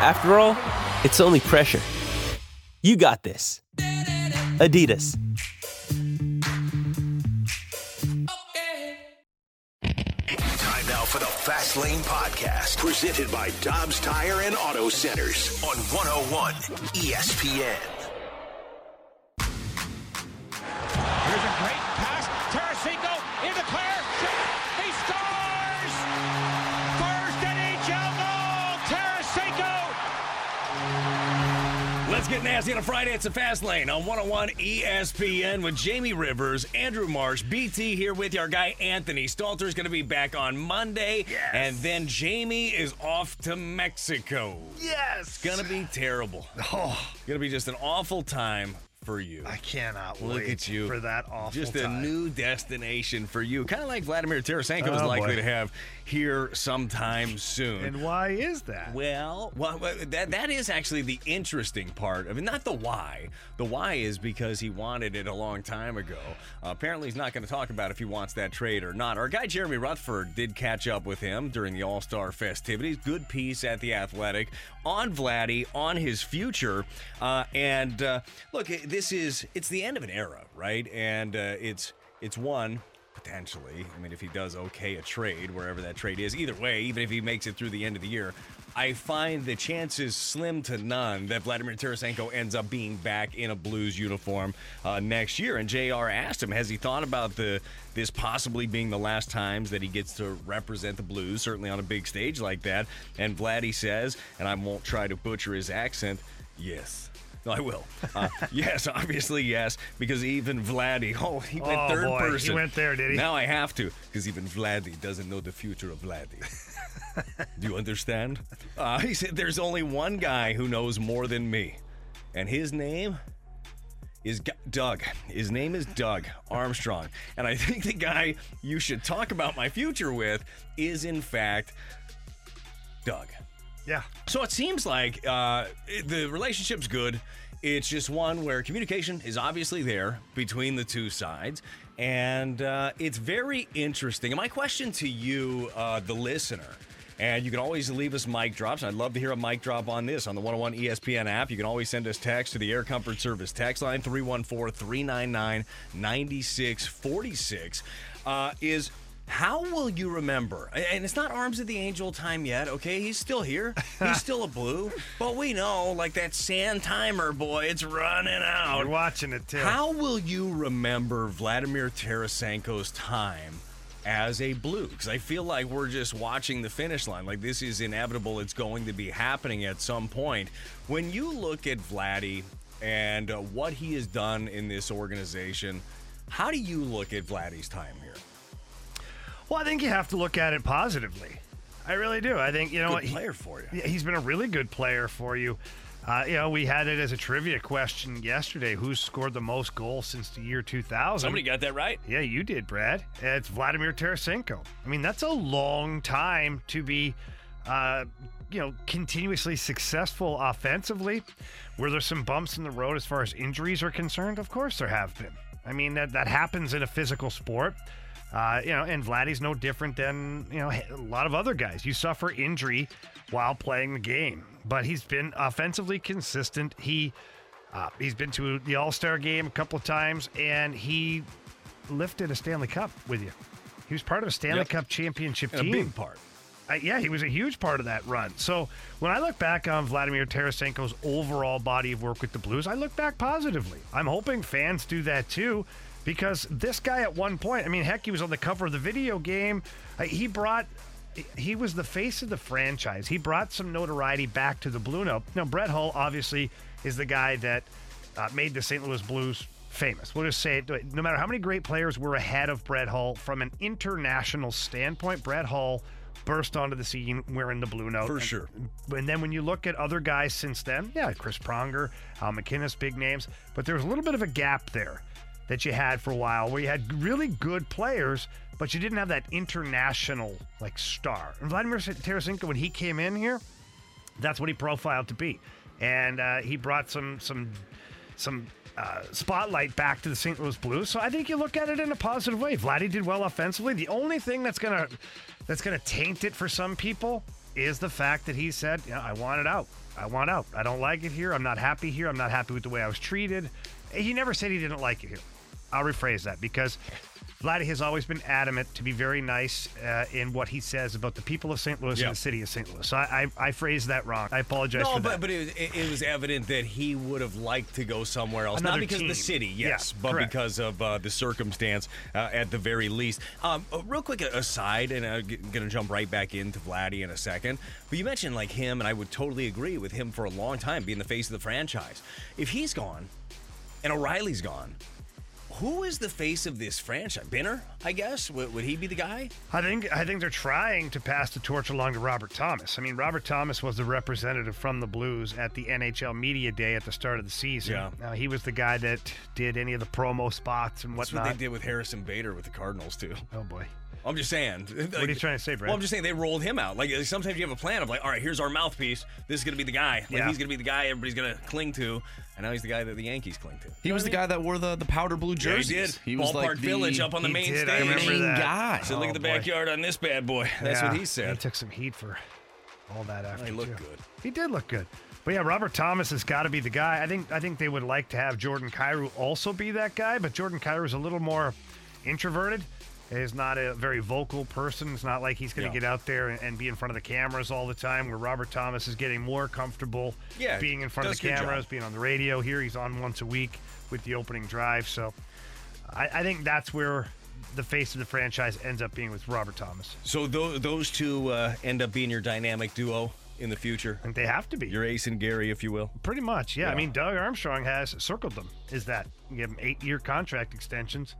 After all, it's only pressure. You got this. Adidas. Time now for the Fast Lane Podcast, presented by Dobbs Tire and Auto Centers on 101 ESPN. Get nasty on a Friday. It's a fast lane on 101 ESPN with Jamie Rivers, Andrew Marsh, BT here with you. Our guy Anthony Stalter is going to be back on Monday. Yes. And then Jamie is off to Mexico. Yes. It's going to be terrible. Oh, Going to be just an awful time for you. I cannot Look wait at you. for that awful Just time. a new destination for you. Kind of like Vladimir Tarasenko is Oh, likely boy. to have here sometime soon. And why is that? Well, well, that that is actually the interesting part of it. Not the why. The why is because he wanted it a long time ago. Uh, apparently, he's not going to talk about if he wants that trade or not. Our guy Jeremy Rutherford did catch up with him during the All Star festivities. Good piece at the Athletic on Vladdy, on his future, uh, and uh, look, this is it's the end of an era, right? And uh, it's it's one potentially. I mean, if he does okay a trade, wherever that trade is, either way, even if he makes it through the end of the year, I find the chances slim to none that Vladimir Tarasenko ends up being back in a Blues uniform uh, next year. And Jr. asked him, has he thought about the this possibly being the last times that he gets to represent the Blues, certainly on a big stage like that? And Vladdy says, and I won't try to butcher his accent, yes. No, I will. Uh, yes, obviously, yes, because even Vladdy, oh, he went Oh, third boy, he went there, did he? Now I have to, because even Vladdy doesn't know the future of Vladdy. Do you understand? Uh, he said there's only one guy who knows more than me, and his name is G- Doug. His name is Doug Armstrong. And I think the guy you should talk about my future with is, in fact, Doug. Yeah. So it seems like uh, the relationship's good. It's just one where communication is obviously there between the two sides. And uh, it's very interesting. And my question to you, uh, the listener, and you can always leave us mic drops. I'd love to hear a mic drop on this on the 101 ESPN app. You can always send us text to the Air Comfort Service text line 314 399 9646. Is how will you remember? And it's not Arms of the Angel time yet, okay? He's still here. He's still a blue. But we know, like that sand timer, boy, it's running out. You're watching it too. How will you remember Vladimir Tarasenko's time as a blue? Because I feel like we're just watching the finish line. Like this is inevitable. It's going to be happening at some point. When you look at Vladdy and uh, what he has done in this organization, how do you look at Vladdy's time? Well, I think you have to look at it positively. I really do. I think you know Good what he- player for you. Yeah, he's been a really good player for you. Uh, you know, we had it as a trivia question yesterday. Who's scored the most goals since the year 2000? Somebody got that right. Yeah, you did, Brad. It's Vladimir Tarasenko. I mean, that's a long time to be, uh, you know, continuously successful offensively. Were there some bumps in the road as far as injuries are concerned? Of course, there have been. I mean, that that happens in a physical sport. Uh, you know, and Vladdy's no different than you know a lot of other guys. You suffer injury while playing the game, but he's been offensively consistent. He uh, he's been to the All Star game a couple of times, and he lifted a Stanley Cup with you. He was part of a Stanley Yep. Cup championship And a team. big part. Uh, yeah, he was a huge part of that run. So when I look back on Vladimir Tarasenko's overall body of work with the Blues, I look back positively. I'm hoping fans do that too, because this guy at one point, I mean, heck, he was on the cover of the video game. Uh, he brought. He was the face of the franchise. He brought some notoriety back to the Blue Note. Now, Brett Hull obviously is the guy that uh, made the St. Louis Blues famous. We'll just say it. No matter how many great players were ahead of Brett Hull from an international standpoint, Brett Hull burst onto the scene wearing the blue note. For And- sure. And then when you look at other guys since then, yeah, Chris Pronger, Al MacInnis, big names, but there was a little bit of a gap there that you had for a while where you had really good players, but you didn't have that international like star. And Vladimir Tarasenko, when he came in here, that's what he profiled to be, and uh, he brought some some some uh, spotlight back to the St. Louis Blues. So I think you look at it in a positive way. Vladdy did well offensively. The only thing that's gonna that's gonna taint it for some people is the fact that he said, "Yeah, I want it out. I want out. I don't like it here. I'm not happy here. I'm not happy with the way I was treated." He never said he didn't like it here. I'll rephrase that because Vladdy has always been adamant to be very nice uh, in what he says about the people of St. Louis Yeah. and the city of St. Louis. So I, I, I phrased that wrong. I apologize No, for but that. but it was, it, it was evident that he would have liked to go somewhere else, Another not because of the team. city, Yeah, yes, but correct. because of uh, the circumstance uh, at the very least. Um, uh, real quick aside, and I'm going to jump right back into Vladdy in a second. But you mentioned like him, and I would totally agree with him for a long time being the face of the franchise. If he's gone, and O'Reilly's gone. Who is the face of this franchise? Binner, I guess. Would, would he be the guy? I think I think they're trying to pass the torch along to Robert Thomas. I mean, Robert Thomas was the representative from the Blues at the NHL media day at the start of the season. Yeah. Now, he was the guy that did any of the promo spots and whatnot. That's what they did with Harrison Bader with the Cardinals too. Oh boy. I'm just saying. What are you trying to say, Brad? Well, I'm just saying they rolled him out. Like sometimes you have a plan of like, all right, here's our mouthpiece. This is gonna be the guy. Like Yeah. he's gonna be the guy everybody's gonna cling to, and now he's the guy that the Yankees cling to. He was the guy that wore the, the powder blue Yeah, he jerseys. did. was Ballpark like the Village up on the main did, I remember main that. guy. So oh, look at the Oh, boy. backyard on this bad boy. That's what he said. He took some heat for all that after. he looked too. good. He did look good. But yeah, Robert Thomas has got to be the guy. I think I think they would like to have Jordan Kyrou also be that guy, but Jordan Kyrou is a little more introverted. He's not a very vocal person. It's not like he's going to Yeah. get out there and, and be in front of the cameras all the time. Where Robert Thomas is getting more comfortable Yeah, being in front of the cameras, job. being on the radio. Here he's on once a week with the opening drive. So I, I think that's where the face of the franchise ends up being with Robert Thomas. So tho- those two uh, end up being your dynamic duo in the future. I think they have to be. Your Ace and Gary, if you will. Pretty much, yeah. I mean, Doug Armstrong has circled them. Is that you give him eight-year contract extensions?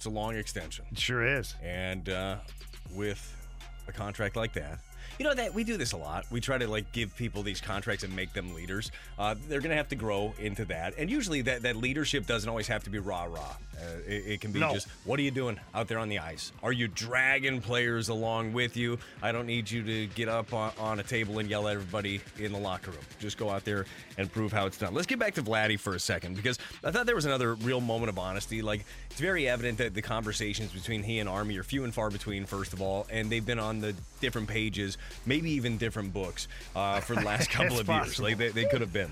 It's a long extension. It sure is. and uh, with a contract like that you know that we do this a lot. We try to like give people these contracts and make them leaders. Uh, they're gonna have to grow into that. And usually that, that leadership doesn't always have to be rah rah uh, it, it can be No. just what are you doing out there on the ice? Are you dragging players along with you? I don't need you to get up on, on a table and yell at everybody in the locker room. Just go out there and prove how it's done. Let's get back to vladdy for a second because i thought there was another real moment of honesty. Like it's very evident that the conversations between he and army are few and far between first of all and they've been on the different pages maybe even different books uh, for the last couple of years like they, they could have been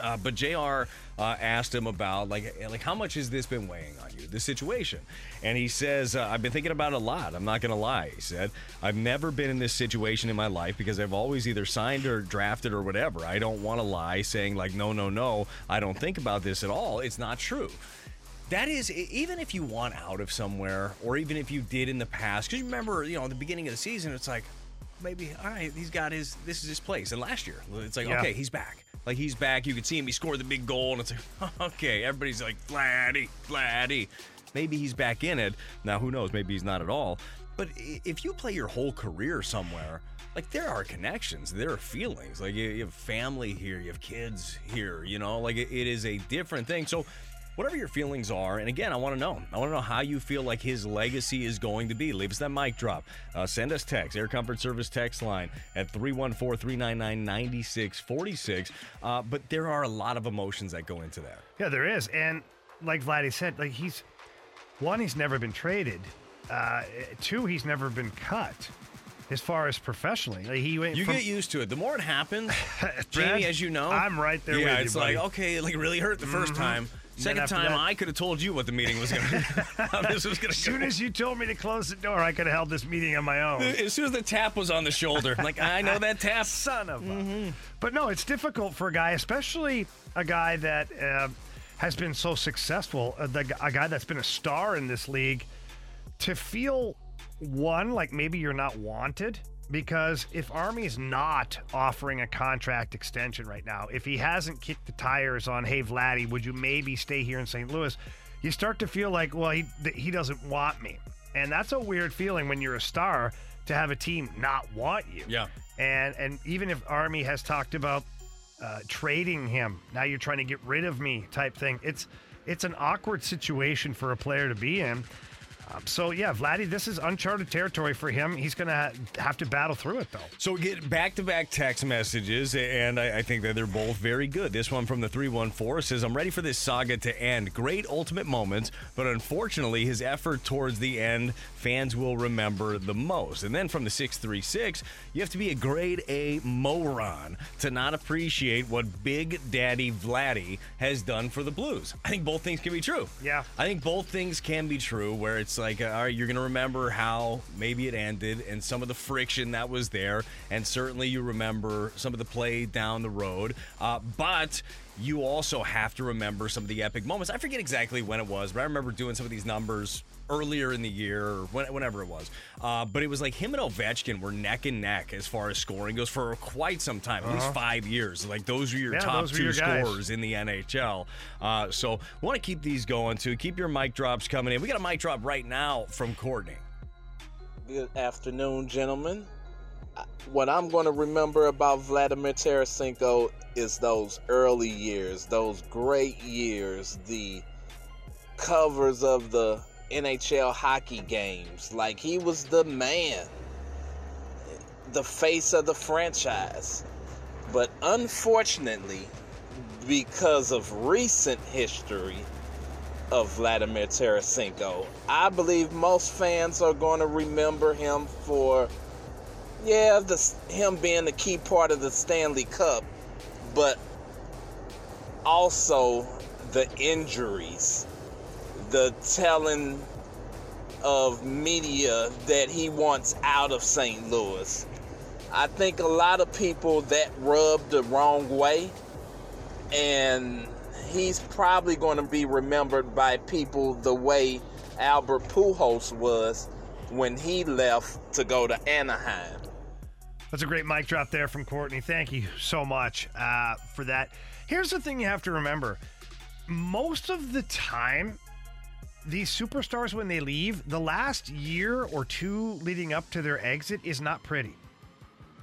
uh, but Jr. Uh, asked him about like like how much has this been weighing on you, the situation, and he says uh, I've been thinking about it a lot. I'm not gonna lie. He said I've never been in this situation in my life because I've always either signed or drafted or whatever. I don't want to lie saying like no no no I don't think about this at all. It's not true. That is, even if you want out of somewhere, or even if you did in the past, because you remember, you know, at the beginning of the season, it's like, maybe, all right, he's got his, this is his place. And last year, it's like, Yeah. okay, he's back. Like, he's back. You could see him. He scored the big goal, and it's like, okay, everybody's like, Vladdy, Vladdy. Maybe he's back in it. Now, who knows? Maybe he's not at all. But if you play your whole career somewhere, like there are connections, there are feelings. Like you, have family here, you have kids here. You know, like it is a different thing. So, whatever your feelings are, and again, I want to know. I want to know how you feel like his legacy is going to be. Leave us that mic drop. Uh, send us text, Air Comfort Service text line at 314 399 9646. Uh, But there are a lot of emotions that go into that. Yeah, there is, and like Vladdy said, like he's one, he's never been traded. Uh, two, he's never been cut. As far as professionally, like he went You from get used to it. The more it happens, Brad, Jamie, as you know, I'm right there Yeah, with you, it's buddy. like okay, like really hurt the 1st time. Second time, that- I could have told you what the meeting was going to. this was going As soon go. as you told me to close the door, I could have held this meeting on my own. As soon as the tap was on the shoulder, like I know that tap. Son of a. Mm-hmm. But no, it's difficult for a guy, especially a guy that uh, has been so successful, uh, the, a guy that's been a star in this league, to feel one like maybe you're not wanted. Because if Army's not offering a contract extension right now, if he hasn't kicked the tires on, hey Vladdy, would you maybe stay here in St. Louis? You start to feel like, well, he he doesn't want me, and that's a weird feeling when you're a star to have a team not want you. Yeah. And and even if Army has talked about uh, trading him, now you're trying to get rid of me type thing. It's it's an awkward situation for a player to be in. Um, so yeah, Vladdy, this is uncharted territory for him. He's going to ha- have to battle through it though. So we get back to back text messages, and I, I think that they're both very good. This one from the 314 says, I'm ready for this saga to end. Great ultimate moments, but unfortunately, his effort towards the end, fans will remember the most. And then from the 636, you have to be a grade A moron to not appreciate what Big Daddy Vladdy has done for the Blues. I think both things can be true. Yeah. I think both things can be true, where it's like, all right, you're going to remember how maybe it ended and some of the friction that was there. And certainly you remember some of the play down the road. Uh, but you also have to remember some of the epic moments. I forget exactly when it was, but I remember doing some of these numbers earlier in the year or when, whenever it was. Uh, but it was like him and Ovechkin were neck and neck as far as scoring goes for quite some time, at least five years. Like those were your Yeah, top two your scorers in the NHL. Uh, so we want to keep these going too. Keep your mic drops coming in. We got a mic drop right now from Courtney. Good afternoon, gentlemen. What I'm going to remember about Vladimir Tarasenko is those early years, those great years, the covers of the NHL hockey games. Like he was the man, the face of the franchise. But unfortunately, because of recent history, of Vladimir Tarasenko. I believe most fans are going to remember him for, yeah, the, him being the key part of the Stanley Cup, but also the injuries, the telling of media that he wants out of St. Louis. I think a lot of people that rubbed the wrong way, and he's probably going to be remembered by people the way Albert Pujols was when he left to go to Anaheim. That's a great mic drop there from Courtney. Thank you so much uh, for that. Here's the thing you have to remember most of the time, these superstars, when they leave, the last year or two leading up to their exit is not pretty.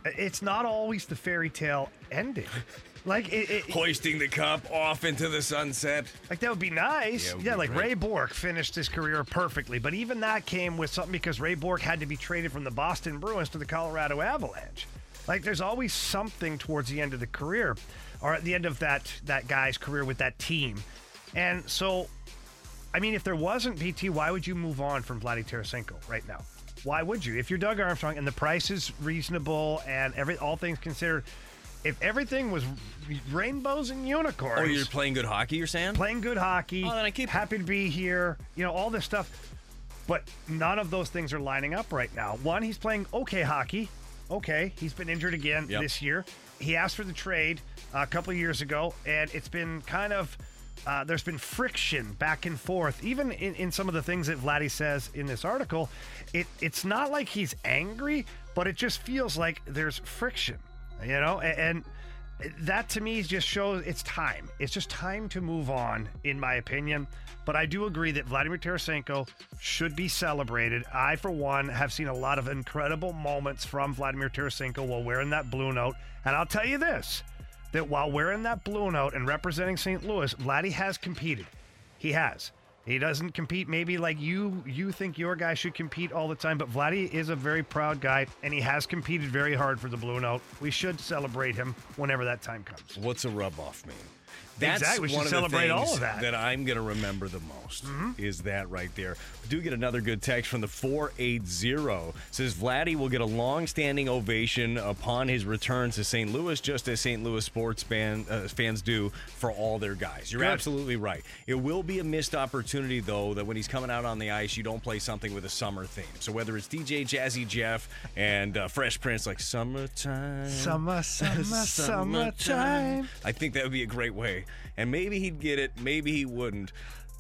It's not always the fairy tale ending. Like it, it, Hoisting the cup off into the sunset. like that would be nice. Yeah, Yeah, be like great. Ray Bourque finished his career perfectly, but even that came with something because Ray Bourque had to be traded from the Boston Bruins to the Colorado Avalanche. Like there's always something towards the end of the career, or at the end of that that guy's career with that team, and so, I mean, if there wasn't PT, why would you move on from Vladdy Tarasenko right now? Why would you? If you're Doug Armstrong and the price is reasonable and every all things considered, if everything was rainbows and unicorns, Oh, you're playing good hockey, you're saying? playing good hockey. Oh, then I keep happy to be here. You know all this stuff, but none of those things are lining up right now. One, he's playing okay hockey. Okay, he's been injured again Yep. this year. He asked for the trade uh, a couple of years ago, and it's been kind of. Uh, there's been friction back and forth, even in, in some of the things that Vladdy says in this article. It it's not like he's angry, but it just feels like there's friction, you know. A- and that to me just shows it's time. It's just time to move on, in my opinion. But I do agree that Vladimir Tarasenko should be celebrated. I, for one, have seen a lot of incredible moments from Vladimir Tarasenko while wearing that blue note. And I'll tell you this that while wearing that blue note and representing St. Louis, Vladdy has competed. He has. He doesn't compete maybe like you you think your guy should compete all the time, but Vladdy is a very proud guy and he has competed very hard for the blue note. We should celebrate him whenever that time comes. What's a rub off mean? That's Exactly, we should one of celebrate all of that. Mm-hmm. I'm going to remember the most is that right there. We do get another good text from the 480. Says Vladdy will get a long-standing ovation upon his return to St. Louis, just as St. Louis sports fan, uh, fans do for all their guys. You're Good. absolutely right. It will be a missed opportunity, though, that when he's coming out on the ice, you don't play something with a summer theme. So whether it's DJ Jazzy Jeff and uh, Fresh Prince, like summertime, Summer, summer, summertime. I think that would be a great way. And maybe he'd get it, maybe he wouldn't.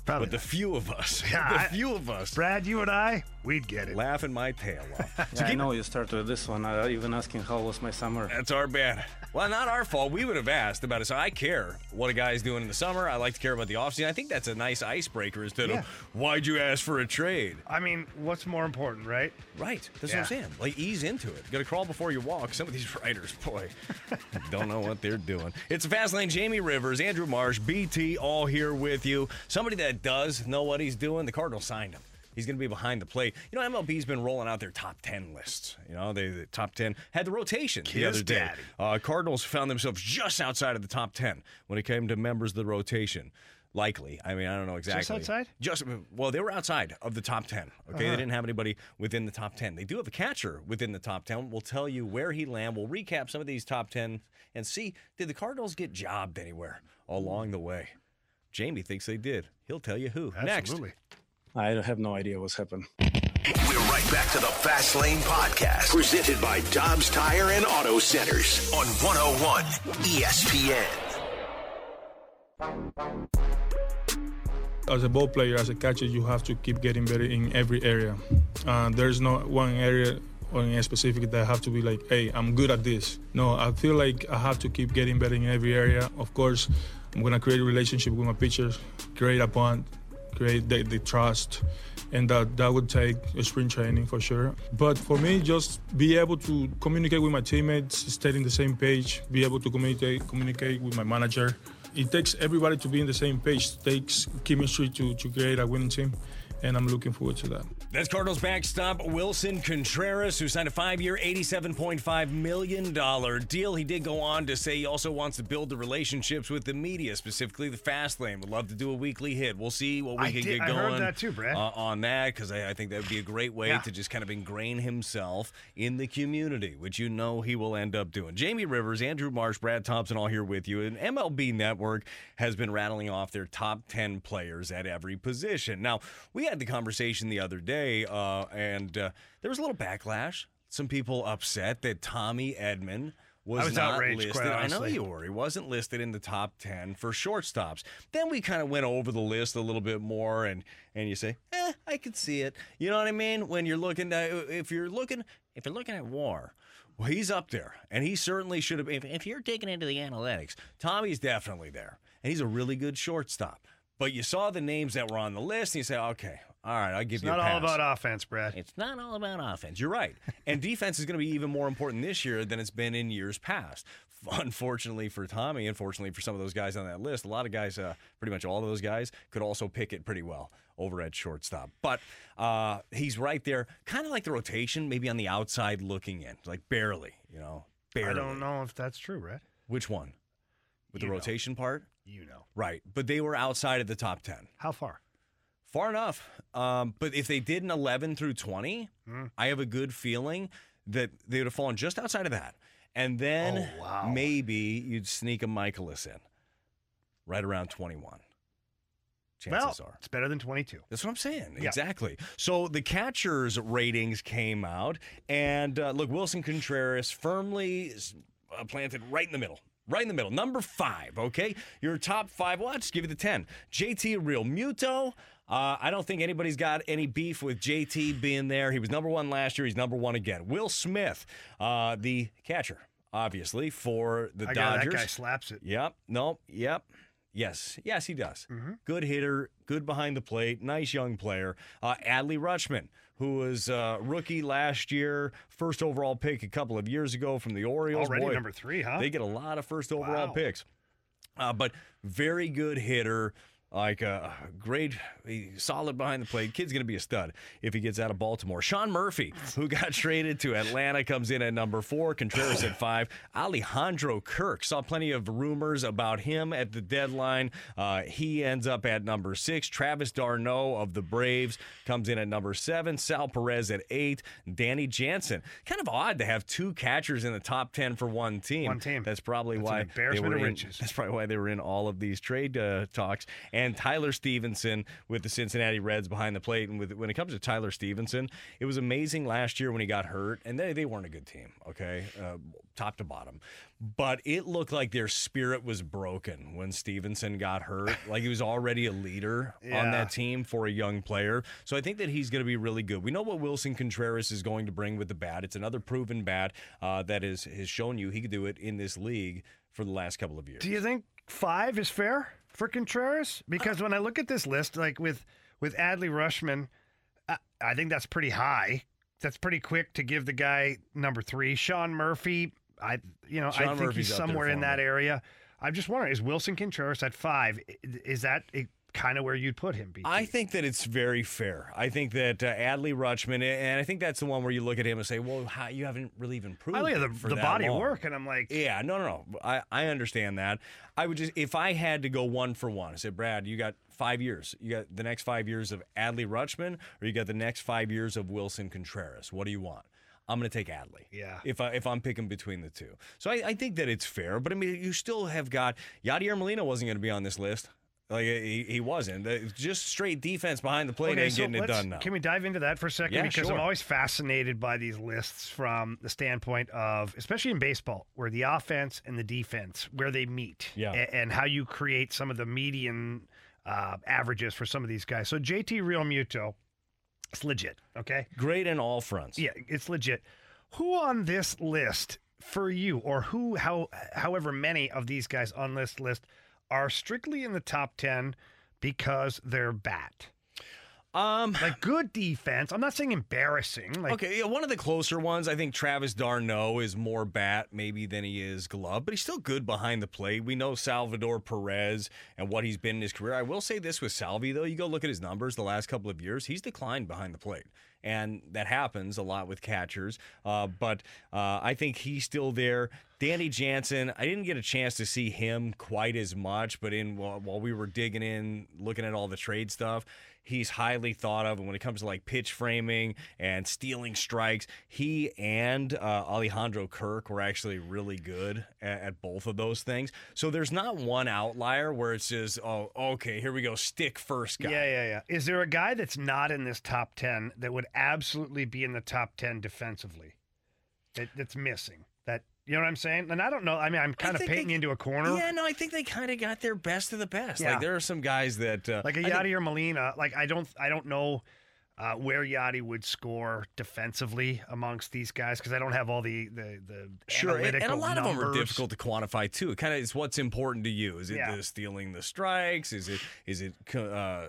Probably but the few of us, Yeah, the I- few of us, Brad, you and I, we'd get it. laughing my tail off. So Yeah, I keep- know you started with this one. I even asking how was my summer. That's our bad. Well, not our fault. We would have asked about it. So I care what a guy's doing in the summer. I like to care about the offseason. I think that's a nice icebreaker instead Yeah. of why'd you ask for a trade? I mean, what's more important, right? Right. That's Yeah. what I'm saying. Like ease into it. Got to crawl before you walk. Some of these writers, boy, don't know what they're doing. It's Fast Lane. Jamie Rivers, Andrew Marsh, BT, all here with you. Somebody that does know what he's doing. The Cardinals signed him. He's going to be behind the plate. You know, MLB's been rolling out their top 10 lists. You know, they the top 10 had the rotation the other day. daddy. Uh, Cardinals found themselves just outside of the top 10 when it came to members of the rotation. Likely. I mean, I don't know exactly. Just outside? Just well, they were outside of the top 10. Okay, they didn't have anybody within the top 10. They do have a catcher within the top 10. We'll tell you where he landed. We'll recap some of these top 10 and see did the Cardinals get jobbed anywhere along the way. Jamie thinks they did. He'll tell you who. Absolutely. Next. I have no idea what's happened. We're right back to the Fast Lane Podcast, presented by Dobbs Tire and Auto Centers on 101 ESPN. as a ball player, as a catcher, you have to keep getting better in every area. Uh, there's no one area or in a specific that I have to be like, hey, I'm good at this. No, I feel like I have to keep getting better in every area. Of course, I'm gonna create a relationship with my pitchers, create a bond, create the, the trust, and that that would take a sprint training for sure. But for me, just be able to communicate with my teammates, stay in the same page, be able to communicate communicate with my manager. It takes everybody to be in the same page. It takes chemistry to, to create a winning team, and I'm looking forward to that. That's Cardinals backstop Willson Contreras, who signed a five-year, $87.5 million deal. He did go on to say he also wants to build the relationships with the media, specifically the Fast Lane. Would love to do a weekly hit. We'll see what we I can did- get I going heard that too, Brad. uh, on that, because I, I think that would be a great way Yeah. to just kind of ingrain himself in the community, which you know he will end up doing. Jamie Rivers, Andrew Marsh, Brad Thompson, all here with you. And MLB Network has been rattling off their top 10 players at every position. Now, we had the conversation the other day, uh, and uh, there was a little backlash. Some people upset that Tommy Edman was, was not listed. I know you were. He wasn't listed in the top 10 for shortstops. Then we kind of went over the list a little bit more, and and you say, eh, I could see it. You know what I mean? When you're looking, at, if you're looking, if you're looking at WAR, well, he's up there, and he certainly should have. If, if you're digging into the analytics, Tommy's definitely there, and he's a really good shortstop. But you saw the names that were on the list, and you say, okay, all right, I'll give It's you not a all about offense, Brad. It's not all about offense. You're right. And defense is going to be even more important this year than it's been in years past. Unfortunately for Tommy, unfortunately for some of those guys on that list, a lot of guys, uh, pretty much all of those guys, could also pick it pretty well over at shortstop. But uh, he's right there, kind of like the rotation, maybe on the outside looking in, like barely, you know, barely. I don't know if that's true, Brad. Which one? With You the know. rotation part? You know. Right. But they were outside of the top 10. How far? Far enough. Um, but if they did an 11 through 20, Hmm. I have a good feeling that they would have fallen just outside of that. And then Oh, wow. maybe you'd sneak a Mikolas in right around 21. Chances well, are. it's better than 22. That's what I'm saying. Yeah. Exactly. So the catcher's ratings came out, and uh, look, Willson Contreras firmly uh, planted right in the middle. Right in the middle. Number five, okay? Your top five. Well, I'll just give you the 10. JT Realmuto. Uh, I don't think anybody's got any beef with JT being there. He was number one last year. He's number one again. Will Smith, uh, the catcher, obviously, for the I got Dodgers. that guy slaps it. Yep. No, Yep. Yes. Yes, he does. Good hitter, good behind the plate, nice young player. Uh, Adley Rutschman, who was uh, rookie last year, first overall pick a couple of years ago from the Orioles. Already Boy, number three, huh? They get a lot of first overall Wow. picks. Uh, but very good hitter. Like a great, solid behind the plate. Kid's going to be a stud if he gets out of Baltimore. Sean Murphy, who got traded to Atlanta, comes in at number four. Contreras at five. Alejandro Kirk saw plenty of rumors about him at the deadline. Uh, he ends up at number six. Travis d'Arnaud of the Braves comes in at number seven. Sal Perez at eight. Danny Jansen. Kind of odd to have two catchers in the top ten for one team. One team. That's probably That's why they were in. That's probably why they were in all of these trade uh, talks. And and Tyler Stephenson with the Cincinnati Reds behind the plate. And with, when it comes to Tyler Stephenson, it was amazing last year when he got hurt, and they, they weren't a good team, okay, uh, top to bottom. But it looked like their spirit was broken when Stephenson got hurt. like he was already a leader on that team for a young player. So I think that he's going to be really good. We know what Willson Contreras is going to bring with the bat. It's another proven bat uh, that is, has shown you he could do it in this league for the last couple of years. Do you think five is fair for Contreras? Because when I look at this list, like with with Adley Rutschman, I, I think that's pretty high. That's pretty quick to give the guy number three. Sean Murphy, I you know I think Murphy's he's somewhere in that me. area. I'm just wondering, is Willson Contreras at five? Is that kind of where you'd put him? I think that it's very fair. I think that uh, Adley Rutschman, and I think that's the one where you look at him and say, "Well, how, you haven't really even proved I look at the, for the that body long." work, and I'm like, Yeah, no, no, no. I, I understand that. I would just, if I had to go one for one, I said, Brad, you got five years. You got the next five years of Adley Rutschman, or you got the next five years of Willson Contreras. What do you want? I'm going to take Adley. Yeah. If I if I'm picking between the two, so I, I think that it's fair. But I mean, you still have got Yadier Molina wasn't going to be on this list. Like he, he wasn't. Just straight defense behind the plate ain't so getting it done now. Can we dive into that for a second? Yeah, because I'm always fascinated by these lists from the standpoint of, especially in baseball, where the offense and the defense, where they meet, Yeah. a- and how you create some of the median uh, averages for some of these guys. So JT Realmuto, it's legit, okay? Great in all fronts. Yeah, it's legit. Who on this list for you, or who, how, however many of these guys on this list are strictly in the top ten because they're bat? Um, like good defense. I'm not saying embarrassing. Like, okay, yeah, one of the closer ones, I think Travis d'Arnaud is more bat maybe than he is glove, but he's still good behind the plate. We know Salvador Perez and what he's been in his career. I will say this with Salvi, though. You go look at his numbers the last couple of years, he's declined behind the plate. And that happens a lot with catchers. Uh, but uh, I think he's still there. Danny Jansen, I didn't get a chance to see him quite as much, but in while, while we were digging in, looking at all the trade stuff, he's highly thought of. And when it comes to like pitch framing and stealing strikes, he and uh, Alejandro Kirk were actually really good at, at both of those things. So there's not one outlier where it's just, oh, okay, here we go, stick first guy. yeah, yeah, yeah. Is there a guy that's not in this top 10 that would absolutely be in the top 10 defensively that, that's missing? You know what I'm saying? And I don't know. I mean, I'm kind of think painting they- into a corner. Yeah, no, I think they kind of got their best of the best. Yeah. Like there are some guys that uh, like a I Yadier Molina. Like, I don't, I don't know. Uh, where Yadi would score defensively amongst these guys because I don't have all the the, the Sure, and, and a lot of them are numbers. difficult to quantify too. It kind of is what's important to you. Is it Yeah. the stealing the strikes? Is it is it uh,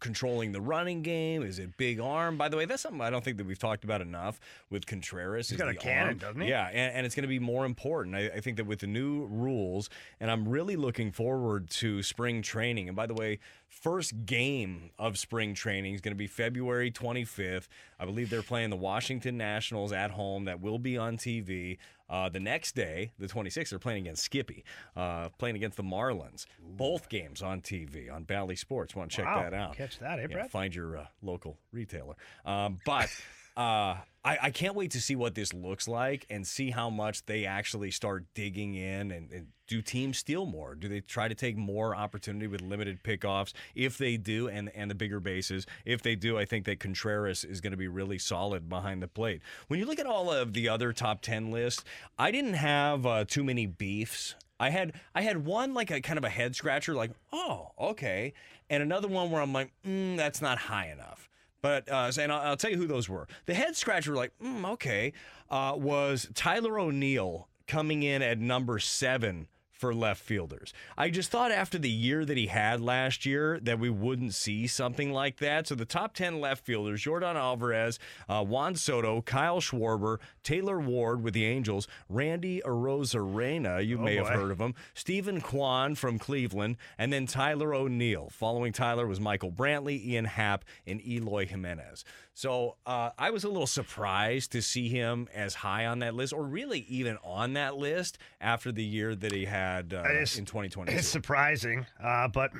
controlling the running game? Is it big arm? By the way, that's something I don't think that we've talked about enough with Contreras. He's got a cannon, arm. doesn't he? Yeah, and, and it's going to be more important. I, I think that with the new rules, and I'm really looking forward to spring training. And by the way, first game of spring training is going to be February 25th. I believe they're playing the Washington Nationals at home. That will be on TV. Uh, the next day, the 26th, they're playing against Skippy, uh, playing against the Marlins. Both games on TV on Bally Sports. Want to check Wow, that out? catch that, eh, find your uh, local retailer. Um, but uh, I, I can't wait to see what this looks like and see how much they actually start digging in and, and do teams steal more? Do they try to take more opportunity with limited pickoffs? If they do, and and the bigger bases, if they do, I think that Contreras is going to be really solid behind the plate. When you look at all of the other top ten lists, I didn't have uh, too many beefs. I had I had one like a kind of a head scratcher, like oh okay, and another one where I'm like mm, that's not high enough. But uh, and I'll, I'll tell you who those were. The head scratcher, like mm, okay, uh, was Tyler O'Neill coming in at number seven for left fielders. I just thought after the year that he had last year that we wouldn't see something like that. So the top 10 left fielders, Jordan Alvarez, uh, Juan Soto, Kyle Schwarber, Taylor Ward with the Angels, Randy Arozarena, you Oh, may have heard of him, Steven Kwan from Cleveland, and then Tyler O'Neill. Following Tyler was Michael Brantley, Ian Happ, and Eloy Jimenez. So uh, I was a little surprised to see him as high on that list, or really even on that list after the year that he had uh, in 2020. It's surprising, uh, but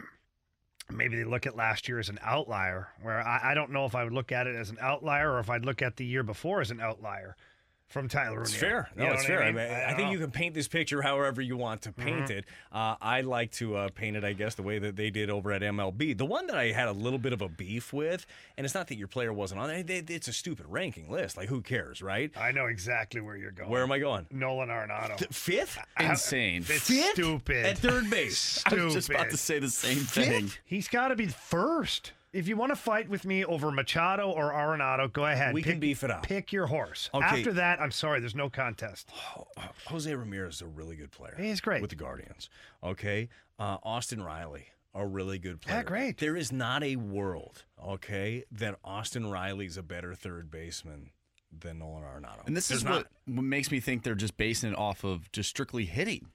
maybe they look at last year as an outlier. Where I, I don't know if I would look at it as an outlier or if I'd look at the year before as an outlier from Tyler O'Neill. It's fair. No, You know it's fair. I, I, mean, mean? I, think know. you can paint this picture however you want to paint Mhm. it. Uh, I like to uh, paint it, I guess, the way that they did over at MLB. The one that I had a little bit of a beef with, and it's not that your player wasn't on there. they- It's a stupid ranking list. Like, who cares, right? I know exactly where you're going. Where am I going? Nolan Arenado. Fifth? Insane. It's Fifth? stupid. At third base. stupid. I was just about to say the same thing. He's got to be first. If you want to fight with me over Machado or Arenado, go ahead. We can beef it up. Pick your horse. Okay. After that, I'm sorry, there's no contest. Jose Ramirez is a really good player. He's great. with the Guardians. Okay, uh, Austin Riley, a really good player. Yeah, great. There is not a world, okay, that Austin Riley's a better third baseman than Nolan Arenado. And this There's is not. what, what makes me think they're just basing it off of just strictly hitting.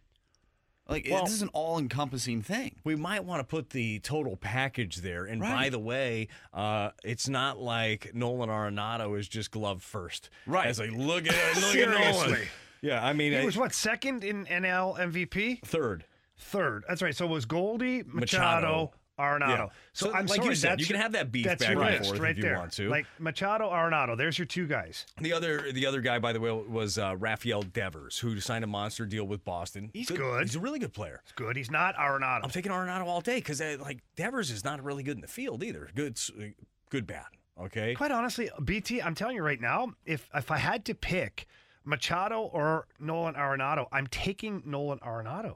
Like Well- this is an all-encompassing thing. We might want to put the total package there. And by the way, uh, it's not like Nolan Arenado is just glove first. Right. It's like look at look at Nolan. Seriously. Yeah, I mean, He I- was what second in NL MVP? third. Third. That's right. So it was Goldie, Machado, Machado. Arenado. Yeah. So, So, I'm like you said, you can have that beef That's back your and list forth right if you there. want to. Like Machado, Arenado. There's your two guys. The other, the other guy, by the way, was uh, Rafael Devers, who signed a monster deal with Boston. He's good. He's a really good player. He's good. He's not Arenado. I'm taking Arenado all day because like Devers is not really good in the field either. Good, uh, good, bad. Okay. Quite honestly, BT, I'm telling you right now, if if I had to pick Machado or Nolan Arenado, I'm taking Nolan Arenado.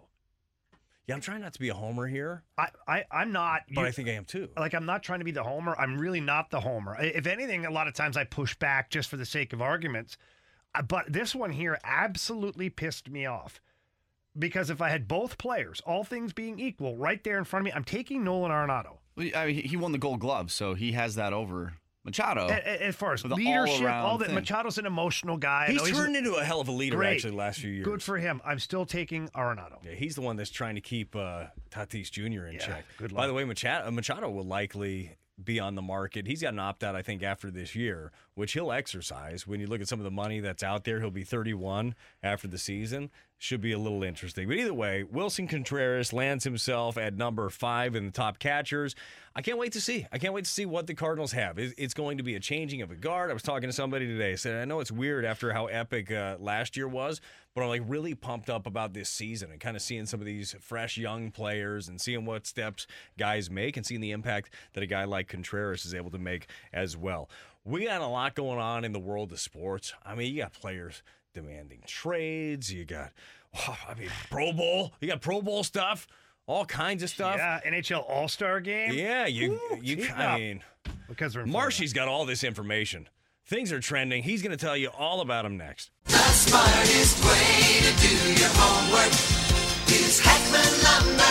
Yeah, I'm trying not to be a homer here, I, I I'm not. but you- I think I am too. like I'm not trying to be the homer. I'm really not the homer. If anything, a lot of times I push back just for the sake of arguments. Uh, But this one here absolutely pissed me off. Because if I had both players, all things being equal, right there in front of me, I'm taking Nolan Arenado. I mean, he- he won the Gold Glove, so he has that over Machado. A- a- As far as leadership, all-around all that. thing. Machado's an emotional guy. I He's know turned into a hell of a leader Great. actually the last few years. Good for him. I'm still taking Arenado. Yeah, he's the one that's trying to keep uh, Tatis Jr. in Yeah, check. good luck. By the way, Machado, uh, Machado will likely be on the market. He's got an opt out, I think, after this year, which he'll exercise. When you look at some of the money that's out there, he'll be 31 after the season. Should be a little interesting. But either way, Willson Contreras lands himself at number five in the top catchers. I can't wait to see. I can't wait to see what the Cardinals have. It's going to be a changing of a guard. I was talking to somebody today. Said I know it's weird after how epic uh, last year was, but I'm like really pumped up about this season and kind of seeing some of these fresh young players and seeing what steps guys make and seeing the impact that a guy like Contreras is able to make as well. We got a lot going on in the world of sports. I mean, you got players demanding trades. You got, I mean, Pro Bowl. You got Pro Bowl stuff. All kinds of stuff. Yeah, NHL All Star Game. Yeah, you Woo, you I mean, because we're Marshy's got all this information. Things are trending. He's going to tell you all about them next. The smartest way to do your homework is Hackman Lumber.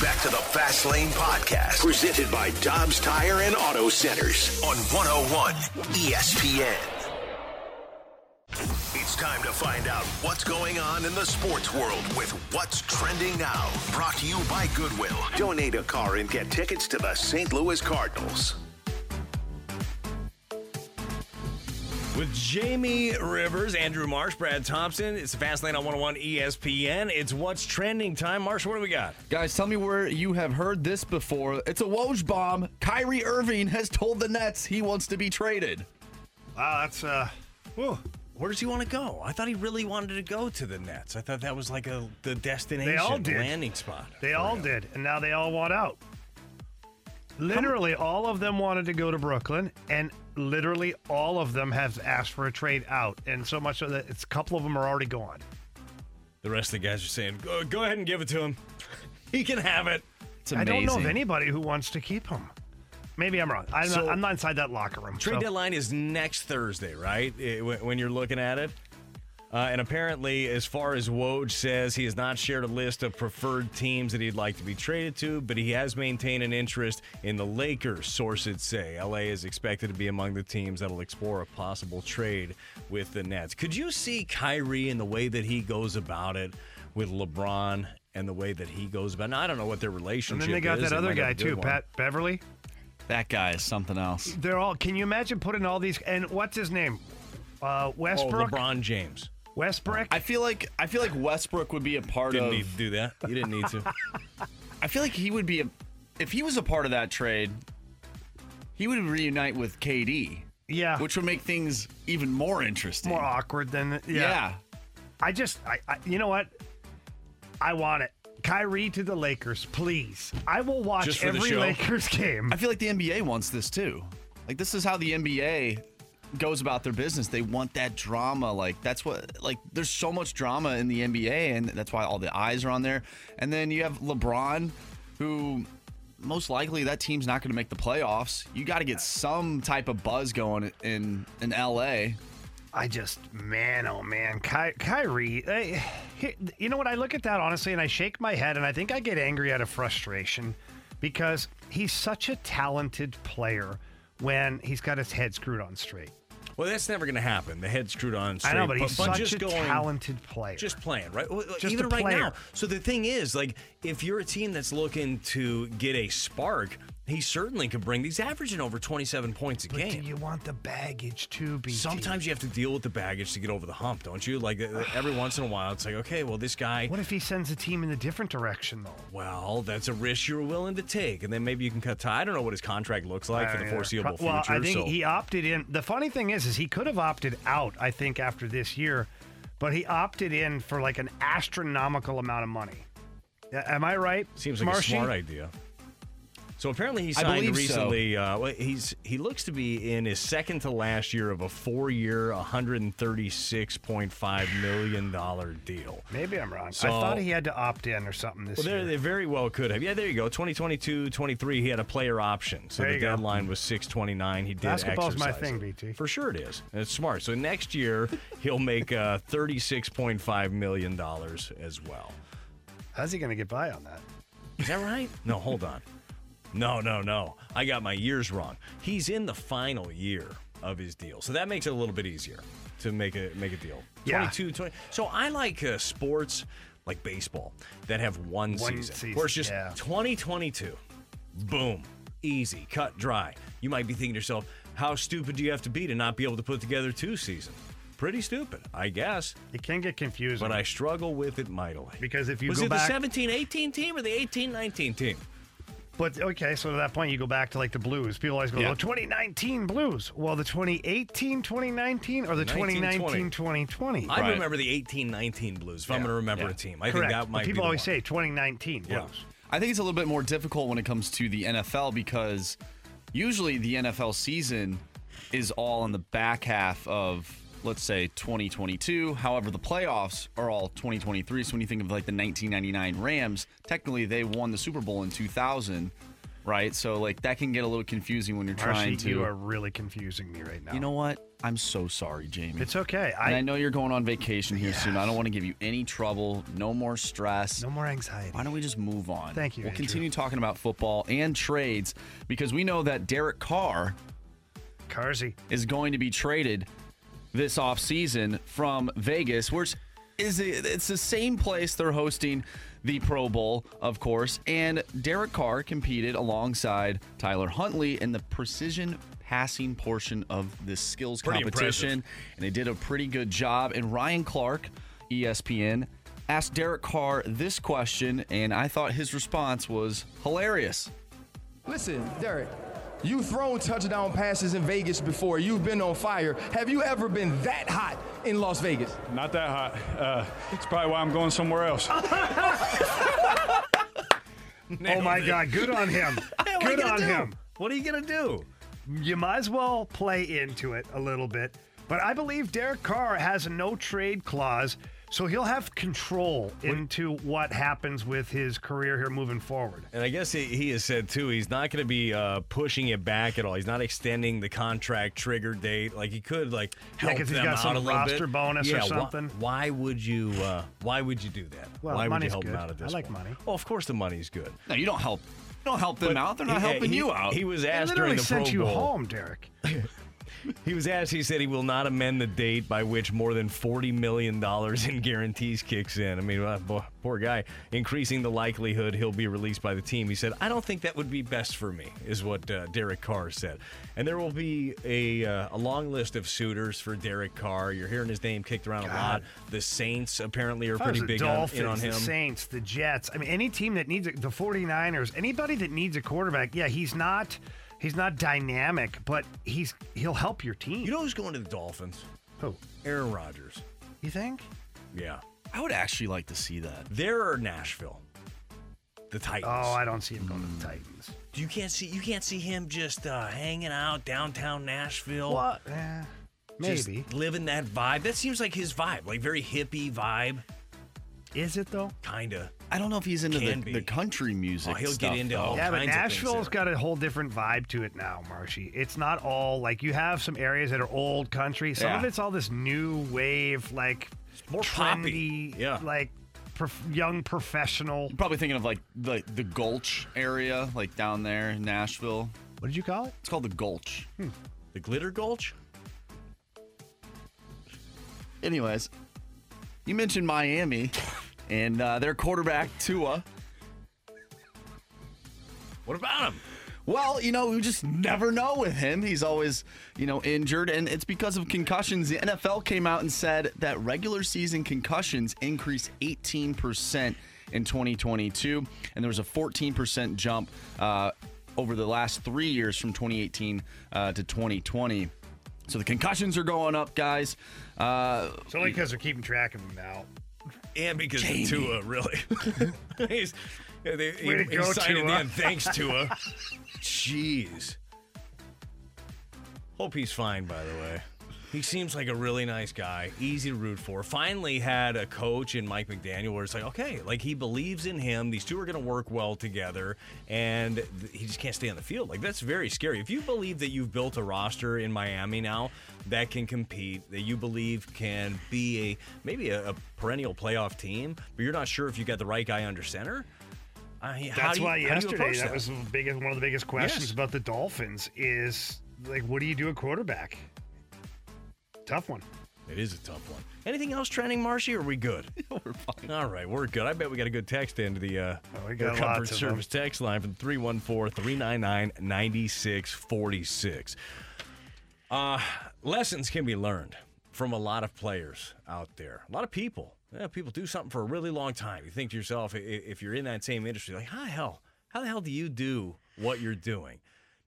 Back to the Fast Lane Podcast, presented by Dobbs Tire and Auto Centers on 101 ESPN. It's time to find out what's going on in the sports world with What's Trending Now. Brought to you by Goodwill. Donate a car and get tickets to the St. Louis Cardinals. With Jamie Rivers, Andrew Marsh, Brad Thompson. It's the Fast Lane on 101 ESPN. It's What's Trending time. Marsh, what do we got? Guys, tell me where you have heard this before. It's a Woj bomb. Kyrie Irving has told the Nets he wants to be traded. Wow, that's uh, whew. Where does he want to go? I thought he really wanted to go to the Nets. I thought that was like a the destination, They all did. landing spot. They all him. did, and now they all want out. Literally, all of them wanted to go to Brooklyn, and literally all of them have asked for a trade out, and so much so that it's a couple of them are already gone. The rest of the guys are saying, go, go ahead and give it to him. he can have it. It's I don't know of anybody who wants to keep him. Maybe I'm wrong. I'm, So- not, I'm not inside that locker room. Trade so- deadline is next Thursday, right? Eh, when when you're looking at it. Uh, and apparently, as far as Woj says, he has not shared a list of preferred teams that he'd like to be traded to, but he has maintained an interest in the Lakers, sources say. LA is expected to be among the teams that'll explore a possible trade with the Nets. Could you see Kyrie in the way that he goes about it with LeBron and the way that he goes about it? Now, I don't know what their relationship is. and then they got is. that other guy too, one. Pat Beverley. That guy is something else. They're all. Can you imagine putting all these? And what's his name? Uh, Oh, LeBron James. Westbrook. I feel like I feel like Westbrook would be a part of Didn't of. need to do that. You didn't need to. I feel like he would be a. If he was a part of that trade, he would reunite with KD. Yeah. Which would make things even more interesting. More awkward than yeah. Yeah. I just, I, I, you know what? I want it. Kyrie to the Lakers, please. I will watch Just for the every show? Lakers game. I feel like the NBA wants this too. Like this is how the NBA goes about their business. They want that drama. Like that's what like there's so much drama in the NBA and that's why all the eyes are on there. And then you have LeBron who most likely that team's not going to make the playoffs. You got to get some type of buzz going in in LA. I just, man, oh man, Ky- Kyrie. eh, he- you know what? I look at that honestly, and I shake my head, and I think I get angry out of frustration because he's such a talented player when he's got his head screwed on straight. Well, that's never going to happen. The head screwed on straight. I know, but he's such just a going, talented player. Just playing, right? Just Even right now. So the thing is, like, if you're a team that's looking to get a spark, he certainly could bring. He's averaging over 27 points a But game. you want the baggage too, be? Sometimes you have to deal with the baggage to get over the hump, don't you? Like uh, every once in a while, it's like, okay, well, this guy. What if he sends the team in a different direction, though? Well, that's a risk you're willing to take, and then maybe you can cut tie. I don't know what his contract looks like for the Uh, foreseeable pro- well, future. I think so he opted in. The funny thing is, is he could have opted out. I think after this year, but he opted in for like an astronomical amount of money. Am I right? Seems like Marshy? a smart idea. So apparently he signed believe so. recently. Uh, he's he looks to be in his second to last year of a four-year, 136.5 million dollar deal. Maybe I'm wrong. So- I thought he had to opt in or something this year. Well, year. they very well could have. Yeah, there you go. 2022, 23, he had a player option. So There the you go. deadline was 629. He did Basketball's my thing, it. BT. For sure it is. And it's smart. So next year, he'll make uh, $36.5 million as well. How's he going to get by on that? Is that right? No, hold on. No, no, no. I got my years wrong. He's in the final year of his deal. So that makes it a little bit easier to make a make a deal. Yeah. 22, 20. So I like uh, sports like baseball that have one, One season, season, where it's just yeah. 2022. Boom. Easy, cut dry. You might be thinking to yourself, how stupid do you have to be to not be able to put together two seasons? Pretty stupid, I guess. It can get confusing. But I struggle with it mightily. because if you Was go it back, the 17 18 team or the 18 19 team? But okay, so to that point, you go back to like the Blues. People always go, Yeah. "Oh, 2019 Blues." Well, the 2018, 2019, or the 2019, 2020. I remember the 18 19 Blues, if I'm going to remember Yeah. a team. I Correct. think that But might people be the always one. say 2019 Blues. Yeah. I think it's a little bit more difficult when it comes to the NFL because usually the NFL season is all in the back half of let's say 2022. However, the playoffs are all 2023. So when you think of like the 1999 Rams, technically they won the Super Bowl in 2000, right? So like that can get a little confusing when you're trying to you are really confusing me right now. You know what? I'm so sorry, Jamie. It's okay. and I I know you're going on vacation here soon. I don't want to give you any trouble. No more stress. no more anxiety. Why don't we just move on? Thank you, We'll Andrew. continue talking about football and trades because we know that Derek Carr Carsey. is going to be traded this offseason from Vegas, which is it's the same place they're hosting the Pro Bowl, of course. And Derek Carr competed alongside Tyler Huntley in the Precision passing portion of this skills Pretty competition, impressive. and they did a pretty good job. And Ryan Clark, ESPN, asked Derek Carr this question, and I thought his response was hilarious. Listen, Derek, you've thrown touchdown passes in Vegas before. You've been on fire. Have you ever been that hot in Las Vegas? Not that hot. Uh, it's probably why I'm going somewhere else. Oh my God, good on him. Hey, what are you good on do? him. What are you gonna do? You might as well play into it a little bit. But I believe Derek Carr has a no trade clause, so he'll have control into what happens with his career here moving forward. And I guess he, he has said too, he's not going to be uh, pushing it back at all. He's not extending the contract trigger date. Like he could, like help Yeah, help 'cause he's them got out some a little roster bit. bonus or yeah, why- something. Why, would you? Uh, why would you do that? Well, why would you money's help good. them out at this? I like point? money. Well, of course the money's good. No, you don't help. You don't help them But out. They're not he- helping he- you out. He was They asked literally during the sent Pro you Bowl. home, Derek. He was asked. He said he will not amend the date by which more than forty million dollars in guarantees kicks in. I mean, uh, poor guy, increasing the likelihood he'll be released by the team. He said, "I don't think that would be best for me," is what uh, Derek Carr said. And there will be a uh, a long list of suitors for Derek Carr. You're hearing his name kicked around a lot. The Saints apparently are If I was pretty big on, Dolphins, in on him. the Saints, the Jets. I mean, any team that needs a, the 49ers, anybody that needs a quarterback, yeah, he's not he's not dynamic, but he's he'll help your team. You know who's going to the Dolphins? Who? Aaron Rodgers. You think? Yeah. I would actually like to see that. There are Nashville. The Titans. Oh, I don't see him going to the Titans. You can't see you can't see him just uh, hanging out downtown Nashville. What? Eh, Just maybe. living that vibe. That seems like his vibe, like very hippie vibe. Is it though? Kinda. I don't know if he's into Can the, be. the country oh, music. Oh, he'll get stuff, into though. all Yeah, but kinds of things Nashville's there. got a whole different vibe to it now, Marshy. It's not all like you have some areas that are old country. Some of Yeah. it's all this new wave, like more trendy, poppy. Yeah. like prof- young professional. Probably thinking of like the the Gulch area, like down there in Nashville. What did you call it? It's called the Gulch. Hmm. The Glitter Gulch? Anyways, you mentioned Miami and uh, their quarterback Tua. What about him? Well, you know, we just never know with him. He's always, you know, injured, and it's because of concussions. The NFL came out and said that regular season concussions increased 18% in 2022, and there was a 14% jump uh, over the last three years from 2018 uh, to 2020. So the concussions are going up, guys. Uh, It's only because they're keeping track of them now. And because Jamie. of Tua, really. he's, they, he, he go, signed Tua. in. Thanks, Tua. Jeez. Hope he's fine, by the way. He seems like a really nice guy, easy to root for. Finally had a coach in Mike McDaniel where it's like, okay, like he believes in him. These two are going to work well together, and th- he just can't stay on the field. Like that's very scary. If you believe that you've built a roster in Miami now that can compete, that you believe can be a maybe a, a perennial playoff team, but you're not sure if you got the right guy under center. I mean, That's you- why yesterday that that? was biggest, one of the biggest questions Yes. about the Dolphins is like, what do you do at quarterback? Tough one. It is a tough one. Anything else trending, Marshy? Or are we good? we're fine. All right, we're good. I bet we got a good text into the uh, we the got comfort lots of service text line from 314-399-9646. Uh, lessons can be learned from a lot of players out there. A lot of people. Yeah, people do something for a really long time. You think to yourself, if you're in that same industry, like, how the hell? How the hell do you do what you're doing?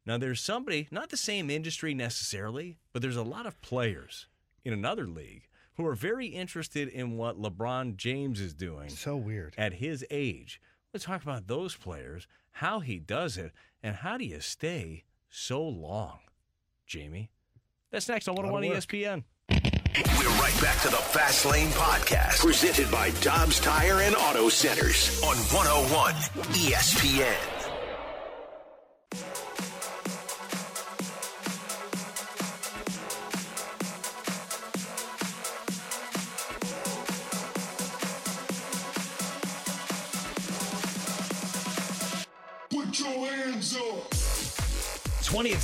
Now, there's somebody, not the same industry necessarily, but there's a lot of players in another league who are very interested in what LeBron James is doing So weird. at his age. Let's talk about those players, how he does it, and how do you stay so long, Jamie? That's next on 101. ESPN. We're right back to the Fast Lane Podcast, presented by Dobbs Tire and Auto Centers on 101 ESPN.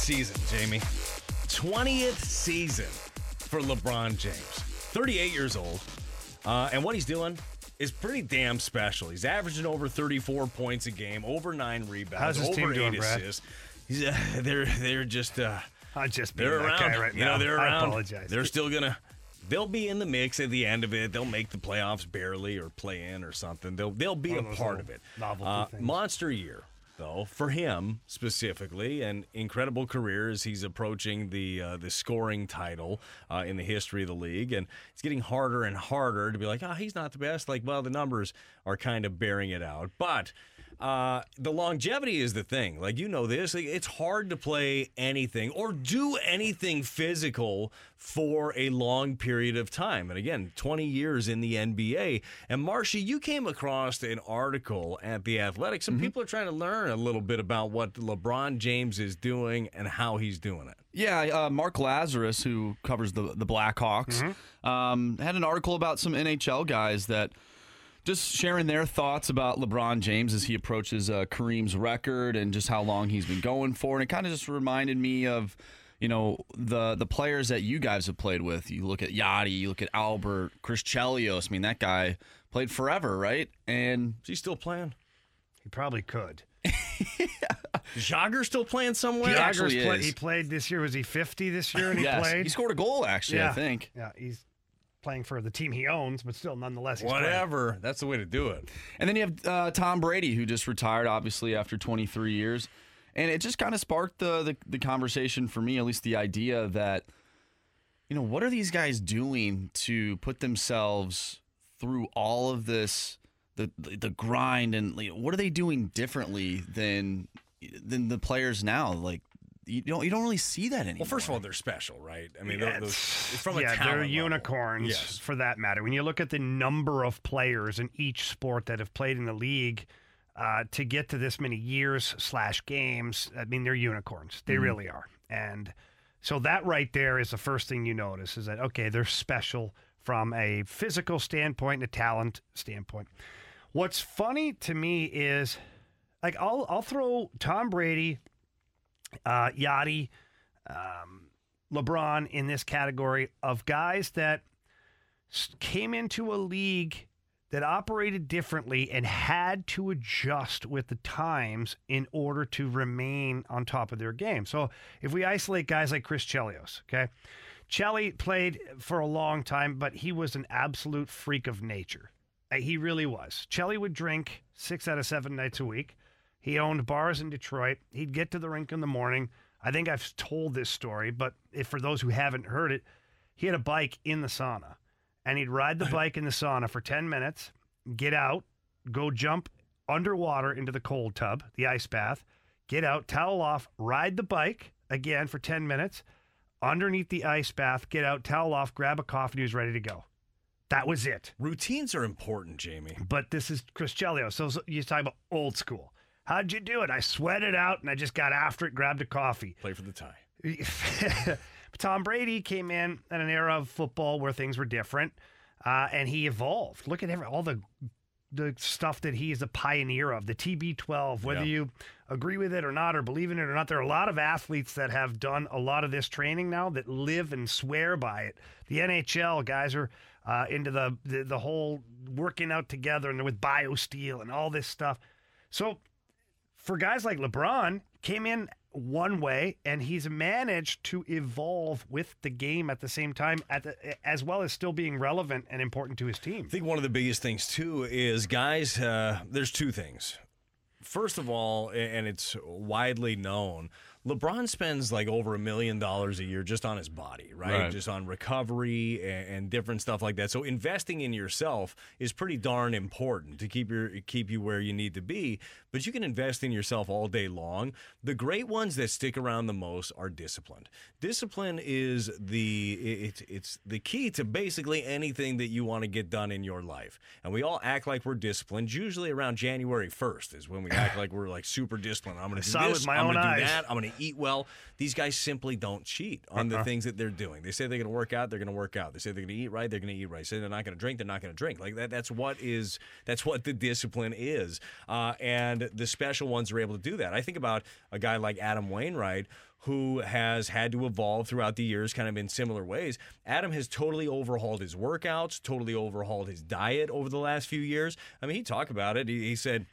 Season, Jamie. 20th season for LeBron James. 38 years old. Uh, and what he's doing is pretty damn special. He's averaging over 34 points a game, over nine rebounds, over doing, eight assists. He's, uh, they're they're just uh, I'm just being they're around. right you now. know, they're I around. apologize. They're still gonna. They'll be in the mix at the end of it. They'll make the playoffs barely or play in or something. They'll they'll be One a part of it. novelty Uh, monster year though for him specifically, an incredible career as he's approaching the uh, the scoring title uh, in the history of the league, and it's getting harder and harder to be like, ah, he's not the best. Like, well, the numbers are kind of bearing it out, but. Uh, the longevity is the thing. Like you know this, like, it's hard to play anything or do anything physical for a long period of time. And again, 20 years in the NBA. And Marshy, you came across an article at the Athletic. Some people are trying to learn a little bit about what LeBron James is doing and how he's doing it. Yeah, uh, Mark Lazerus, who covers the the Blackhawks, um, had an article about some NHL guys that just sharing their thoughts about LeBron James as he approaches uh, Kareem's record and just how long he's been going for. And it kind of just reminded me of, you know, the the players that you guys have played with. You look at Yachty, you look at Albert, Chris Chelios. I mean, that guy played forever, right? And is he still playing? He probably could. Jagr still playing somewhere? He Jagr's actually play- is. he played this year. Was he 50 this year? And he Yes, played. he scored a goal, actually, I think. Yeah, he's playing for the team he owns, but still, nonetheless, he's playing. Whatever. That's the way to do it. And then you have uh, Tom Brady, who just retired, obviously, after 23 years. And it just kind of sparked the, the, the conversation for me, at least the idea that, you know, what are these guys doing to put themselves through all of this, the, the, the grind, and you know, what are they doing differently than than the players now? Like, you don't you don't really see that anymore. Well, first of all, they're special, right? I mean, Yeah, those, it's- from a yeah, they're unicorns Yes. for that matter. When you look at the number of players in each sport that have played in the league, uh, to get to this many years slash games, I mean, they're unicorns. They Mm-hmm. Mhm. really are. And so that right there is the first thing you notice is that okay, they're special from a physical standpoint and a talent standpoint. What's funny to me is like I'll I'll throw Tom Brady, uh, Yachty, um, LeBron in this category of guys that came into a league that operated differently and had to adjust with the times in order to remain on top of their game. So if we isolate guys like Chris Chelios, okay, Chelly played for a long time, but he was an absolute freak of nature. Uh, He really was. Chelly would drink six out of seven nights a week. He owned bars in Detroit. He'd get to the rink in the morning. I think I've told this story, but if for those who haven't heard it, he had a bike in the sauna and he'd ride the bike in the sauna for 10 minutes, get out, go jump underwater into the cold tub, the ice bath, get out, towel off, ride the bike again for 10 minutes, underneath the ice bath, get out, towel off, grab a coffee, and he was ready to go. That was it. Routines are important, Jamie. But this is Chris Chelios. So, so you talk about old school. How'd you do it? I sweated out and I just got after it, grabbed a coffee. Play for the tie. Tom Brady came in at an era of football where things were different, uh, and he evolved. Look at every, all the the stuff that he is a pioneer of. The TB12, whether Yeah. you agree with it or not, or believe in it or not, there are a lot of athletes that have done a lot of this training now that live and swear by it. The NHL guys are uh, into the, the the whole working out together and they're with BioSteel and all this stuff. So for guys like LeBron, came in one way and he's managed to evolve with the game at the same time, the, as well as still being relevant and important to his team. I think one of the biggest things too is guys. Uh, there's two things. First of all, and it's widely known, LeBron spends like over a million dollars a year just on his body, right? Right. Just on recovery and, and different stuff like that. So investing in yourself is pretty darn important to keep your keep you where you need to be. But you can invest in yourself all day long. The great ones that stick around the most are disciplined. Discipline is the it's it's the key to basically anything that you want to get done in your life. And we all act like we're disciplined. Usually around January first is when we act like we're like super disciplined. I'm going to do this. I'm going to do that. I'm going to eat well. These guys simply don't cheat on the Uh-uh. things that they're doing. They say they're going to work out, they're going to work out. They say they're going to eat right, they're going to eat right. They say they're not going to drink, they're not going to drink. Like that. That's what is. That's what the discipline is. Uh, and the special ones are able to do that. I think about a guy like Adam Wainwright. Who has had to evolve throughout the years, kind of in similar ways. Adam has totally overhauled his workouts, totally overhauled his diet over the last few years. I mean, he talked about it. He, he said,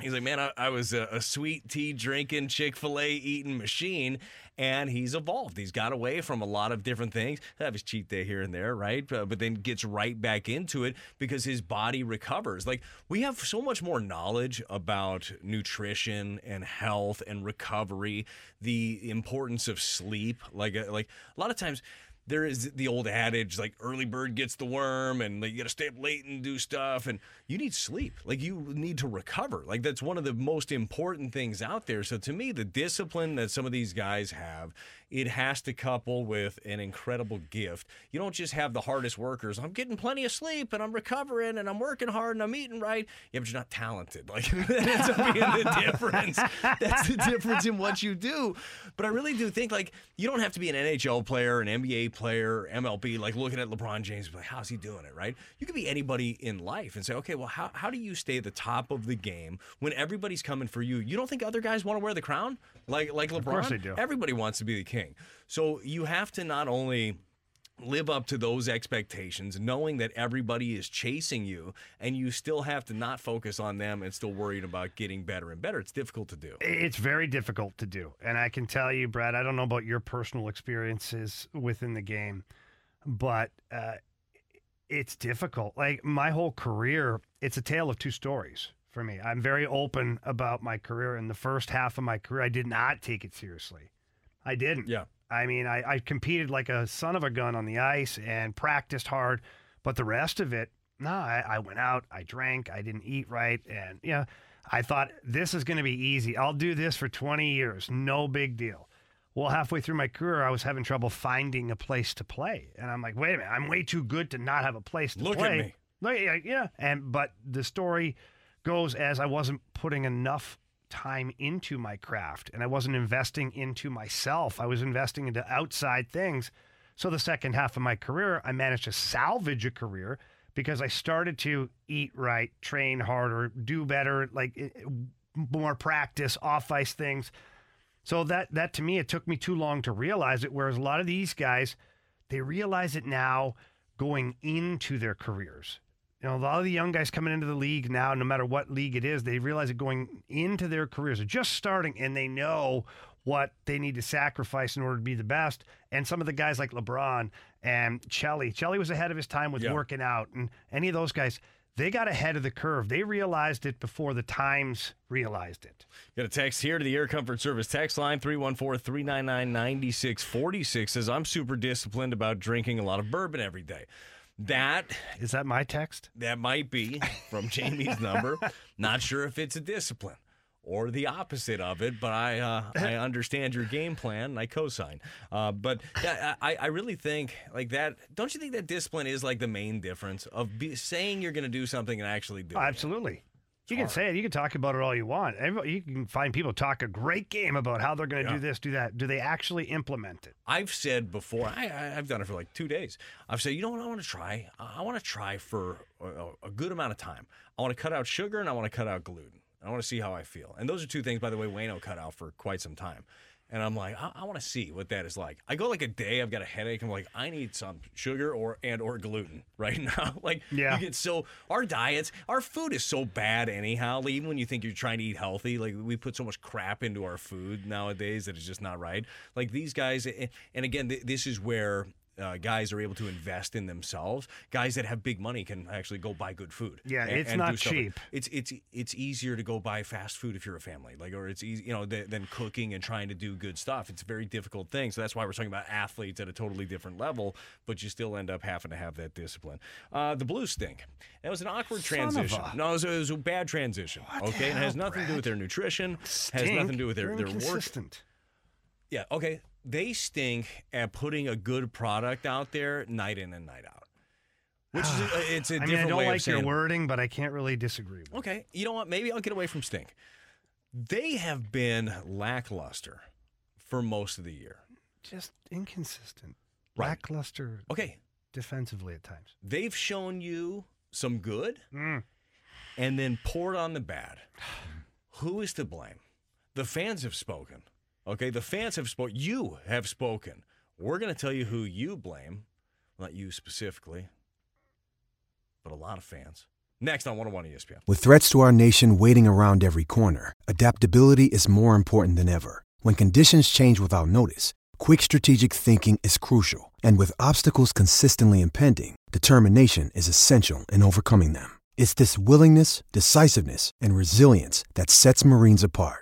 He's like, man, I, I was a, a sweet tea drinking, Chick fil A eating machine, and he's evolved. He's got away from a lot of different things. Have his cheat day here and there, right? But then gets right back into it because his body recovers. Like, we have so much more knowledge about nutrition and health and recovery, the importance of sleep. Like, uh, like a lot of times, there is the old adage like early bird gets the worm and like, you got to stay up late and do stuff and you need sleep. Like you need to recover. Like that's one of the most important things out there. So to me the discipline that some of these guys have it has to couple with an incredible gift you don't just have the hardest workers i'm getting plenty of sleep and i'm recovering and i'm working hard and i'm eating right yeah but you're not talented like that ends up being the difference that's the difference in what you do but i really do think like you don't have to be an nhl player an nba player, MLB, like looking at LeBron James, like, how's he doing it, right? You could be anybody in life and say, okay, well, how, how do you stay at the top of the game when everybody's coming for you? You don't think other guys want to wear the crown? Like like LeBron? Of course they do. Everybody wants to be the king. So you have to not only live up to those expectations, knowing that everybody is chasing you, and you still have to not focus on them and still worried about getting better and better. It's difficult to do. It's very difficult to do. And I can tell you, Brad, I don't know about your personal experiences within the game, but uh, it's difficult. Like my whole career, it's a tale of two stories for me. I'm very open about my career. In the first half of my career, I did not take it seriously. I didn't. Yeah. I mean, I, I competed like a son of a gun on the ice and practiced hard, but the rest of it, no, I, I went out, I drank, I didn't eat right, and you know, I thought this is going to be easy. I'll do this for 20 years, no big deal. Well, halfway through my career, I was having trouble finding a place to play, and I'm like, wait a minute, I'm way too good to not have a place to Look at play. me. Look, yeah, yeah, and but the story goes as I wasn't putting enough time into my craft and I wasn't investing into myself. I was investing into outside things. So the second half of my career, I managed to salvage a career because I started to eat right, train harder, do better, like eh, more practice, off ice things. So that that to me, it took me too long to realize it. Whereas a lot of these guys, they realize it now going into their careers. You know, a lot of the young guys coming into the league now, no matter what league it is, they realize it going into their careers. They're just starting and they know what they need to sacrifice in order to be the best. And some of the guys like LeBron and Chelly, Chelly was ahead of his time with Yeah. working out. And any of those guys, they got ahead of the curve. They realized it before the times realized it. Got a text here to the Air Comfort Service text line 314 399 9646 says, I'm super disciplined about drinking a lot of bourbon every day. That is that my text? That might be from Jamie's number. Not sure if it's a discipline or the opposite of it, but I uh, I understand your game plan and I co-sign. Uh, but yeah, I, I really think like that. Don't you think that discipline is like the main difference of be, saying you're going to do something and actually doing? it? You can say it. You can talk about it all you want. Everybody, you can find people talk a great game about how they're going to Yeah. do this, do that. Do they actually implement it? I've said before, I, I've done it for like two days. I've said, you know what, I want to try? I I want to try for a, a good amount of time. I want to cut out sugar and I want to cut out gluten. I want to see how I feel. And those are two things, by the way, Wayno cut out for quite some time. And I'm like, I, I want to see what that is like. I go like a day, I've got a headache. I'm like, I need some sugar or and or gluten right now. like, Yeah. you get so our diets, our food is so bad anyhow. Like, even when you think you're trying to eat healthy, like we put so much crap into our food nowadays that it's just not right. Like these guys, and and again, th- this is where. Uh, guys are able to invest in themselves. Guys that have big money can actually go buy good food. Yeah, and- it's and not cheap. It's it's it's easier to go buy fast food if you're a family, like, or it's easy, you know, th- than cooking and trying to do good stuff. It's a very difficult thing. So that's why we're talking about athletes at a totally different level, but you still end up having to have that discipline. Uh, the Blues stink. That was an awkward Son transition. a- No, it was, it was a bad transition. okay, and it has hell, nothing to do with their nutrition. Has Stink. nothing to do with their They're their work. Yeah, okay. They stink at putting a good product out there night in and night out. Which is a, it's a I different mean, I don't way of like your wording, but I can't really disagree. With Okay, you know what? Maybe I'll get away from stink. They have been lackluster for most of the year. Just inconsistent, Right. lackluster. Okay, defensively at times. they've shown you some good Mm. and then poured on the bad. Who is to blame? The fans have spoken. Okay, the fans have spoken. You have spoken. We're going to tell you who you blame. Not you specifically, but a lot of fans. Next on 101 ESPN. With threats to our nation waiting around every corner, adaptability is more important than ever. When conditions change without notice, quick strategic thinking is crucial. And with obstacles consistently impending, determination is essential in overcoming them. It's this willingness, decisiveness, and resilience that sets Marines apart.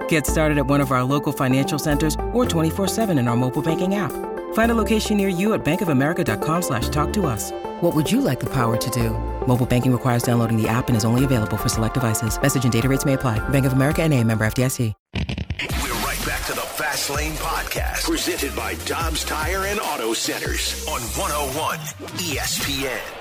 Get started at one of our local financial centers or 24-7 in our mobile banking app. Find a location near you at bankofamerica.com slash talk to us. What would you like the power to do? Mobile banking requires downloading the app and is only available for select devices. Message and data rates may apply. Bank of America and a member FDIC. We're right back to the Fast Lane Podcast, presented by Dobbs Tire and Auto Centers on 101 ESPN.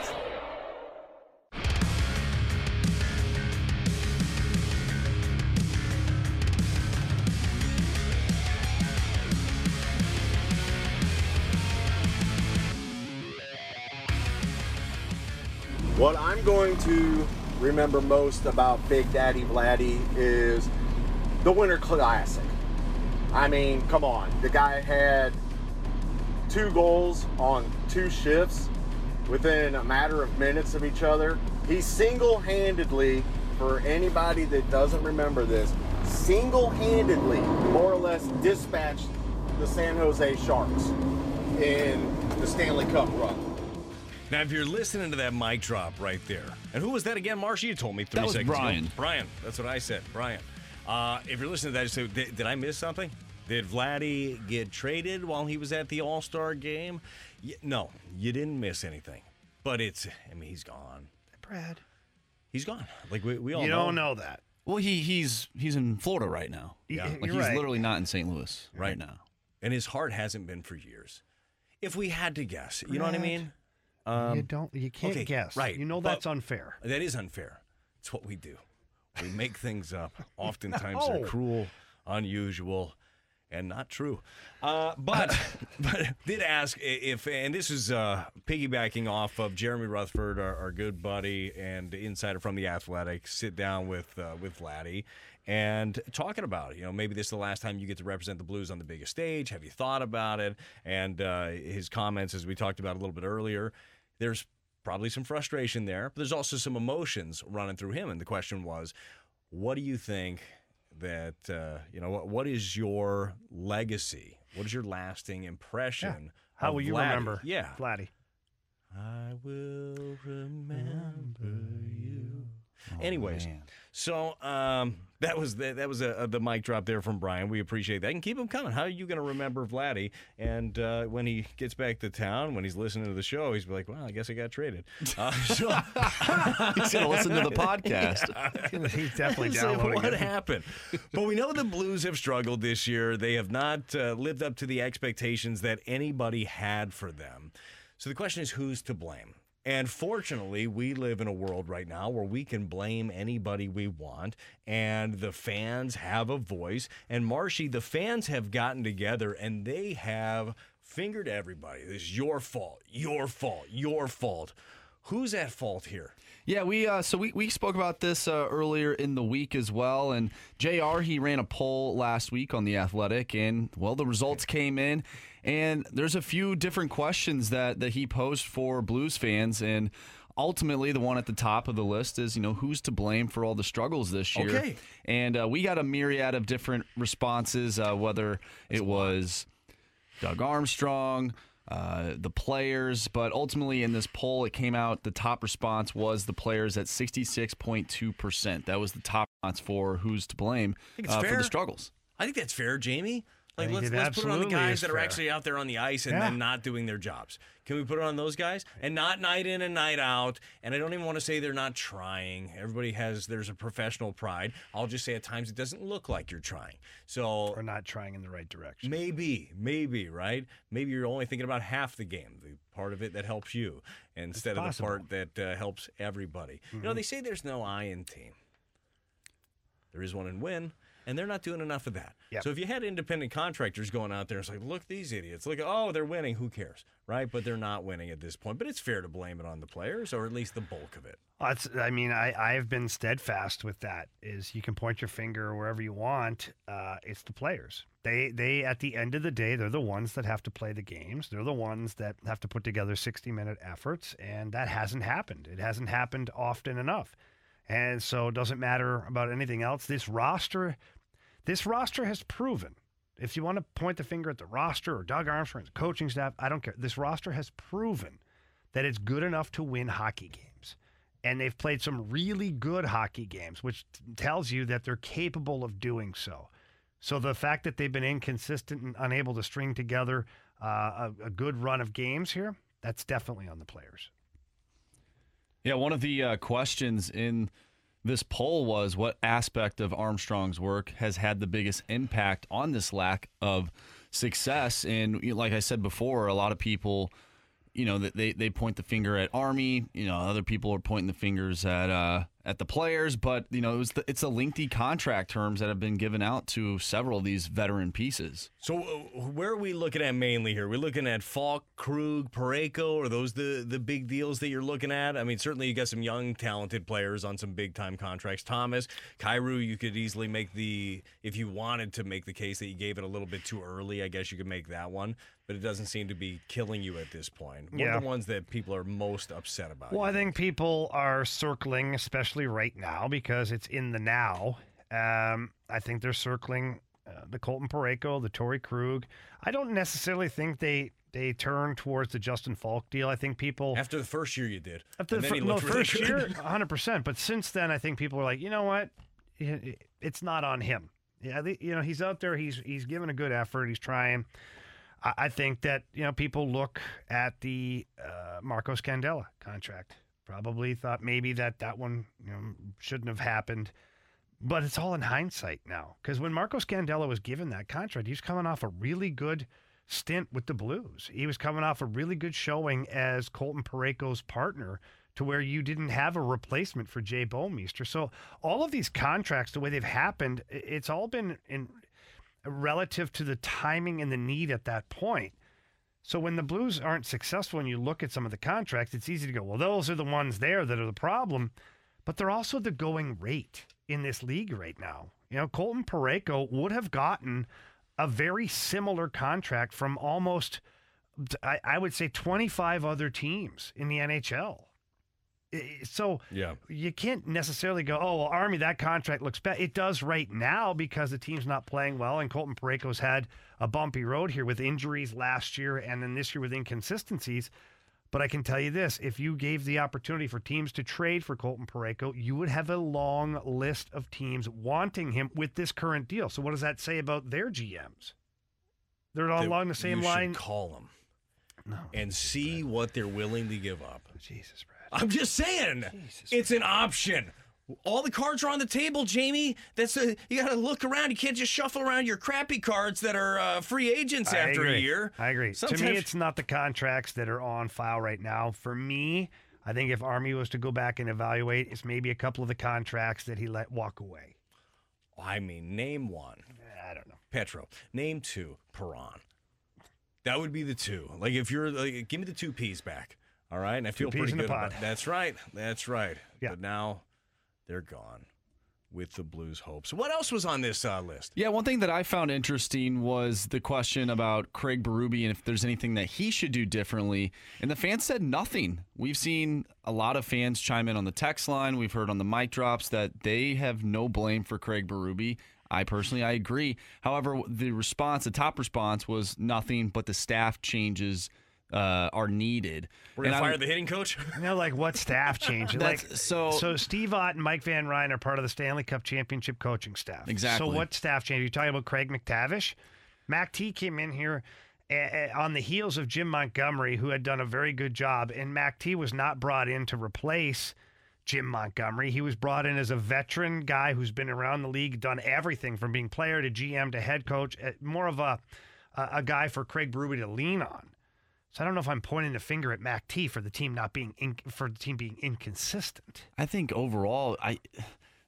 What I'm going to remember most about Big Daddy Vladdy is the Winter Classic. I mean, come on. The guy had two goals on two shifts within a matter of minutes of each other. He single handedly, for anybody that doesn't remember this, single handedly, more or less, dispatched the San Jose Sharks in the Stanley Cup run. Now, if you're listening to that mic drop right there, and who was that again, Marsha? You told me three That was seconds Brian. ago. Brian, that's what I said. Brian. Uh, if you're listening to that, so did, did I miss something? Did Vladdy get traded while he was at the All Star game? Y- no, you didn't miss anything. But it's, I mean, he's gone. Brad. He's gone. Like we, we all You know. don't know that. Well, he he's he's in Florida right now. Yeah. like You're he's right. literally not in St. Louis right, Right. now. And his heart hasn't been for years. If we had to guess, you know what I Brad, mean? Um, you don't. You can't okay, guess. Right. You know that's unfair. That is unfair. It's what we do. We make things up. Oftentimes No. they're cruel, unusual, and not true. Uh, but but did ask if, and this is uh, piggybacking off of Jeremy Rutherford, our, our good buddy and insider from the Athletic, sit down with uh, with Laddie and talking about it. You know, maybe this is the last time you get to represent the Blues on the biggest stage. Have you thought about it? And uh, his comments, as we talked about a little bit earlier, there's probably some frustration there, but there's also some emotions running through him. And the question was, what do you think that uh, you know? What, what is your legacy? What is your lasting impression? How of will you Vladdy? remember? Yeah, Vladdy. I will remember you. Anyways, so um, that was the, that was a, the mic drop there from Brian. We appreciate that, and keep him coming. How are you going to remember Vladdy? And uh, when he gets back to town, when he's listening to the show, he's like, "Well, I guess I got traded." Uh, so, He's gonna listen to the podcast. Yeah. He's definitely So downloading What it. happened? But we know the Blues have struggled this year. They have not uh, lived up to the expectations that anybody had for them. So the question is, who's to blame? And fortunately, we live in a world right now where we can blame anybody we want, and the fans have a voice. And Marshy, the fans have gotten together and they have fingered everybody. This is your fault, your fault, your fault. Who's at fault here? Yeah, we uh, so we, we spoke about this uh, earlier in the week as well. And Jr. he ran a poll last week on the Athletic, and well, the results came in, and there's a few different questions that that he posed for Blues fans, and ultimately the one at the top of the list is you know who's to blame for all the struggles this year. Okay. and uh, we got a myriad of different responses, uh, whether it was Doug Armstrong, uh, the players, but ultimately in this poll, it came out the top response was the players at 66.2%. That was the top response for who's to blame uh, for the struggles. I think that's fair, Jamie. Like let's let's put it on the guys that are fair. actually out there on the ice and Yeah. then not doing their jobs. Can we put it on those guys and not night in and night out? And I don't even want to say they're not trying. Everybody has there's a professional pride. I'll just say at times it doesn't look like you're trying. So Or not trying in the right direction. Maybe, maybe, right? Maybe you're only thinking about half the game, the part of it that helps you, instead of the part that uh, helps everybody. You know, Mhm. they say there's no I in team. There is one in win, and they're not doing enough of that. Yep. So if you had independent contractors going out there, it's like, look, these idiots. Look, oh, they're winning. Who cares, right? But they're not winning at this point. But it's fair to blame it on the players, or at least the bulk of it. I mean, I, I've been steadfast with that. Is you can point your finger wherever you want. Uh, it's the players. They, they, at the end of the day, they're the ones that have to play the games. They're the ones that have to put together 60 minute efforts, and that hasn't happened. It hasn't happened often enough. And so it doesn't matter about anything else. This roster, this roster has proven. If you want to point the finger at the roster or Doug Armstrong's coaching staff, I don't care. This roster has proven that it's good enough to win hockey games. And they've played some really good hockey games, which t- tells you that they're capable of doing so. So the fact that they've been inconsistent and unable to string together uh, a, a good run of games here, that's definitely on the players. Yeah, one of the uh, questions in this poll was what aspect of Armstrong's work has had the biggest impact on this lack of success. And like I said before, a lot of people, you know, they, they point the finger at Army. You know, other people are pointing the fingers at uh, at the players. But you know, it was the, it's a lengthy contract terms that have been given out to several of these veteran pieces. So uh, where are we looking at mainly here? We're looking at Faulk, Krug, Parayko. Are those the the big deals that you're looking at? I mean, certainly you got some young, talented players on some big time contracts. Thomas, Kyrou, you could easily make the if you wanted to make the case that you gave it a little bit too early. I guess you could make that one, but it doesn't seem to be killing you at this point. What Yeah. are the ones that people are most upset about? Well, I think people are circling, especially right now, because it's in the now. Um, I think they're circling uh, the Colton Parayko, the Torey Krug. I don't necessarily think they they turn towards the Justin Faulk deal. I think people After the first year, you did. after the fir- no, really first good. year, 100. percent But since then, I think people are like, you know what, it's not on him. Yeah, you know, he's out there. He's he's giving a good effort. He's trying. I, I think that you know people look at the uh, Marco Scandella contract. Probably thought maybe that that one you know, shouldn't have happened. But it's all in hindsight now. Because when Marco Scandella was given that contract, he was coming off a really good stint with the Blues. He was coming off a really good showing as Colton Parayko's partner to where you didn't have a replacement for Jay Bouwmeester. So all of these contracts, the way they've happened, it's all been in relative to the timing and the need at that point. So when the Blues aren't successful and you look at some of the contracts, it's easy to go, well, those are the ones there that are the problem, but they're also the going rate in this league right now. You know, Colton Parayko would have gotten a very similar contract from almost, I, I would say, 25 other teams in the NHL. So Yeah. you can't necessarily go, oh, well, Army, that contract looks bad. It does right now because the team's not playing well, and Colton Parayko's had a bumpy road here with injuries last year and then this year with inconsistencies. But I can tell you this if you gave the opportunity for teams to trade for Colton Parayko, you would have a long list of teams wanting him with this current deal. So, what does that say about their GMs? They're all along the same you should line. call them and see what they're willing to give up. Jesus, Brad. I'm just saying, it's an option. All the cards are on the table, Jamie. That's a, you got to look around. You can't just shuffle around your crappy cards that are uh, free agents I after agree. a year. I agree. Sometimes, To me, it's not the contracts that are on file right now. For me, I think if Army was to go back and evaluate, it's maybe a couple of the contracts that he let walk away. I mean, name one. I don't know. Petro. Name two. Perron. That would be the two. Like if you're, like, give me the two P's back. All right, and I Two feel pretty in a good about pod. That's right. That's right. Yeah. But now they're gone with the Blues' hopes. What else was on this uh, list? Yeah, one thing that I found interesting was the question about Craig Berube and if there's anything that he should do differently. And the fans said nothing. We've seen a lot of fans chime in on the text line. We've heard on the mic drops that they have no blame for Craig Berube. I personally, I agree. However, the response, the top response was nothing, but the staff changes uh, are needed. We're gonna And I fire the hitting coach. You know, like what staff change? like That's- so- so Steve Ott and Mike Van Ryn are part of the Stanley Cup championship coaching staff. Exactly. So what staff change? Are you talking about Craig MacTavish? Mac T came in here uh, on the heels of Jim Montgomery, who had done a very good job, and Mac T was not brought in to replace Jim Montgomery. He was brought in as a veteran guy who's been around the league, done everything from being player to GM to head coach, more of a a a guy for Craig Berube to lean on. So I don't know if I'm pointing the finger at Mac T for the team not being in, for the team being inconsistent. I think overall, I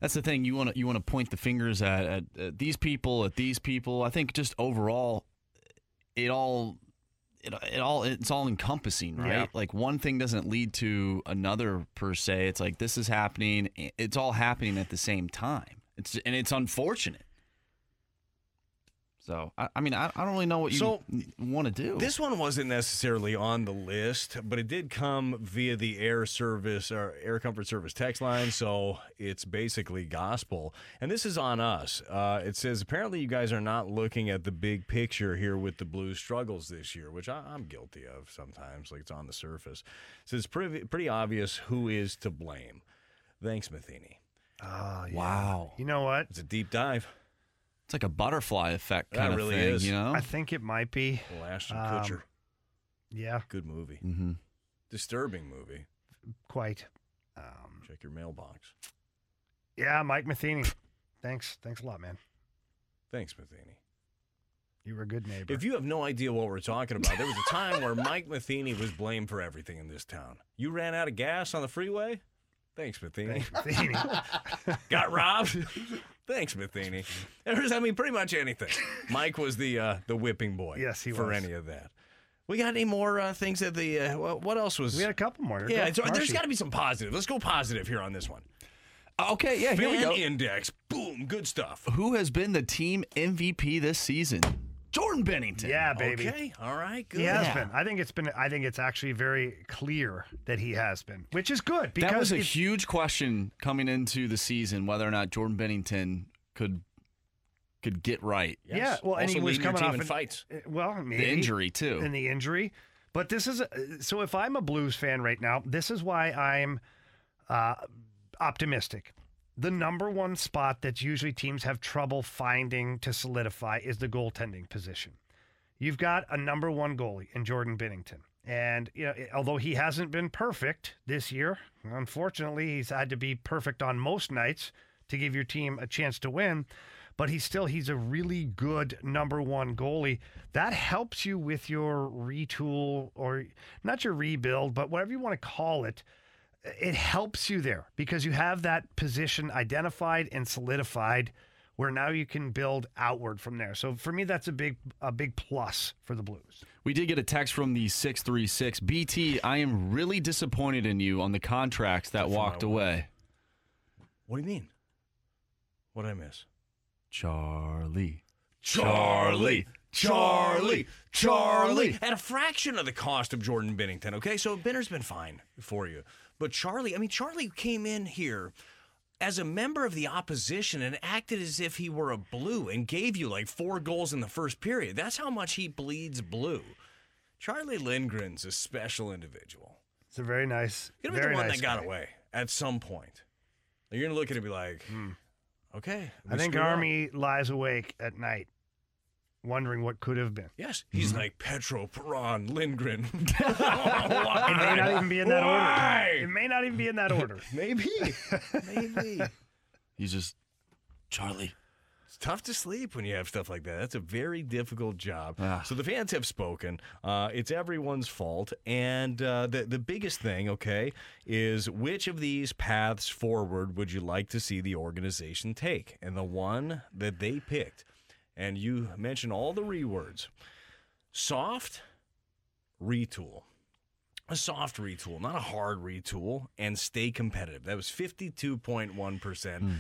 That's the thing. You want to you want to point the fingers at, at, at these people, at these people. I think just overall, it all it, it all it's all encompassing, right? Yeah. Like one thing doesn't lead to another per se. It's like this is happening. It's all happening at the same time. It's and it's unfortunate. So I, I mean I, I don't really know what you So, want to do. This one wasn't necessarily on the list, but it did come via the Air Service or Air Comfort Service text line, so it's basically gospel. And this is on us. Uh, it says apparently you guys are not looking at the big picture here with the Blues' struggles this year, which I, I'm guilty of sometimes. Like it's on the surface. So it's pretty pretty obvious who is to blame. Thanks, Matheny. Oh, yeah. Wow. You know what? It's a deep dive. It's like a butterfly effect That kind of really thing, is. you know? I think it might be. Well, Ashton Um, Kutcher. Yeah, Good movie. mm-hmm. Disturbing movie. quite. Um, Check your mailbox. yeah, Mike Matheny. Thanks. Thanks a lot, man. Thanks, Matheny. You were a good neighbor. If you have no idea what we're talking about, there was a time where Mike Matheny was blamed for everything in this town. You ran out of gas on the freeway? Thanks, Matheny. Thanks, Matheny. Got robbed? Thanks, Matheny. I mean, pretty much anything. Mike was the uh, the whipping boy. Yes, he for was. any of that. We got any more uh, things at the? Uh, what, what else was? we had a couple more. yeah, Go, so there's Marshy. got to be some positive. Let's go positive here on this one. Okay, yeah, here we Fan go. index, boom, good stuff. Who has been the team MVP this season? Jordan Binnington. Yeah, baby. Okay, all right, good. He has Yeah. been. I think it's been. I think it's actually very clear that he has been, which is good because that was a huge question coming into the season whether or not Jordan Binnington could could get right. Yes. Yeah, well, and he was coming off in fights. uh, Well, maybe. The injury too. and the injury. But this is a, so. If I'm a Blues fan right now, this is why I'm uh, optimistic. The number one spot that usually teams have trouble finding to solidify is the goaltending position. You've got a number one goalie in Jordan Binnington. And you know, although he hasn't been perfect this year, unfortunately, he's had to be perfect on most nights to give your team a chance to win. But he's still he's a really good number one goalie. That helps you with your retool or not your rebuild, but whatever you want to call it. It helps you there because you have that position identified and solidified where now you can build outward from there. So for me, that's a big a big plus for the Blues. We did get a text from the 636. BT, I am really disappointed in you on the contracts that walked away. What do you mean? What did I miss? Charlie. Charlie, Charlie, Charlie. At a fraction of the cost of Jordan Binnington, okay? So Benner's been fine for you. But Charlie, I mean, Charlie came in here as a member of the opposition and acted as if he were a blue and gave you like four goals in the first period. That's how much he bleeds blue. Charlie Lindgren's a special individual. It's a very nice, You're gonna be the one nice that got guy. away at some point. You're gonna look at it and be like, okay. Hmm. I think screwed up. Army lies awake at night, wondering what could have been. Yes, he's like Petro, Perron, Lindgren. It may not even be in that Why? order. It may not even be in that order. Maybe. Maybe. He's just Charlie. It's tough to sleep when you have stuff like that. That's a very difficult job. Ah. So the fans have spoken. Uh, it's everyone's fault, and uh, the the biggest thing, okay, is which of these paths forward would you like to see the organization take? And the one that they picked, and you mentioned all the rewords: soft, retool. A soft retool, not a hard retool, and stay competitive. That was 52.1%.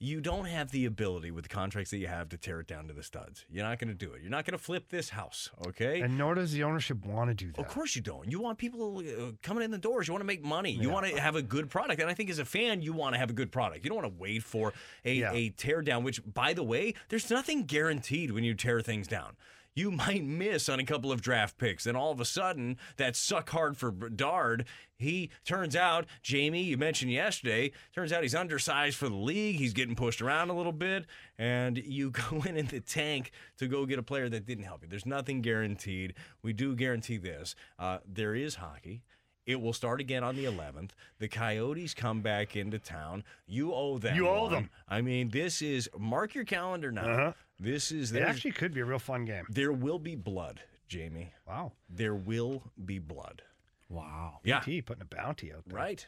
You don't have the ability with the contracts that you have to tear it down to the studs. You're not going to do it. You're not going to flip this house, okay? And nor does the ownership want to do that. Of course you don't. You want people uh, coming in the doors. You want to make money. You Yeah. want to have a good product. And I think as a fan, you want to have a good product. You don't want to wait for a, a tear down, which, by the way, there's nothing guaranteed when you tear things down. You might miss on a couple of draft picks. And all of a sudden, that suck hard for Bedard. He turns out, Jamie, you mentioned yesterday, turns out he's undersized for the league. He's getting pushed around a little bit. And you go in in the tank to go get a player that didn't help you. There's nothing guaranteed. We do guarantee this. Uh, there is hockey. It will start again on the 11th. The Coyotes come back into town. You owe them. You owe one. them. I mean, this is mark your calendar now. Uh-huh. This is It actually could be a real fun game. there will be blood, Jamie. Wow. There will be blood. Wow. Yeah. BT putting a bounty out there. Right.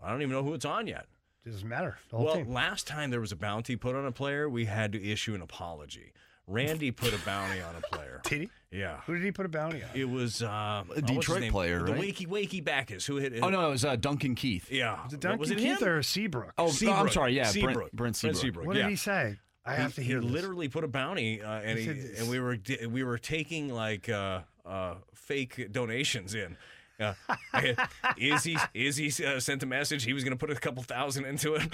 I don't even know who it's on yet. Doesn't matter. Well, team. last time there was a bounty put on a player, we had to issue an apology. Randy put a bounty on a player. Did he? Yeah. Who did he put a bounty on? It was A oh, what's his Detroit name? player, the right? Wakey Wakey Backes. Who hit? Oh no, it was uh, Duncan Keith. Yeah, Was it Duncan was it Keith him? or Seabrook? Oh, Seabrook. I'm Seabrook. sorry. Yeah, Seabrook. Brent, Brent Seabrook. what yeah. did he say? I He- have to hear He this. literally put a bounty, uh, and He he, and we were we were taking like uh, uh, fake donations in. Uh, Izzy Izzy uh, sent a message. He was going to put a couple thousand into it.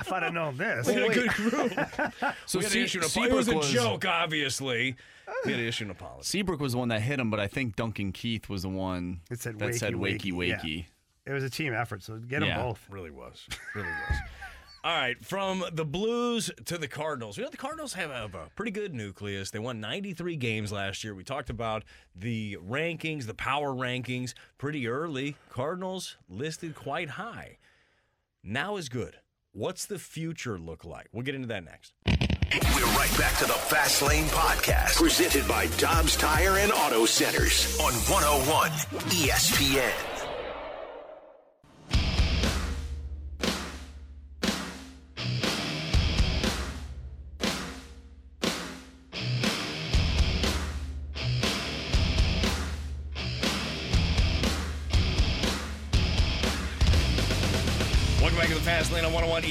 If I'd have known this. We had a good group. So we had to Se- issue an apology. It Seabrook was a joke, obviously. We had to issue an apology. Seabrook was the one that hit him, but I think Duncan Keith was the one It said that wakey, said wakey wakey, yeah. It was a team effort, so get them Yeah. both. Really was. Really was. All right, from the Blues to the Cardinals. You know, the Cardinals have a, a pretty good nucleus. They won 93 games last year. We talked about the rankings, the power rankings, pretty early. Cardinals listed quite high. Now is good. What's the future look like? We'll get into that next. We're right back to the Fast Lane Podcast, presented by Dobbs Tire and Auto Centers on 101 ESPN.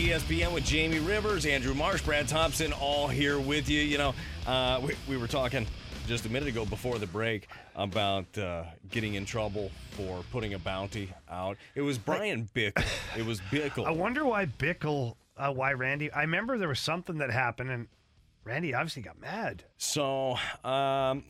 ESPN with Jamie Rivers, Andrew Marsh, Brad Thompson, all here with you. You know, uh, we, we were talking just a minute ago before the break about uh, getting in trouble for putting a bounty out. It was Bryan Bickell. It was Bickell. I wonder why Bickell, uh, why Randy. I remember there was something that happened, and Randy obviously got mad. So, um,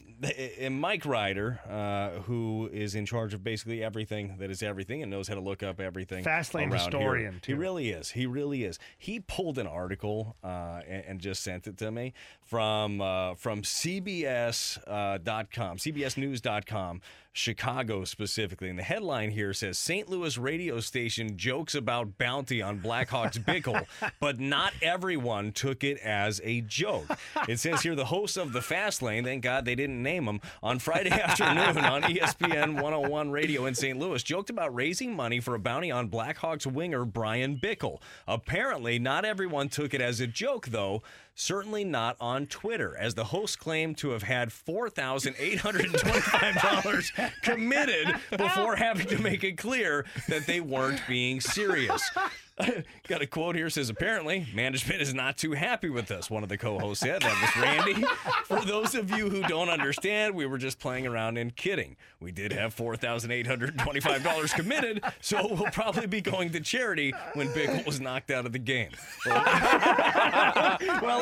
and Mike Ryder, uh, who is in charge of basically everything that is everything and knows how to look up everything. Fastlane around here. historian, He really is. He really is. He pulled an article uh, and, and just sent it to me from uh, from CBS.com, uh, CBSNews.com, Chicago specifically. And the headline here says St. Louis radio station jokes about bounty on Blackhawks Bickell, but not everyone took it as a joke. It says here the host of the Fast Lane, thank God they didn't name him, on Friday afternoon on ESPN 101 radio in St. Louis joked about raising money for a bounty on Blackhawks winger Bryan Bickell. Apparently, not everyone took it as a joke, though. Certainly not on Twitter, as the host claimed to have had $4,825 committed before having to make it clear that they weren't being serious. Got a quote here says apparently management is not too happy with us. One of the co-hosts said that was Randy. For those of you who don't understand, we were just playing around and kidding. We did have four thousand eight hundred twenty-five dollars committed, so we'll probably be going to charity when Bickell was knocked out of the game. well,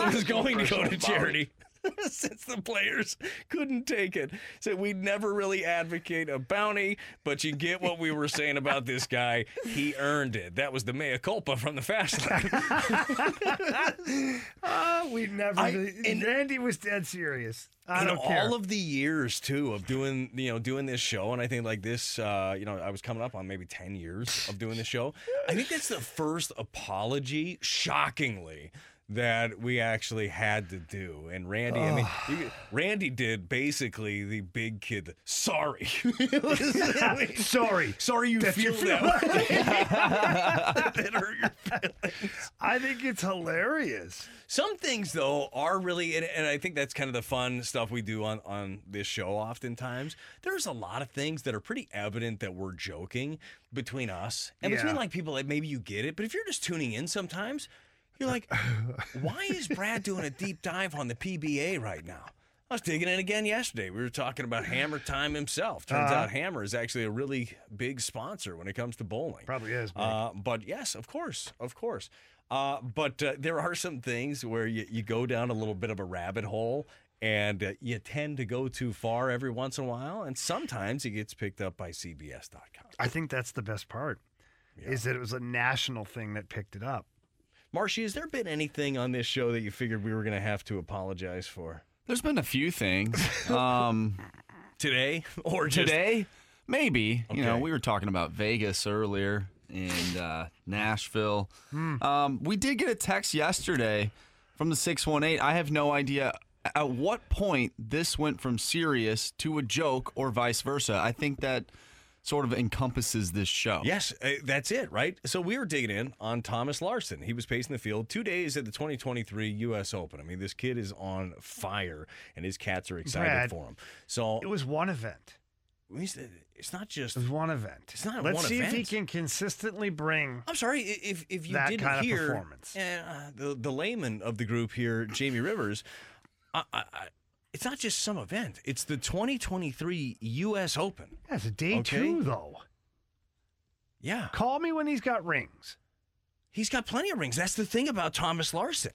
it was going to go to charity. Since the players couldn't take it. So we'd never really advocate a bounty, but you get what we were saying about this guy. He earned it. That was the mea culpa from the fast lane. Oh, we never. I- and Randy was dead serious. I in don't care. all of the years too of doing you know doing this show and i think like this uh you know i was coming up on maybe 10 years of doing this show i think that's the first apology shockingly that we actually had to do and randy i mean you- randy did basically the big kid sorry Sorry. sorry you That you feel feel that way that hurt your feelings I think it's hilarious. Some things though are really, and, and I think that's kind of the fun stuff we do on on this show. Oftentimes, there's a lot of things that are pretty evident that we're joking between us and between like people that maybe you get it, but if you're just tuning in, sometimes you're like, why is Brad doing a deep dive on the PBA right now? I was digging in again yesterday. We were talking about Hammer Time himself. Turns Uh-huh. out Hammer is actually a really big sponsor when it comes to bowling. Probably is. Uh, but yes, of course, of course. Uh, but uh, there are some things where you, you go down a little bit of a rabbit hole and uh, you tend to go too far every once in a while. And sometimes it gets picked up by CBS.com. I think that's the best part. Is that it was a national thing that picked it up. Marshy, has there been anything on this show that you figured we were going to have to apologize for There's been a few things. Um, today? Or just today, maybe. You know, we were talking about Vegas earlier and uh, Nashville. Um, we did get a text yesterday from the 618. I have no idea at what point this went from serious to a joke or vice versa. I think that sort of encompasses this show. Yes, uh, that's it, right? So we were digging in on Thomas Larsen. He was pacing the field two days at the 2023 U.S. Open. I mean, this kid is on fire, and his cats are excited Brad, for him. So It was one event. it's not just It was one event. It's not Let's one see if he can consistently bring. I'm sorry if if you that didn't kind of hear performance. uh, the the layman of the group here, Jamie Rivers. I, I, I, it's not just some event; it's the 2023 U.S. Open. It's a day Okay? two though. Yeah. Call me when he's got rings. He's got plenty of rings. That's the thing about Thomas Larsen.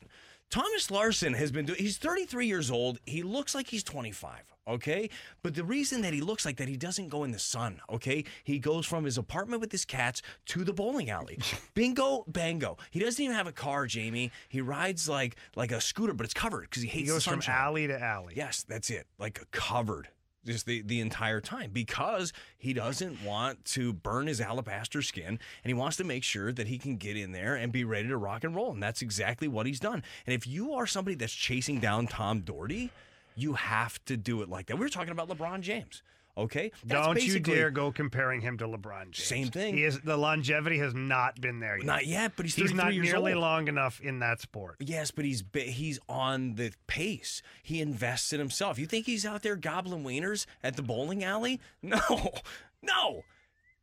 Thomas Larsen has been doing, he's 33 years old. He looks like he's 25, okay? But the reason that he looks like that, he doesn't go in the sun, okay? He goes from his apartment with his cats to the bowling alley. Bingo, bango. He doesn't even have a car, Jamie. He rides like like a scooter, but it's covered because he hates He goes from alley to alley. Yes, that's it. Like covered just the, the entire time because he doesn't want to burn his alabaster skin and he wants to make sure that he can get in there and be ready to rock and roll. And that's exactly what he's done. And if you are somebody that's chasing down Tom Doherty, you have to do it like that. We were talking about LeBron James. Okay? That's Don't you dare go comparing him to LeBron James. Same thing. He is the longevity has not been there yet. Not yet, but he's he's not nearly old. long enough in that sport. Yes, but he's he's on the pace. He invests in himself. You think he's out there gobbling wieners at the bowling alley? No, no.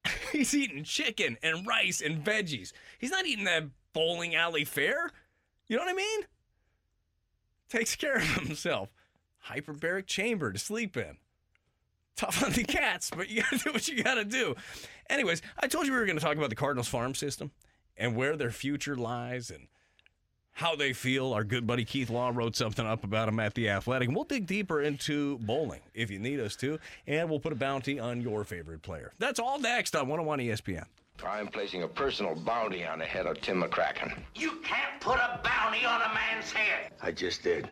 He's eating chicken and rice and veggies. He's not eating that bowling alley fare. You know what I mean? Takes care of himself. Hyperbaric chamber to sleep in. Tough on the cats, but you gotta do what you gotta do. Anyways, I told you we were gonna talk about the Cardinals farm system and where their future lies and how they feel. Our good buddy Keith Law wrote something up about them at the Athletic. And we'll dig deeper into bowling if you need us to, and we'll put a bounty on your favorite player. That's all next on 101 ESPN. I'm placing a personal bounty on the head of Tim McCracken. You can't put a bounty on a man's head. I just did.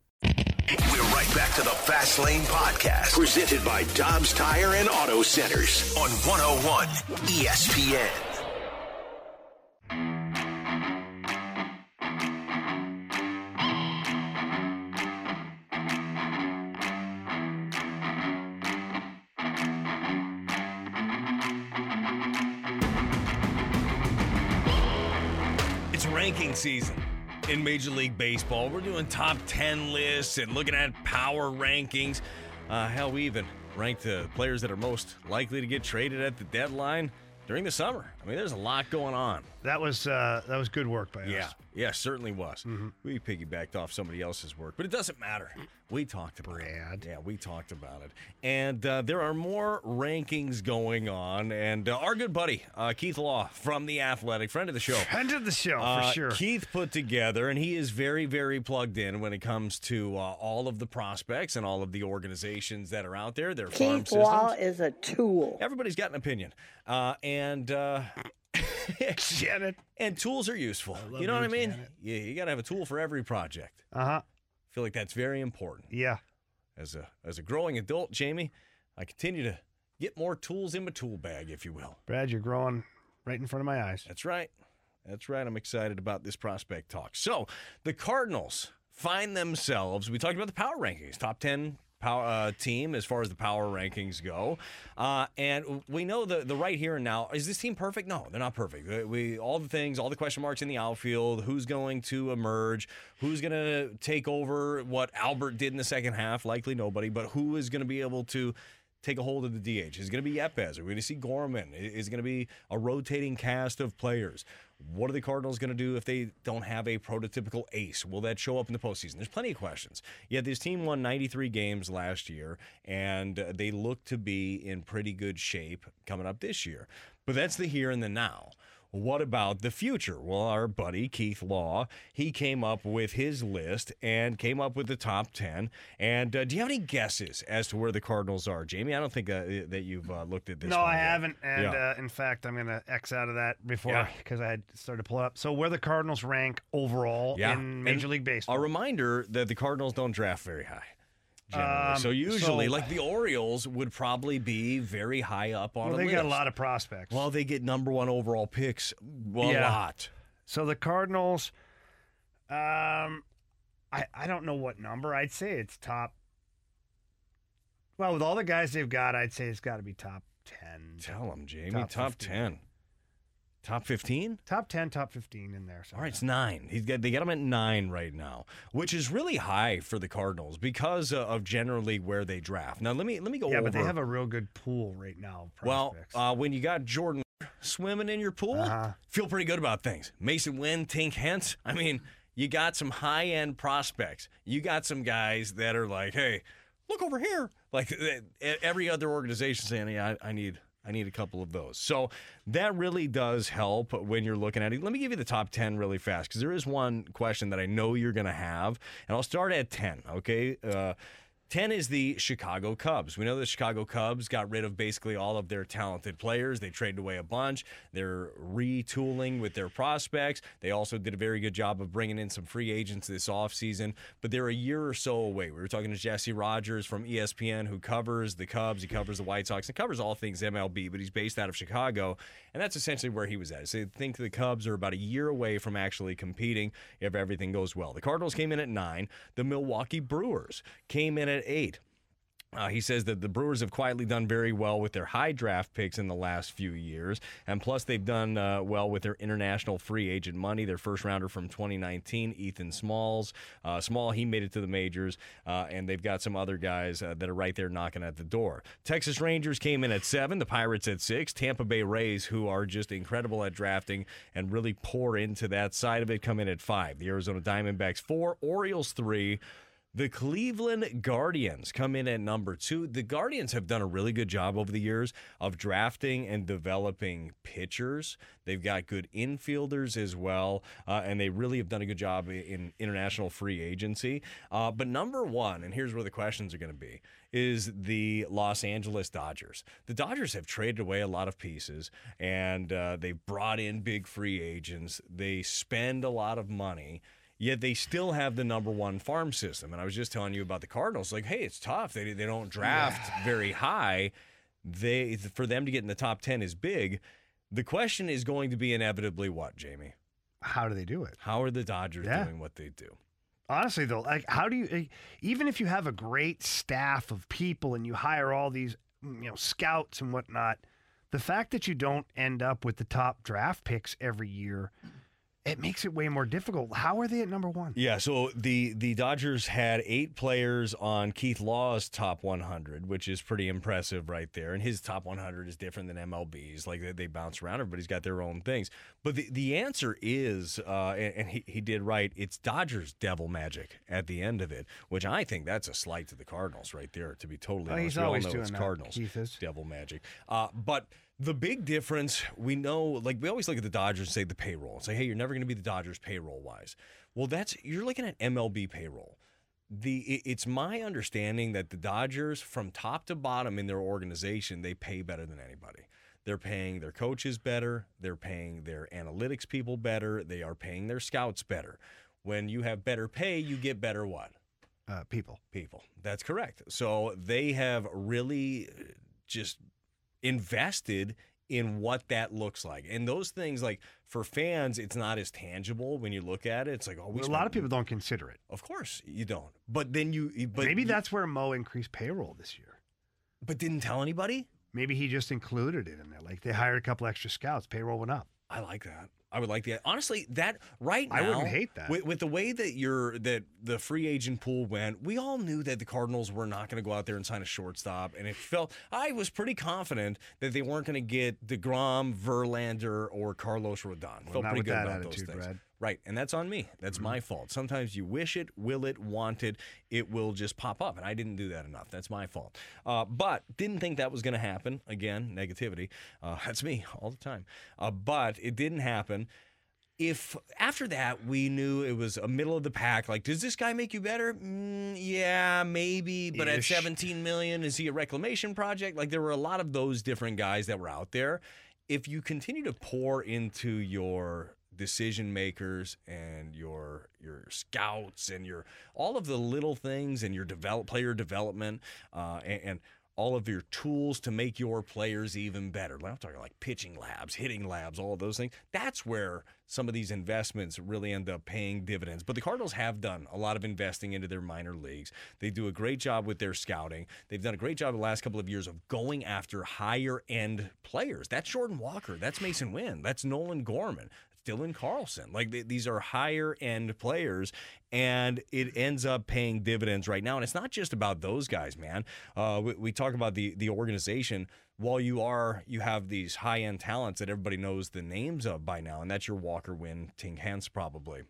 Fast Lane Podcast, presented by Dobbs Tire and Auto Centers on 101 ESPN. It's ranking season in Major League Baseball. We're doing top 10 lists and looking at power rankings. Uh, hell, we even ranked the players that are most likely to get traded at the deadline during the summer. I mean, there's a lot going on. That was uh, that was good work by Yeah, us. yeah, certainly was. We piggybacked off somebody else's work, but it doesn't matter. We talked about it. Yeah, we talked about it. And uh, there are more rankings going on. And uh, our good buddy, uh, Keith Law from The Athletic, friend of the show. Friend of the show, for Uh, sure. Keith put together, and he is very, very plugged in when it comes to uh, all of the prospects and all of the organizations that are out there. Their farm Keith Law is a tool. Everybody's got an opinion, uh, and Janet. and tools are useful. You know what I mean? Yeah, you got to have a tool for every project. Uh huh. I feel like that's very important. Yeah. As a as a growing adult, Jamie, I continue to get more tools in my tool bag, if you will. Brad, you're growing right in front of my eyes. That's right. That's right. I'm excited about this prospect talk. So, the Cardinals find themselves, we talked about the power rankings, top 10 power uh, team as far as the power rankings go. Uh, and we know the the right here and now. Is this team perfect? No, they're not perfect. We- all the things, all the question marks in the outfield, who's going to emerge, who's going to take over what Albert did in the second half, likely nobody, but who is going to be able to take a hold of the DH? Is it going to be Yepez? Are we going to see Gorman? Is it going to be a rotating cast of players? What are the Cardinals going to do if they don't have a prototypical ace? Will that show up in the postseason? There's plenty of questions. Yet this team won 93 games last year, and uh, they look to be in pretty good shape coming up this year. But that's the here and the now. What about the future? Well, our buddy Keith Law, he came up with his list and came up with the top 10. And uh, do you have any guesses as to where the Cardinals are, Jamie? I don't think uh, that you've uh, looked at this. no, I yet. haven't. And Yeah. uh, in fact, I'm going to X out of that before Yeah. because I had started to pull it up. So where the Cardinals rank overall yeah. in Major And League Baseball? A reminder that the Cardinals don't draft very high. Um, so usually, so- like the Orioles would probably be very high up on Well, they list. got a lot of prospects. Well, they get number one overall picks. A Yeah. lot. So the Cardinals, um, I I don't know what number. I'd say it's top. Well, with all the guys they've got, I'd say it's got to be top ten. Tell them, Jamie. Top Top, 15. 10. Top 15? Top ten, top fifteen in there. All right, it's nine. He's got, they got him at nine right now, which is really high for the Cardinals because of generally where they draft. Now, let me let me go over. yeah, over. but they have a real good pool right now. of well, uh, when you got Jordan swimming in your pool, Uh-huh. feel pretty good about things. Masyn Winn, Tink Hence. I mean, you got some high end prospects. You got some guys that are like, hey, look over here. Like every other organization saying, yeah, I, I need. I need a couple of those. So that really does help when you're looking at it. Let me give you the top 10 really fast because there is one question that I know you're going to have. And I'll start at 10, okay? Uh, 10 is the Chicago Cubs. We know the Chicago Cubs got rid of basically all of their talented players. They traded away a bunch. They're retooling with their prospects. They also did a very good job of bringing in some free agents this offseason, but they're a year or so away. We were talking to Jesse Rogers from ESPN who covers the Cubs, he covers the White Sox, and covers all things MLB, but he's based out of Chicago, and that's essentially where he was at. So I think the Cubs are about a year away from actually competing if everything goes well. The Cardinals came in at 9, the Milwaukee Brewers came in at 8. Uh, he says that the Brewers have quietly done very well with their high draft picks in the last few years, and plus they've done uh, well with their international free agent money. Their first rounder from 2019, Ethan Smalls, uh, Small, he made it to the majors, uh, and they've got some other guys uh, that are right there knocking at the door. Texas Rangers came in at seven, the Pirates at six, Tampa Bay Rays, who are just incredible at drafting and really pour into that side of it, come in at five. The Arizona Diamondbacks four, Orioles three. The Cleveland Guardians come in at number two. The Guardians have done a really good job over the years of drafting and developing pitchers. They've got good infielders as well, uh, and they really have done a good job in international free agency. Uh, but number one, and here's where the questions are going to be, is the Los Angeles Dodgers. The Dodgers have traded away a lot of pieces, and uh, they've brought in big free agents. They spend a lot of money yet they still have the number one farm system. And I was just telling you about the Cardinals. Like, hey, it's tough. They they don't draft very high. They for them to get in the top ten is big. The question is going to be inevitably what, Jamie? How do they do it? How are the Dodgers Yeah. doing what they do? Honestly, though, like, how do you, like, even if you have a great staff of people and you hire all these, mm, you know, scouts and whatnot, the fact that you don't end up with the top draft picks every year, it makes it way more difficult. How are they at number one? Yeah, so the the Dodgers had eight players on Keith Law's top 100, which is pretty impressive right there. And his top 100 is different than MLB's. Like they, they bounce around, everybody's got their own things. But the, the answer is, uh, and, and he, he did right, it's Dodgers devil magic at the end of it, which I think that's a slight to the Cardinals right there, to be totally Oh, honest. he's We all always know doing it's that, Cardinals. Keith is. Devil magic. Uh, but the big difference, we know, like we always look at the Dodgers and say the payroll and say, hey, you're never going to be the Dodgers payroll wise. Well, that's you're looking at MLB payroll. The it- it's my understanding that the Dodgers, from top to bottom in their organization, they pay better than anybody. They're paying their coaches better. They're paying their analytics people better. They are paying their scouts better. When you have better pay, you get better what? Uh, people. People. That's correct. So they have really uh, just invested in what that looks like. And those things, like for fans, it's not as tangible when you look at it. It's like, oh, we a lot of people don't consider it. Of course, you don't. But then you, but Maybe you- that's where Mo increased payroll this year. But didn't tell anybody. Maybe he just included it in there. Like they hired a couple extra scouts, payroll went up. I like that. I would like that. Honestly, that right now, I wouldn't hate that. With, with the way that you're that the free agent pool went, we all knew that the Cardinals were not going to go out there and sign a shortstop, and it felt I was pretty confident that they weren't going to get Degrom, Verlander, or Carlos Rodon. Well, felt pretty good that about attitude, those things. Brad. Right, and that's on me. That's my fault. Sometimes you wish it, will it, want it, it will just pop up, and I didn't do that enough. That's my fault. Uh, but didn't think that was going to happen. Again, negativity. Uh, that's me all the time. Uh, but it didn't happen. If after that we knew it was a middle of the pack, like, does this guy make you better? Mm, yeah, maybe. But at 17 million, is he a reclamation project? Like, there were a lot of those different guys that were out there. If you continue to pour into your decision makers and your your scouts and your all of the little things and your develop player development uh, and, and all of your tools to make your players even better. I'm talking like pitching labs, hitting labs, all of those things. That's where some of these investments really end up paying dividends. But the Cardinals have done a lot of investing into their minor leagues. They do a great job with their scouting. They've done a great job the last couple of years of going after higher end players. That's Jordan Walker. That's Masyn Winn. That's Nolan Gorman. Dylan Carlson. Like th- these are higher end players, and it ends up paying dividends right now. And it's not just about those guys, man. Uh, we, we talk about the the organization. While you are you have these high end talents that everybody knows the names of by now, and that's your Walker, Winn Tink Hence probably.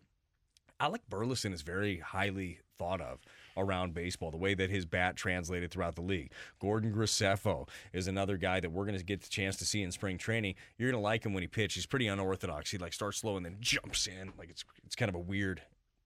Alec Burleson is very highly thought of around baseball, the way that his bat translated throughout the league. Gordon Graceffo is another guy that we're going to get the chance to see in spring training. You're going to like him when he pitches. He's pretty unorthodox. He like starts slow and then jumps in. Like it's it's kind of a weird,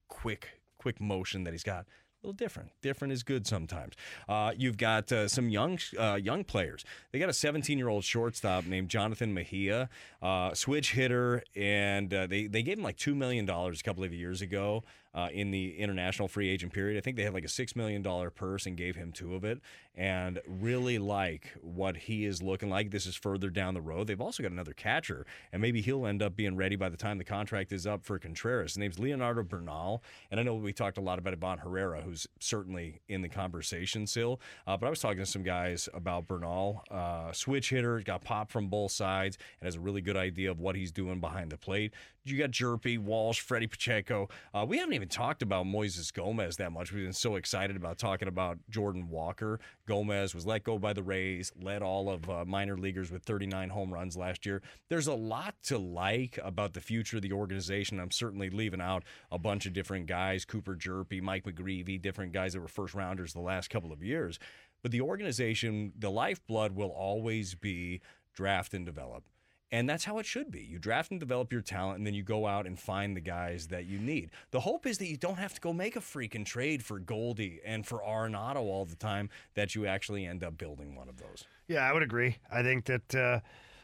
quick, quick motion that he's got. A little different. Different is good sometimes. Uh, you've got uh, some young uh, young players. They got a 17 year old shortstop named Jonathan Mejia, uh, switch hitter, and uh, they they gave him like two million dollars a couple of years ago uh, in the international free agent period. I think they had like a six million dollar purse and gave him two of it, and really like what he is looking like. This is further down the road. They've also got another catcher, and maybe he'll end up being ready by the time the contract is up for Contreras. His name's Leonardo Bernal, and I know we talked a lot about Ivan Herrera, who's certainly in the conversation still. Uh, but I was talking to some guys about Bernal, uh, switch hitter, got pop from both sides, and has a really good idea of what he's doing behind the plate. You got Hjerpe, Walsh, Freddie Pacheco. Uh, we haven't even talked about Moises Gomez that much. We've been so excited about talking about Jordan Walker. Gomez was let go by the Rays, led all of uh, minor leaguers with 39 home runs last year. There's a lot to like about the future of the organization. I'm certainly leaving out a bunch of different guys Cooper Hjerpe, Mike McGreevy, different guys that were first rounders the last couple of years. But the organization, the lifeblood will always be draft and develop. And that's how it should be. You draft and develop your talent, and then you go out and find the guys that you need. The hope is that you don't have to go make a freaking trade for Goldie and for Arenado all the time, that you actually end up building one of those. Yeah, I would agree. I think that. Uh,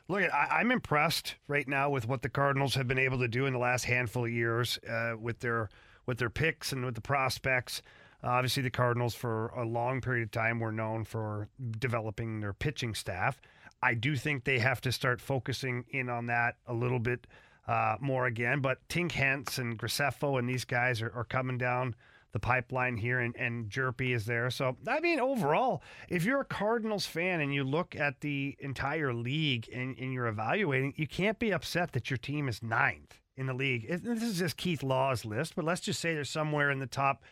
look, I, I'm impressed right now with what the Cardinals have been able to do in the last handful of years uh, with their with their picks and with the prospects. Obviously, the Cardinals for a long period of time were known for developing their pitching staff. I do think they have to start focusing in on that a little bit uh, more again. But Tink Hence and Graceffo and these guys are, are coming down the pipeline here, and, and Hjerpe is there. So, I mean, overall, if you're a Cardinals fan and you look at the entire league and, and you're evaluating, you can't be upset that your team is ninth in the league. It- This is just Keith Law's list, but let's just say they're somewhere in the top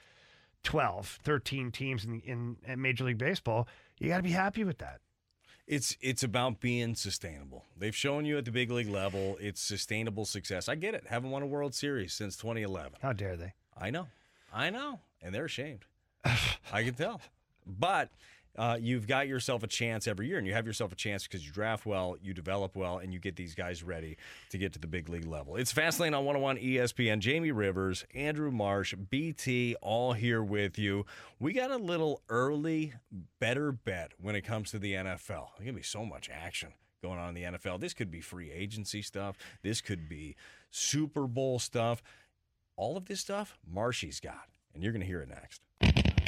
12, 13 teams in, in, in Major League Baseball. You got to be happy with that. It's it's about being sustainable. They've shown you at the big league level it's sustainable success. I get it. Haven't won a World Series since 2011. How dare they? I know. I know. And they're ashamed. I can tell. But uh, you've got yourself a chance every year, and you have yourself a chance because you draft well, you develop well, and you get these guys ready to get to the big league level. It's Fastlane on 101 ESPN. Jamie Rivers, Andrew Marsh, BT, all here with you. We got a little early better bet when it comes to the NFL. There's going to be so much action going on in the NFL. This could be free agency stuff, this could be Super Bowl stuff. All of this stuff, Marshy's got, and you're going to hear it next.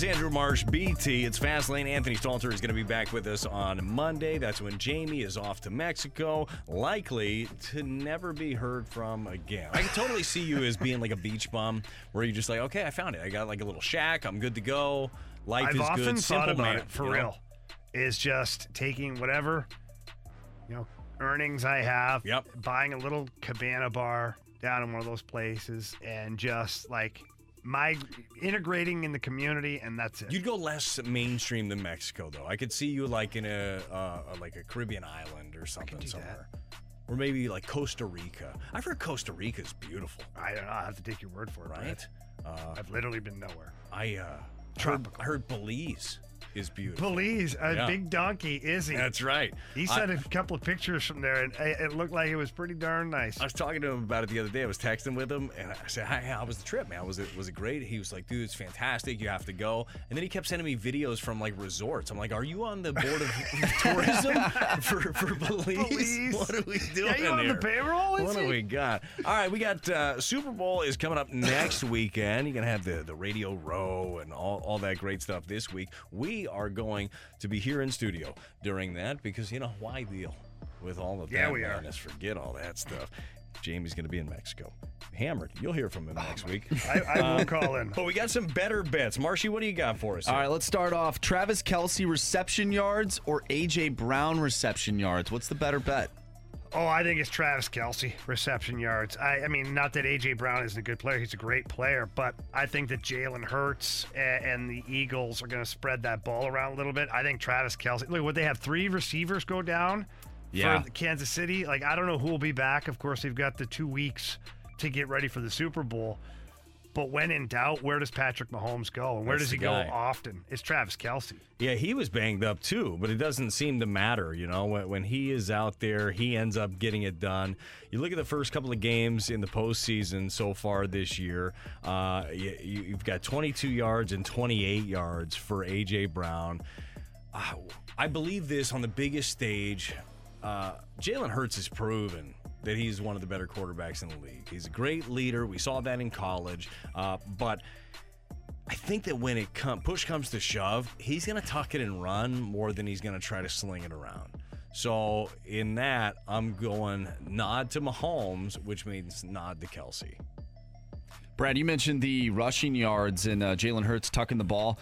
Jamie Andrew Marsh, BT. It's Fastlane. Anthony Stalter is going to be back with us on Monday. That's when Jamie is off to Mexico, likely to never be heard from again. I can totally see you as being like a beach bum, where you're just like, okay, I found it. I got like a little shack. I'm good to go. Life I've is often good. thought Simple about man, it for you know? real. Is just taking whatever you know earnings I have, Yep. buying a little cabana bar down in one of those places, and just like my integrating in the community, and that's it. You'd go less mainstream than Mexico, though. I could see you like in a uh, like a Caribbean island or something somewhere, or maybe like Costa Rica. I've heard Costa Rica is beautiful. I don't know. I have to take your word for it, right? Uh, I've literally been nowhere. I uh, heard, I heard Belize is beautiful. Belize, a Yeah. big donkey, is he? That's right. He sent a couple of pictures from there, and it looked like it was pretty darn nice. I was talking to him about it the other day. I was texting with him, and I said, "Hi, how was the trip, man? Was it was it great?" He was like, "Dude, it's fantastic. You have to go." And then he kept sending me videos from like resorts. I'm like, "Are you on the board of tourism for for Belize? Belize. What are we doing Yeah, you on the payroll, is What do we got? All right, we got uh, Super Bowl is coming up next weekend. You're gonna have the the Radio Row and all all that great stuff this week. We are going to be here in studio during that because you know why deal with all of Yeah, that we are. madness. Forget all that stuff. Jamie's going to be in Mexico. Hammered. You'll hear from him next week. I, I will Uh, call in. But we got some better bets. Marshy, what do you got for us? All here? right, let's start off. Travis Kelce reception yards or AJ Brown reception yards? What's the better bet? Oh, I think it's Travis Kelce reception yards. I, I mean, not that AJ Brown isn't a good player; he's a great player. But I think that Jalen Hurts and, and the Eagles are going to spread that ball around a little bit. I think Travis Kelce. Look, would they have three receivers go down Yeah. for Kansas City? Like, I don't know who will be back. Of course, they've got the two weeks to get ready for the Super Bowl. But when in doubt, where does Patrick Mahomes go, and where That's does he go guy. often? It's Travis Kelce. Yeah, he was banged up too, but it doesn't seem to matter. You know, when, when he is out there, he ends up getting it done. You look at the first couple of games in the postseason so far this year. Uh, you, you've got 22 yards and 28 yards for AJ Brown. Uh, I believe this on the biggest stage. Uh, Jalen Hurts is proven that he's one of the better quarterbacks in the league. He's a great leader. We saw that in college, uh, but. I think that when it come push comes to shove, he's going to tuck it and run more than he's going to try to sling it around. So in that, I'm going nod to Mahomes, which means nod to Kelce. Brad, you mentioned the rushing yards and uh, Jalen Hurts tucking the ball.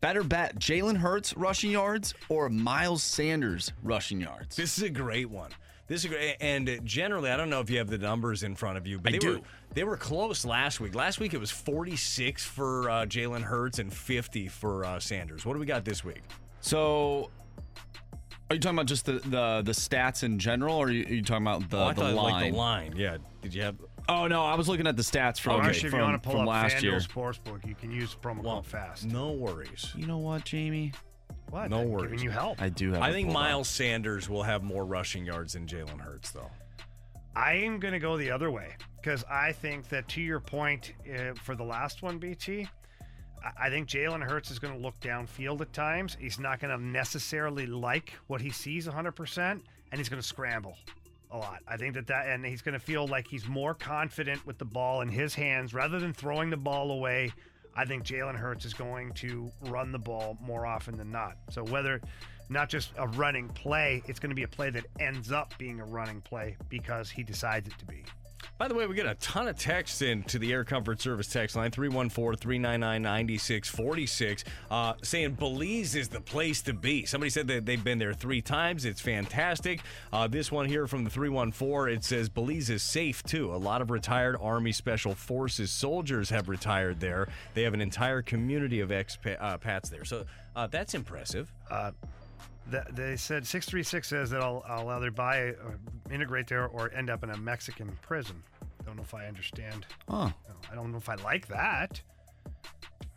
Better bet Jalen Hurts rushing yards or Miles Sanders rushing yards? This is a great one. This is great, and generally, I don't know if you have the numbers in front of you, but I they do. were they were close last week. Last week it was 46 for uh, Jalen Hurts and 50 for uh, Sanders. What do we got this week? So, are you talking about just the, the, the stats in general, or are you, are you talking about the, oh, I the thought line? like the line. Yeah. Did you have? Oh no, I was looking at the stats from, Or actually, if you want to pull up last year. FanDuel Sportsbook, you can use promo Well, code FAST. No worries. You know what, Jamie? What? No I'm worries. Giving you help. I do have. I think pulled up. Miles Sanders will have more rushing yards than Jalen Hurts, though. I am going to go the other way because I think that to your point uh, for the last one, BT, I- I think Jalen Hurts is going to look downfield at times. He's not going to necessarily like what he sees 100%, and he's going to scramble a lot. I think that that, and he's going to feel like he's more confident with the ball in his hands rather than throwing the ball away. I think Jalen Hurts is going to run the ball more often than not. So whether not just a running play, it's going to be a play that ends up being a running play because he decides it to be. By the way, we get a ton of texts in to the Air Comfort Service text line 314 399 9646 uh, saying Belize is the place to be. Somebody said that they've been there three times. It's fantastic. Uh, this one here from the 314 it says Belize is safe too. A lot of retired Army Special Forces soldiers have retired there. They have an entire community of expats uh, there. So uh, that's impressive. Uh, th- they said 636 says that I'll, I'll either buy or integrate there or end up in a Mexican prison. Don't know if I understand. Huh. I don't know if I like that.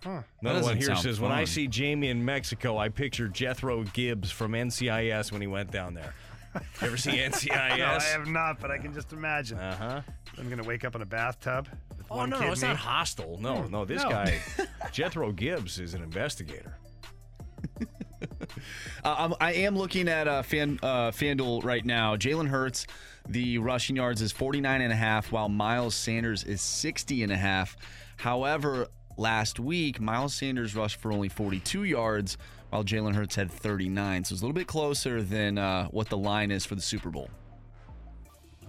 Huh. Another one doesn't here sound says, "When I fun. see Jamie in Mexico, I picture Jethro Gibbs from NCIS when he went down there. You ever see NCIS? no, I have not, but I can just imagine. Uh huh. I'm going to wake up in a bathtub. With Oh one no, kidney. it's not hostile. No, no, this no. guy, Jethro Gibbs, is an investigator. Uh, I'm, I am looking at uh, Fan, uh, FanDuel right now. Jalen Hurts, the rushing yards is 49 and a half, while Miles Sanders is 60 and a half. However, last week, Miles Sanders rushed for only 42 yards, while Jalen Hurts had 39. So it's a little bit closer than uh, what the line is for the Super Bowl.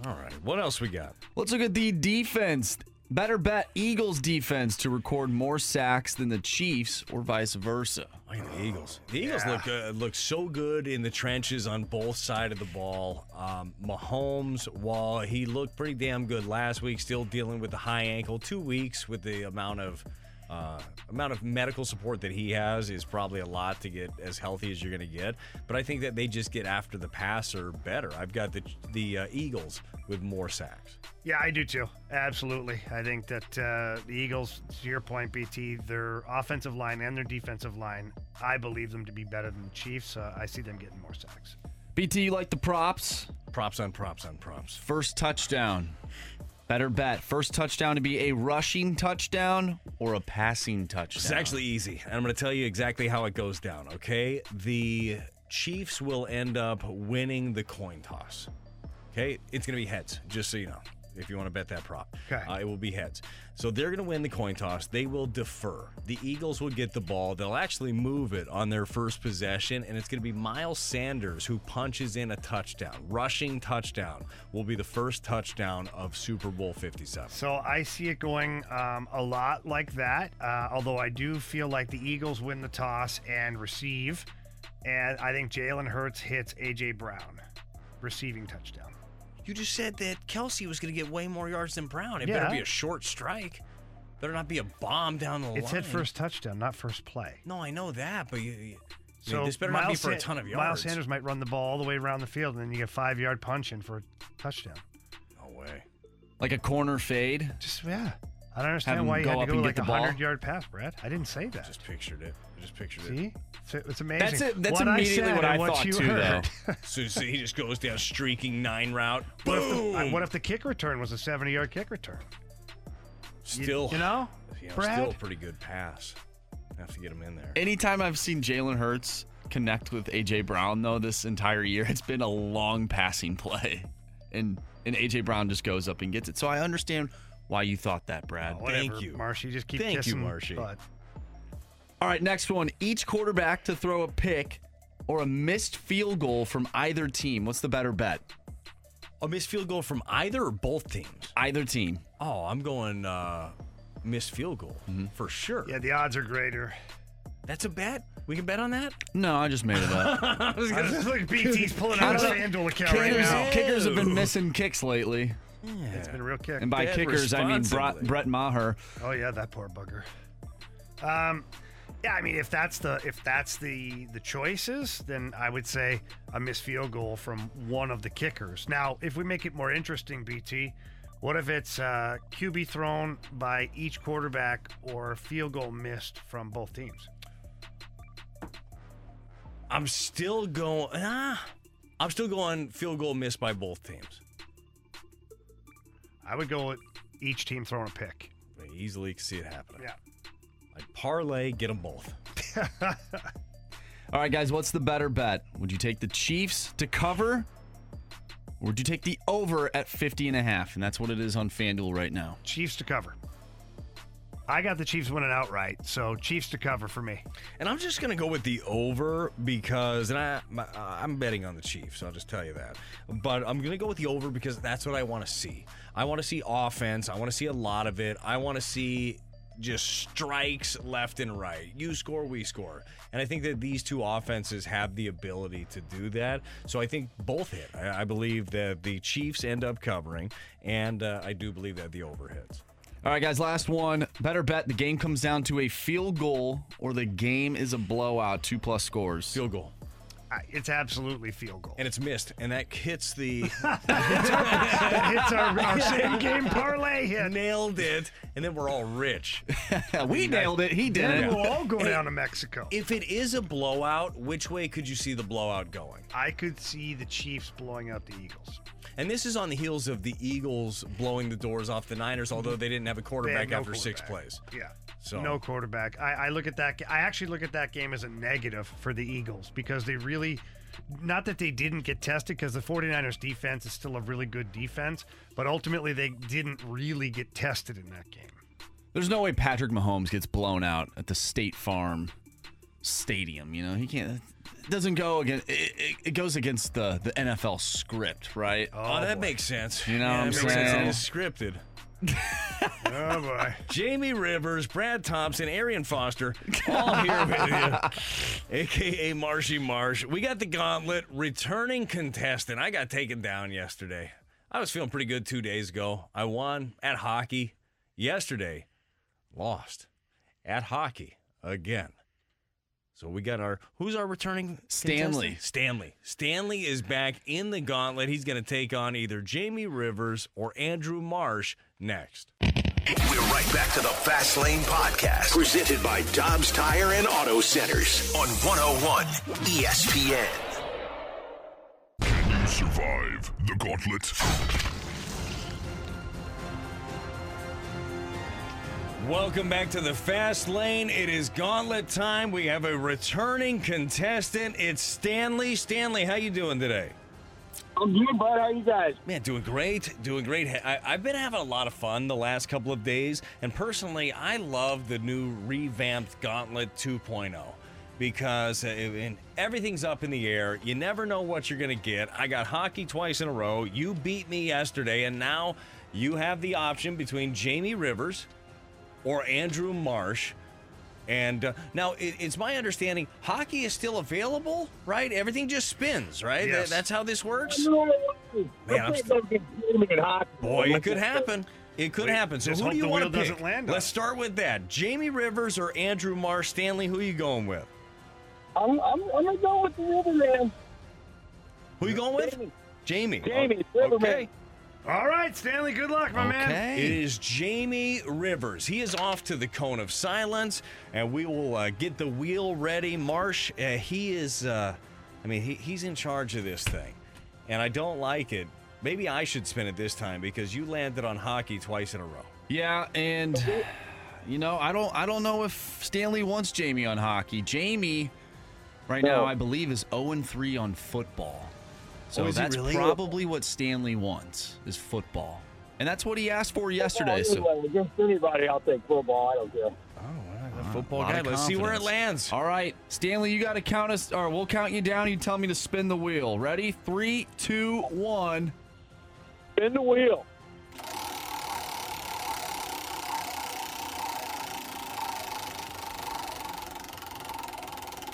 All right, what else we got? Let's look at the defense. Better bet Eagles defense to record more sacks than the Chiefs or vice versa. Look at the Eagles. The Eagles look uh, look so good in the trenches on both sides of the ball. Um, Mahomes, while he looked pretty damn good last week, still dealing with the high ankle. Two weeks with the amount of uh, amount of medical support that he has is probably a lot to get as healthy as you're going to get. But I think that they just get after the passer better. I've got the the uh, Eagles with more sacks. Yeah, I do too. Absolutely. I think that uh, the Eagles, to your point, BT, their offensive line and their defensive line, I believe them to be better than the Chiefs. Uh, I see them getting more sacks. BT, you like the props? Props on props on props. First touchdown. Better bet. First touchdown to be a rushing touchdown or a passing touchdown. It's actually easy. And I'm going to tell you exactly how it goes down, okay? The Chiefs will end up winning the coin toss. Okay? It's going to be heads, just so you know, if you want to bet that prop. Okay. Uh, it will be heads. So they're going to win the coin toss. They will defer. The Eagles will get the ball. They'll actually move it on their first possession, and it's going to be Miles Sanders who punches in a touchdown. Rushing touchdown will be the first touchdown of Super Bowl 57. So I see it going um, a lot like that. Uh, although I do feel like the Eagles win the toss and receive, and I think Jalen Hurts hits AJ Brown, receiving touchdown. You just said that Kelce was going to get way more yards than Brown. It Yeah. better be a short strike. Better not be a bomb down the line. It's line. hit first touchdown, not first play. No, I know that, but you, you- I So mean, this better not be Miles for a ton of yards. Miles Sanders might run the ball all the way around the field, and then you get five yard punch in for a touchdown. No way. Like a corner fade? Just yeah. I don't understand why you had to up go like a hundred yard pass, Brad. I didn't say that. Just pictured it. I just pictured it. See, it's, it's amazing. That's it. That's What I immediately said what I and thought you too, heard. So, so he just goes down streaking nine route. What if, Boom. the, what if the kick return was a 70 yard kick return? Still, you know, you know, Brad? still a pretty good pass. Have to get him in there. Anytime I've seen Jalen Hurts connect with AJ Brown, though, this entire year, it's been a long passing play, and and AJ Brown just goes up and gets it. So I understand why you thought that, Brad. Oh, Whatever, Marshy. Just keep Thank you, kissing Marshy. butt. All right, next one. Each quarterback to throw a pick or a missed field goal from either team. What's the better bet? A missed field goal from either or both teams? Either team. Oh, I'm going uh, missed field goal for sure. Yeah, the odds are greater. That's a bet. We can bet on that. No, I just made it up. I was I gonna just look at BT's pulling out his FanDuel account right kickers, now. kickers have been missing kicks lately. It's been a real kick. And by Bet kickers, I mean Brett, responsibly. Brett Maher. Oh yeah, that poor bugger. Um, yeah, I mean, if that's the if that's the the choices, then I would say a missed field goal from one of the kickers. Now, if we make it more interesting, BT, what if it's uh, QB thrown by each quarterback or field goal missed from both teams? I'm still going. Ah, I'm still going field goal missed by both teams. I would go with each team throwing a pick. I easily see it happening. Yeah. I'd parlay, get them both. All right, guys, what's the better bet? Would you take the Chiefs to cover? Or would you take the over at 50 and a half? And that's what it is on FanDuel right now. Chiefs to cover. I got the Chiefs winning outright, so Chiefs to cover for me. And I'm just gonna go with the over because, and I, my, uh, I'm betting on the Chiefs. I'll just tell you that. But I'm gonna go with the over because that's what I want to see. I want to see offense. I want to see a lot of it. I want to see just strikes left and right. You score, we score. And I think that these two offenses have the ability to do that. So I think both hit. I, I believe that the Chiefs end up covering, and uh, I do believe that the over hits. All right, guys, last one. Better bet the game comes down to a field goal or the game is a blowout, two plus scores. Field goal. I- It's absolutely field goal. And it's missed, and that hits the that hits our, our same game parlay hit. Nailed it, and then we're all rich. we nailed it. He Then didn't. we'll all go Hey, down to Mexico. If it is a blowout, which way could you see the blowout going? I could see the Chiefs blowing out the Eagles. And this is on the heels of the Eagles blowing the doors off the Niners, although they didn't have a quarterback no after six plays. Yeah. So No quarterback. I, I look at that. I actually look at that game as a negative for the Eagles because they really, not that they didn't get tested, because the 49ers defense is still a really good defense, but ultimately they didn't really get tested in that game. There's no way Patrick Mahomes gets blown out at the State Farm Stadium. You know, he can't. It doesn't go against. It, it, it goes against the the NFL script, right? Oh, that makes sense. You know yeah, what I'm it makes sense. saying? It is scripted. Oh boy. Jamie Rivers, Brad Thompson, Arian Foster, all here with you, aka Marshy Marsh. We got the gauntlet returning contestant. I got taken down yesterday. I was feeling pretty good two days ago. I won at hockey. Yesterday, lost at hockey again. So we got our who's our returning Stanley. contestant? Stanley. Stanley is back in the gauntlet. He's going to take on either Jamie Rivers or Andrew Marsh next. We're right back to the Fast Lane Podcast, presented by Dobbs Tire and Auto Centers on 101 ESPN. Can you survive the gauntlet? Welcome back to the Fast Lane. It is gauntlet time. We have a returning contestant. It's Stanley. Stanley, how you doing today? I'm good, bud. How you guys? Man, doing great. Doing great. I, I've been having a lot of fun the last couple of days, and personally, I love the new revamped Gauntlet 2.0 because uh, everything's up in the air. You never know what you're going to get. I got hockey twice in a row. You beat me yesterday, and now you have the option between Jamie Rivers or Andrew Marsh. And uh, now it, it's my understanding hockey is still available, right? Everything just spins, right? That- Yes. that's how this works. Man, I'm st- Boy, it could happen. It could Wait, happen. So who do you want to pick? land Let's start with that. Jamie Rivers or Andrew Marsh? Stanley, who are you going with? I'm, I'm, I'm gonna go with the Riverman. Who are you going with? Jamie. Jamie, Oh, Okay. All right, Stanley. Good luck, my man. It is Jamie Rivers. He is off to the cone of silence, and we will uh, get the wheel ready. Marsh, uh, he is, uh, I mean, he, he's in charge of this thing, and I don't like it. Maybe I should spin it this time because you landed on hockey twice in a row. Yeah, and you know, I don't I don't know if Stanley wants Jamie on hockey. Jamie right now I believe is 0 3 on football. So Oh, that's really? probably what Stanley wants is football. And that's what he asked for yesterday. So Anyway, against anybody, I'll take football. I don't care. Oh, football lot guy. of Let's see where it lands. All right, Stanley, you got to count us, or we'll count you down. You tell me to spin the wheel. Ready? Three, two, one. Spin the wheel.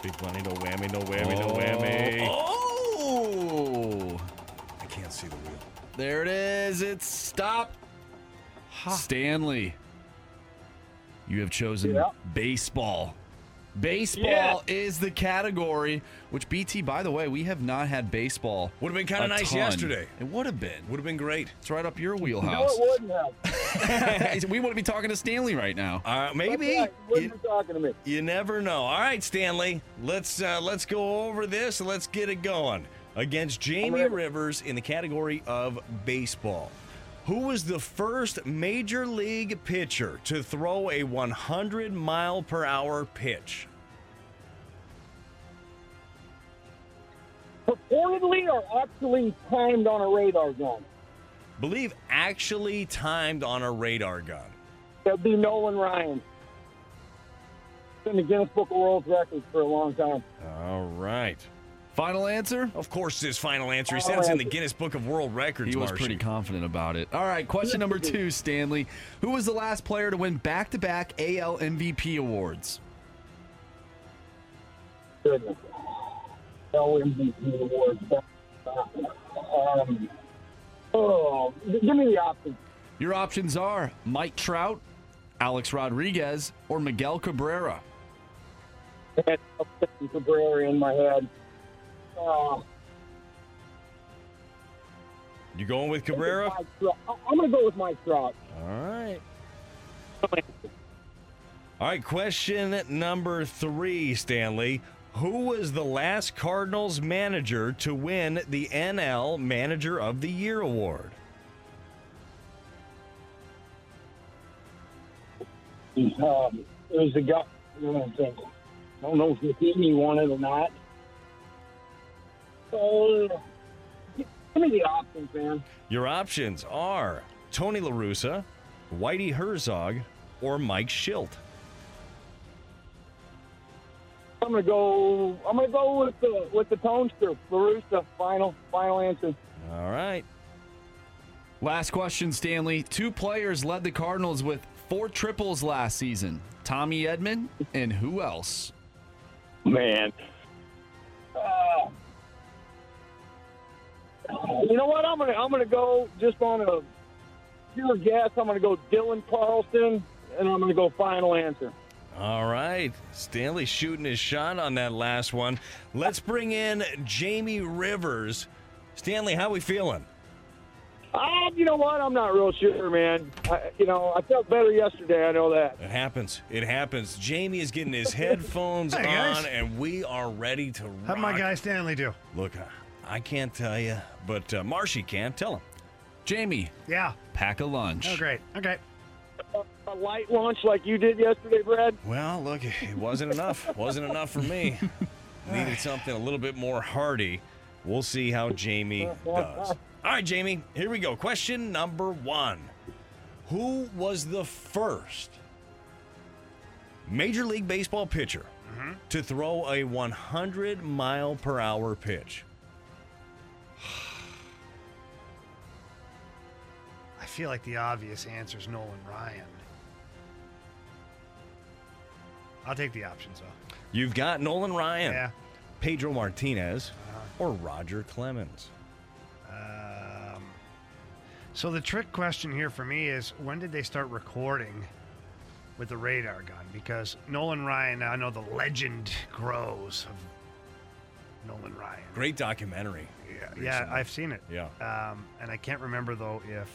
Big money, no whammy, no whammy, no whammy. Oh! oh I can't see the wheel. There it is. It's stop. Stanley, you have chosen Yeah. baseball. Baseball Yeah. is the category, which BT, by the way, we have not had baseball. Would have been kind of nice ton. yesterday. It would have been. Would have been great. It's right up your wheelhouse. No, it wouldn't have. we wouldn't be talking to Stanley right now. Uh, maybe. Right. You wouldn't be talking to me. You never know. All right, Stanley, let's uh, let's go over this and let's get it going against Jamie. Rivers in the category of baseball. Who was the first major league pitcher to throw a 100 mile per hour pitch? Purportedly or actually timed on a radar gun? Believe actually timed on a radar gun. That'd be Nolan Ryan. In the Guinness Book of World Records for a long time. All right. Final answer? Of course, his final answer. He Final it's in the. Guinness Book of World Records. He was Marshy. pretty confident about it. All right, question number two, Stanley. Who was the last player to win back to back AL MVP awards? Goodness. LMVP awards. Um, oh, give me the option. Your options are Mike Trout, Alex Rodriguez, or Miguel Cabrera. I'm thinking Cabrera in my head. Uh, You going with Cabrera? I'm going to go with Mike Trout. All right. All right, question number three, Stanley. Who was the last Cardinals manager to win the NL Manager of the Year award? Um, it was the guy. I don't think. I don't know if Matheny won it or not. So, give me the options, man. Your options are Tony La Russa, Whitey Herzog, or Mike Shildt. I'm gonna go. I'm gonna go with the with the Tonester, Barusta. Final final answer. All right. Last question, Stanley. Two players led the Cardinals with four triples last season Tommy Edman and who else? Man. Uh, you know what? I'm gonna I'm gonna go just on a pure guess. I'm gonna go Dylan Carlson, and I'm gonna go final answer. All right. Stanley shooting his shot on that last one. Let's bring in Jamie Rivers. Stanley, how we feeling? Um, you know what? I'm not real sure, man. I, you know, I felt better yesterday. I know that. It happens. It happens. Jamie is getting his headphones Hey, guys. on, and we are ready to How'd my guy Stanley do? Look, I can't tell you, but uh, Marshy can. Tell him. Jamie, Yeah. pack a lunch. Oh, great. Okay. A light lunch like you did yesterday, Brad. Well, look, it wasn't enough. wasn't enough for me. Needed something a little bit more hearty. We'll see how Jamie does. All right, Jamie, here we go. Question number one Who was the first Major League Baseball pitcher to throw a 100 mile per hour pitch? Feel like the obvious answer is Nolan Ryan. I'll take the options though. You've got Nolan Ryan, Yeah. Pedro Martinez, or Roger Clemens. Um, so the trick question here for me is when did they start recording with the radar gun? Because Nolan Ryan, I know the legend grows of Nolan Ryan. Great documentary. Yeah, yeah. I've seen it. Yeah. Um, and I can't remember though if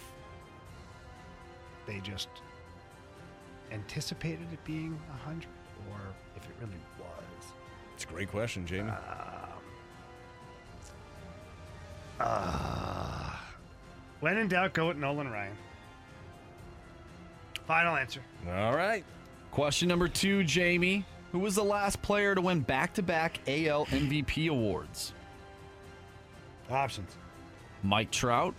they just anticipated it being a hundred or if it really was. It's a great question, Jamie. Uh, when in doubt, go with Nolan Ryan. Final answer. All right. Question number two, Jamie. Who was the last player to win back to back AL MVP awards? Options. Mike Trout,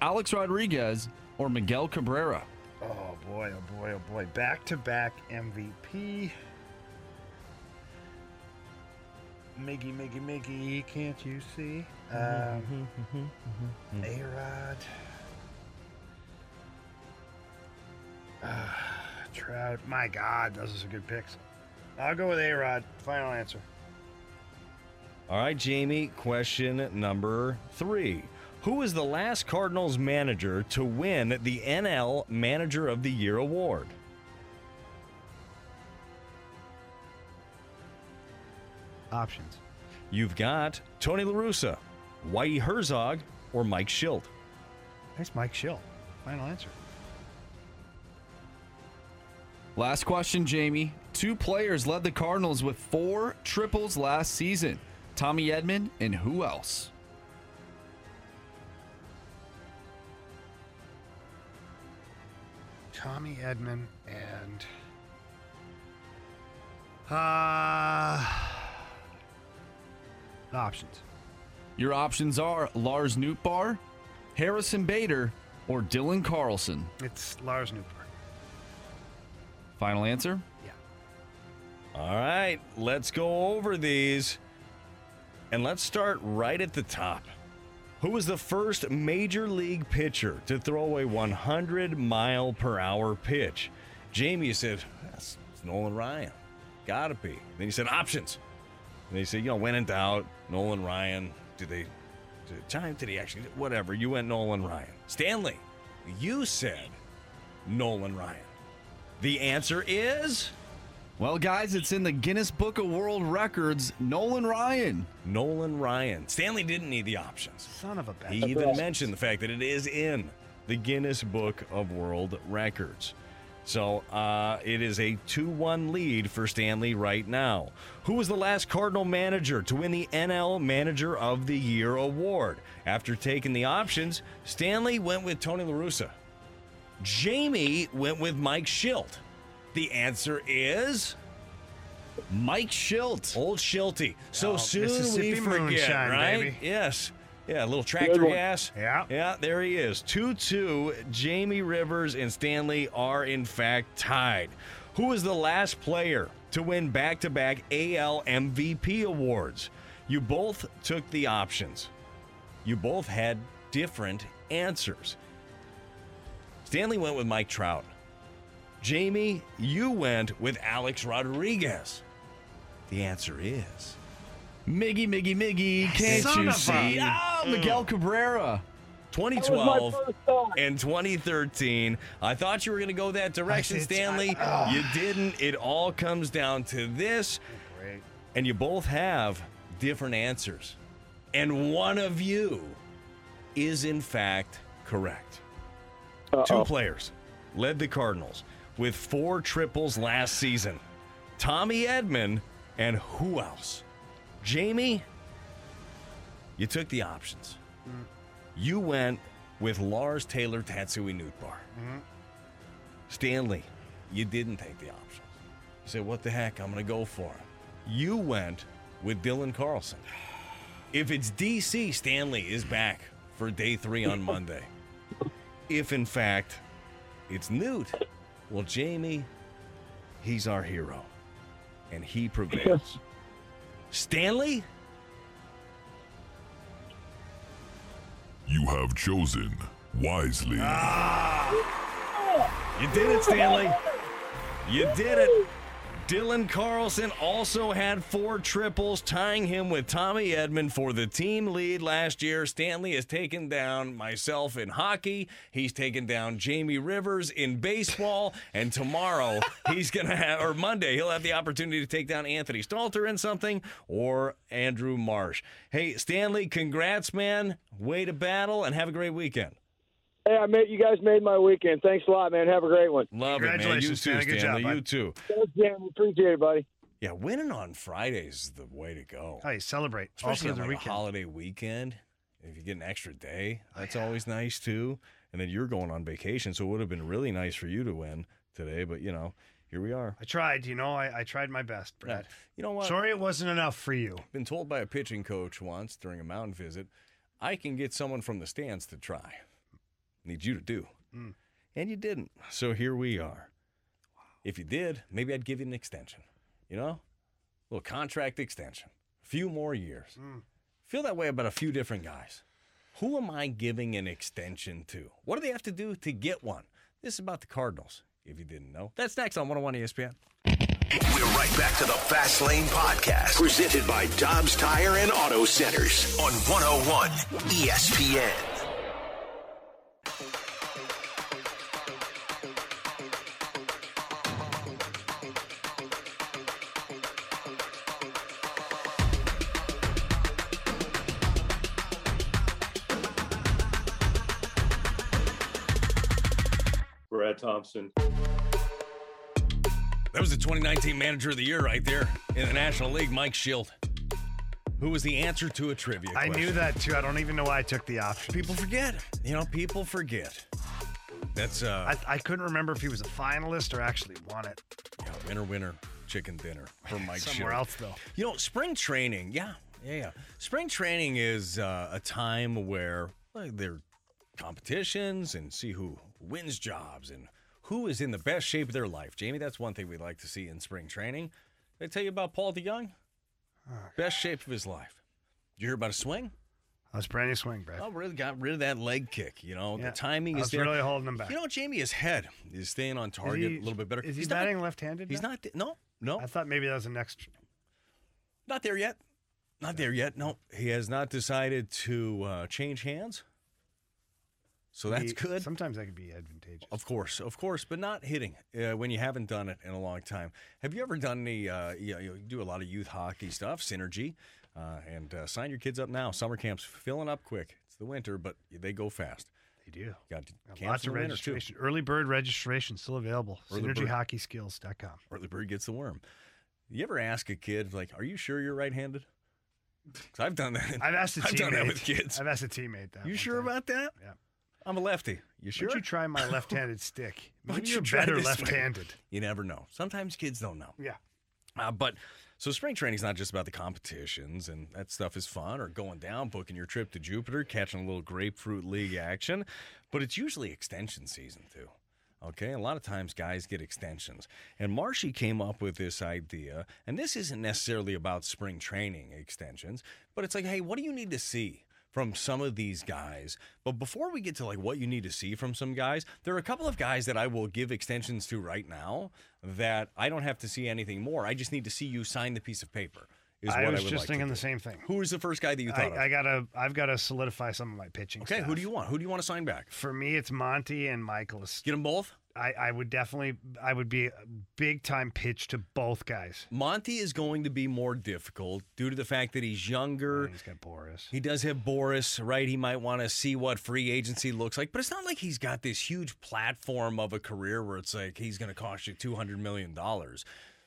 Alex Rodriguez, or Miguel Cabrera? Oh boy, oh boy, oh boy. Back to back MVP. Miggy, Miggy, Miggy, can't you see? Mm-hmm, um, mm-hmm, mm-hmm, A Rod. Ah, Trout. My God, those are some good picks. I'll go with A Rod. Final answer. All right, Jamie, question number three. Who was the last Cardinals manager to win the NL Manager of the Year award? Options. You've got Tony La Russa, Whitey Herzog, or Mike Shildt. That's Mike Shildt. Final answer. Last question, Jamie. Two players led the Cardinals with four triples last season Tommy Edman and who else? Tommy Edman and uh options. Your options are Lars Nootbaar, Harrison Bader, or Dylan Carlson. It's Lars Nootbaar. Final answer? Yeah. All right, let's go over these. And let's start right at the top. Who was the first major league pitcher to throw a 100 mile per hour pitch? Jamie said, that's Nolan Ryan. Gotta be. Then he said options. And he said, you know, when in doubt, Nolan Ryan. Did they, did, time, did he actually, whatever. You went Nolan Ryan. Stanley, you said Nolan Ryan. The answer is. Well, guys, it's in the Guinness Book of World Records. Nolan Ryan. Nolan Ryan. Stanley didn't need the options. Son of a bitch. He even mentioned the fact that it is in the Guinness Book of World Records. So uh, it is a 2 1 lead for Stanley right now. Who was the last Cardinal manager to win the NL Manager of the Year award? After taking the options, Stanley went with Tony La Russa. Jamie went with Mike Shildt. The answer is Mike Shildt. Old Shilty. So Oh, soon we forget, moonshine, right? baby. Yes. Yeah, a little tractor gas. Yeah. Yeah, there he is. 2 2. Jamie Rivers and Stanley are, in fact, tied. Who was the last player to win back to back AL MVP awards? You both took the options. You both had different answers. Stanley went with Mike Trout. Jamie, you went with Alex Rodriguez. The answer is Miggy, Miggy, Miggy, can't Son you see? Ah, Miguel Cabrera. 2012 and 2013. I thought you were going to go that direction, it's- Stanley. I- oh. you didn't. It all comes down to this. And you both have different answers. And one of you is, in fact, correct. Two players led the Cardinals with four triples last season Tommy Edman and who else? Jamie, you took the options. Mm-hmm. You went with Lars Taylor Tatsuji Nootbaar. Mm-hmm. Stanley, you didn't take the options. You said, what the heck? I'm going to go for it. You went with Dylan Carlson. If it's DC, Stanley is back for day three on Monday. if, in fact, it's Newt, well, Jamie, he's our hero. And he prevails. Stanley? You have chosen wisely. Ah! You did it, Stanley. You did it. Dylan Carlson also had four triples, tying him with Tommy Edman for the team lead last year. Stanley has taken down myself in hockey. He's taken down Jamie Rivers in baseball. And tomorrow, he's going to have, or Monday, he'll have the opportunity to take down Anthony Stalter in something or Andrew Marsh. Hey, Stanley, congrats, man. Way to battle and have a great weekend. Hey, I made you guys made my weekend. Thanks a lot, man. Have a great one. Love it, man. You too, Stanley. Good job, Stanley. bud. you too. Thanks, Jim. Appreciate it, buddy. Yeah, winning on Fridays is the way to go. Oh, you celebrate. Especially also on the like a weekend. holiday weekend. If you get an extra day, that's always nice too. And then you're going on vacation, so it would have been really nice for you to win today. But you know, here we are. I tried, you know, I, I tried my best, Brad. You know what? Sorry it wasn't enough for you. Been told by a pitching coach once during a mountain visit, I can get someone from the stands to try. Need you to do. Mm. And you didn't. So here we are. If you did, maybe I'd give you an extension. You know? A little contract extension. A few more years. Mm. Feel that way about a few different guys. Who am I giving an extension to? What do they have to do to get one? This is about the Cardinals, if you didn't know. That's next on 101 ESPN. We're right back to the Fast Lane Podcast, presented by Dobbs Tire and Auto Centers on 101 ESPN. Brad Thompson. That was the 2019 Manager of the Year right there in the National League, Mike Shildt, who was the answer to a trivia I question. knew that too. I don't even know why I took the option. People forget. You know, people forget. That's uh I, I couldn't remember if he was a finalist or actually won it. yeah, winner winner chicken dinner for Mike Somewhere Shildt. else though. You know, spring training, yeah, yeah, yeah. Spring training is uh, a time where like, there are competitions and see who wins jobs and who is in the best shape of their life. Jamie, that's one thing we'd like to see in spring training. Did I tell you about Paul DeJong? Best shape of his life. Did you hear about a swing? That's brand new swing, Brad. Oh, really got rid of that leg kick. You know, Yeah, the timing is was there. really holding him back. You know, Jamie, his head is staying on target he- a little bit better. Is he He's batting Not, left-handed? he's now? not. No, no, I thought maybe that was the next. not there yet. Not there yet. No, he has not decided to uh, change hands. So that's good. Sometimes that could be advantageous. Of course, of course, but not hitting uh, when you haven't done it in a long time. Have you ever done any? Uh, you, know, you do a lot of youth hockey stuff, synergy, uh, and uh, sign your kids up now. Summer camps filling up quick. It's the winter, but they go fast. They do. Got Lots of the winter, too. registration. Early bird registration still available. Early. SynergyHockeySkills.com. Early bird gets the worm. You ever ask a kid like, "Are you sure you're right-handed?" 'Cause I've done that. I've asked a I've teammate. done that with kids. I've asked a teammate that. You sure time. about that? Yeah. I'm a lefty. You sure? don't you try my left-handed stick? Maybe you you're better left-handed. You never know. Sometimes kids don't know. Yeah. Uh, but so spring training is not just about the competitions, and that stuff is fun, or going down, booking your trip to Jupiter, catching a little grapefruit league action. But it's usually extension season too. Okay, a lot of times guys get extensions, and Marshy came up with this idea. And this isn't necessarily about spring training extensions, but it's like, hey, what do you need to see from some of these guys. But before we get to like what you need to see from some guys, there are a couple of guys that I will give extensions to right now that I don't have to see anything more. I just need to see you sign the piece of paper. Is I what was I just like thinking the same thing. Who is the first guy that you thought of? I, I gotta, I've got to solidify some of my pitching. okay, who do you want? Who do you want to sign back? For me, it's Monty and Mikolas. Get them both. I, I would definitely, I would be a big time pitch to both guys. Monty is going to be more difficult due to the fact that he's younger. He's got Boris. He does have Boris, right? He might want to see what free agency looks like, but it's not like he's got this huge platform of a career where it's like he's going to cost you $200 million.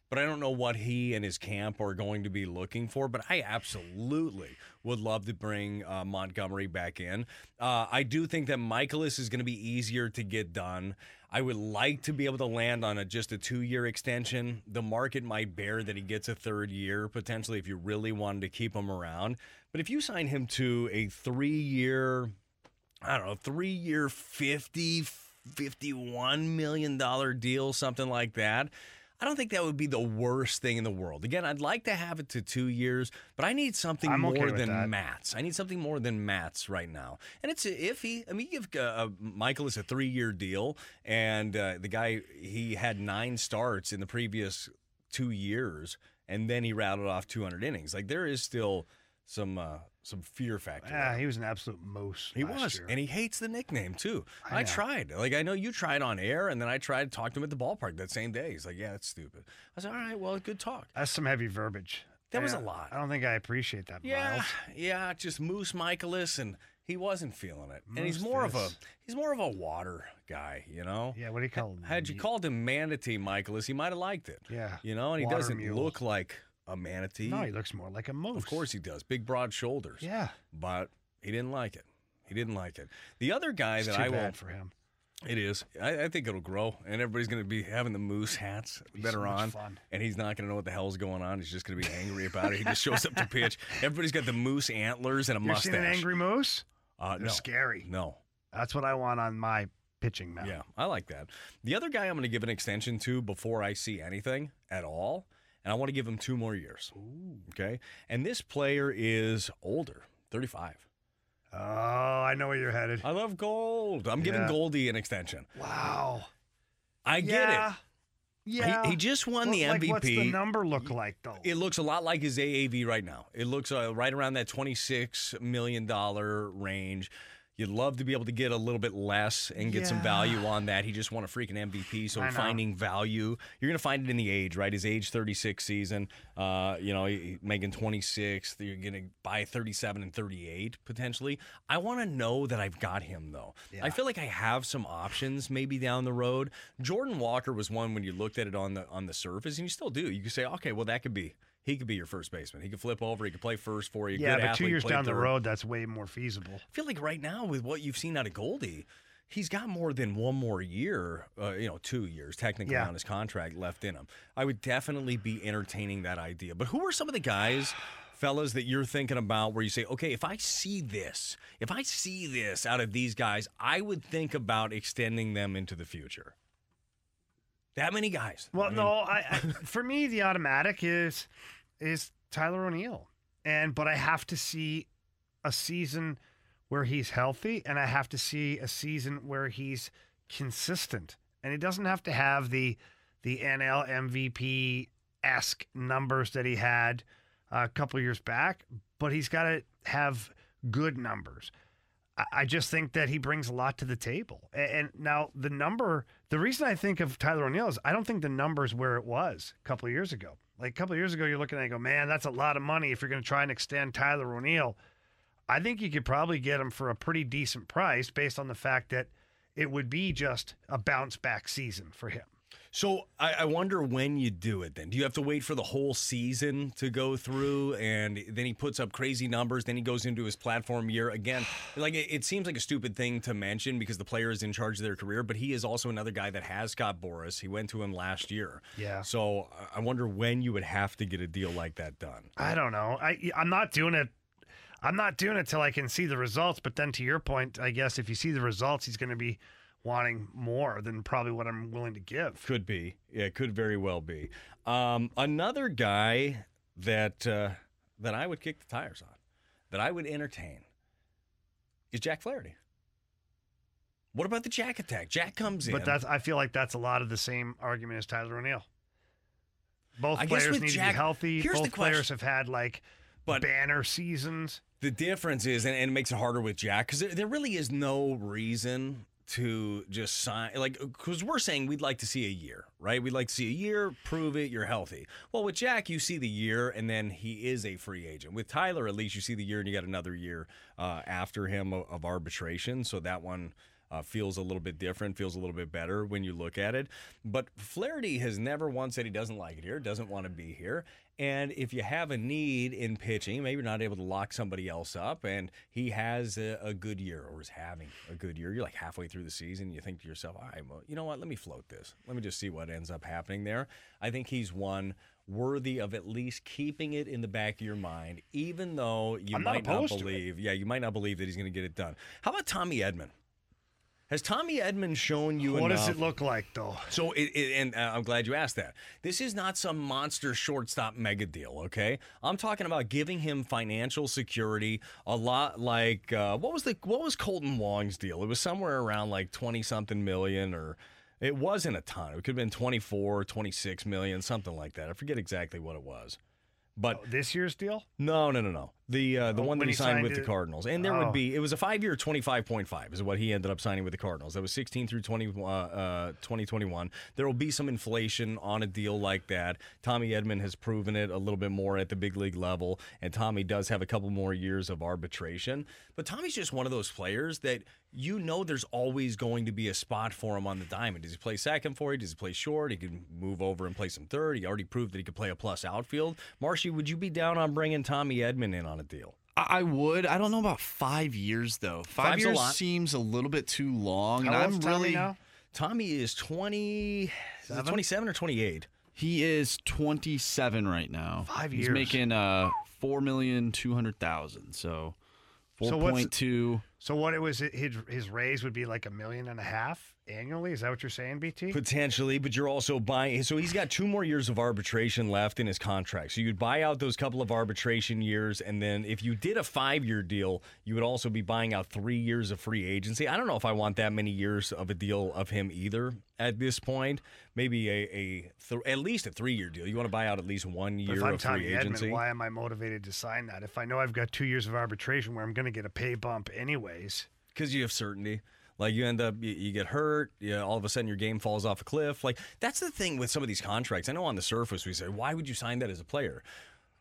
But I don't know what he and his camp are going to be looking for. But I absolutely would love to bring uh, Montgomery back in. Uh, I do think that Mikolas is going to be easier to get done. I would like to be able to land on a just a two year extension. The market might bear that he gets a third year potentially if you really wanted to keep him around. But if you sign him to a three year, I don't know, three year 50, 51 million dollar deal, something like that. I don't think that would be the worst thing in the world. Again, I'd like to have it to two years, but I need something I'm more with than that. Matz. I need something more than Matz right now. And it's iffy. I mean, you give uh, uh, Mikolas a three year deal, and uh, the guy, he had nine starts in the previous two years, and then he rattled off 200 innings. Like, there is still some. Uh, some fear factor. Yeah, he was an absolute moose. He was, year. and he hates the nickname too. I I, tried, like I know you tried on air, and then I tried to talk to him at the ballpark that same day. He's like, "Yeah, that's stupid." I said, "All right, well, good talk." That's some heavy verbiage. That was a lot. I don't think I appreciate that. Yeah, Miles. yeah, just Moose Mikolas, and he wasn't feeling it. and he's Moose more of a he's more of a water guy, you know. Yeah, what do you call him? Had you called him Manatee Mikolas, he might have liked it. Yeah, you know, and he doesn't mule. look like a manatee. No, he looks more like a moose. Of course he does. Big broad shoulders. Yeah. But he didn't like it. He didn't like it. The other guy It's that I will bad for him. It is. I, I think it'll grow, and everybody's going to be having the moose hats that so are on, fun. and he's not going to know what the hell's going on. He's just going to be angry about it. He just shows up to pitch. Everybody's got the moose antlers and a You mustache. seen an angry moose? Uh, They're no. scary. No. That's what I want on my pitching mound. Yeah, I like that. The other guy I'm going to give an extension to before I see anything at all, and I want to give him two more years. Okay, and this player is older, 35. Oh, I know where you're headed. I love Gold. I'm giving Yeah. Goldie an extension. Wow. I get Yeah. it. Yeah. He, he just won the MVP. Like, what's the number look like though? It looks a lot like his AAV right now. It looks uh, right around that $26 million range. You'd love to be able to get a little bit less and get some value on that. He just won a freaking MVP, so finding value. You're going to find it in the age, right? His age 36 season, uh, you know, making 26. You're going to buy 37 and 38 potentially. I want to know that I've got him, though. I feel like I have some options maybe down the road. Jordan Walker was one when you looked at it on the on the surface, and you still do. You could say, okay, well, that could be. He could be your first baseman. He could flip over. He could play first for you. yeah, Good but two years down the road, that's way more feasible. I feel like right now with what you've seen out of Goldie, he's got more than one more year, uh, you know, two years technically Yeah. on his contract left in him. I would definitely be entertaining that idea. But who are some of the guys, fellas, that you're thinking about where you say, okay, if I see this, if I see this out of these guys, I would think about extending them into the future? That many guys. Well, I mean, no, I, I for me the automatic is is Tyler O'Neill, and but I have to see a season where he's healthy, and I have to see a season where he's consistent, and he doesn't have to have the the NL MVP esque numbers that he had a couple years back, but he's got to have good numbers. I- just think that he brings a lot to the table. And now the number, the reason I think of Tyler O'Neill is I don't think the number's where it was a couple of years ago. Like a couple of years ago, you're looking at it and go, man, that's a lot of money if you're going to try and extend Tyler O'Neill. I think you could probably get him for a pretty decent price based on the fact that it would be just a bounce back season for him. So I, I wonder when you do it. Then do you have to wait for the whole season to go through, and then he puts up crazy numbers? Then he goes into his platform year again. Like it, it seems like a stupid thing to mention because the player is in charge of their career, but he is also another guy that has got Boris. He went to him last year. Yeah. So I- wonder when you would have to get a deal like that done. I don't know. I I'm not doing it. I'm not doing it till I can see the results. But then to your point, I guess if you see the results, he's going to be wanting more than probably what I'm willing to give. Could be. Yeah, it could very well be. Um, another guy that uh, that I would kick the tires on, that I would entertain, is Jack Flaherty. What about the Jack attack? Jack comes in. But that's I feel like that's a lot of the same argument as Tyler O'Neill. Both I players need to be healthy. here's the Both players have had like But- banner seasons. The difference is, and, and it makes it harder with Jack, because there, there really is no reason to just sign, like, because we're saying we'd like to see a year, right? We'd like to see a year, prove it, you're healthy. Well, with Jack, you see the year, and then he is a free agent. With Tyler, at least you see the year, and you got another year uh, after him of, arbitration. So that one. Uh, feels a little bit different, feels a little bit better when you look at it. But Flaherty has never once said he doesn't like it here, doesn't want to be here. And if you have a need in pitching, maybe you're not able to lock somebody else up, and he has a, a good year or is having a good year. You're like halfway through the season, you think to yourself, all right, well, you know what? Let me float this. Let me just see what ends up happening there. I think he's one worthy of at least keeping it in the back of your mind, even though you I'm might not it. believe. Yeah, you might not believe that he's going to get it done. How about Tommy Edman? Has Tommy Edman shown you What does it look like though? So, it, it, and uh, I'm glad you asked that. This is not some monster shortstop mega deal, okay? I'm talking about giving him financial security, a lot like uh, what was the what was Kolten Wong's deal? It was somewhere around like 20 something million, or it wasn't a ton. It could have been 24, 26 million, something like that. I forget exactly what it was. But this year's deal? No, no, no, no. The uh, the Oh, one that he signed signed with the Cardinals, and there Oh. would be it was a five year twenty five point five is what he ended up signing with the Cardinals. That was sixteen through 20, uh, uh, 2021. There will be some inflation on a deal like that. Tommy Edman has proven it a little bit more at the big league level, and Tommy does have a couple more years of arbitration. But Tommy's just one of those players that you know there's always going to be a spot for him on the diamond. Does he play second for you? Does he play short? He can move over and play some third. He already proved that he could play a plus outfield. Marshy, would you be down on bringing Tommy Edman in on a deal? I I would. I don't know about five years though. Five Five's a years lot. seems a little bit too long, and I'm Tommy really now? Tommy is 20, is it 27 or 28? He is 27 right now. Five years. He's years. making uh four million two hundred thousand. So four So what's- point two. So what it was? His his raise would be like a million and a half annually. Is that what you're saying, BT? Potentially, but you're also buying. So he's got two more years of arbitration left in his contract. So you'd buy out those couple of arbitration years, and then if you did a five-year deal, you would also be buying out three years of free agency. I don't know if I want that many years of a deal of him either at this point. Maybe a, a th- at least a three-year deal. You want to buy out at least one But year if I'm of free Tommy agency. Why am I motivated to sign that? If I know I've got two years of arbitration where I'm going to get a pay bump anyways. because you have certainty. Like you end up, you, you get hurt. You all of a sudden, your game falls off a cliff. Like that's the thing with some of these contracts. I know on the surface we say, why would you sign that as a player?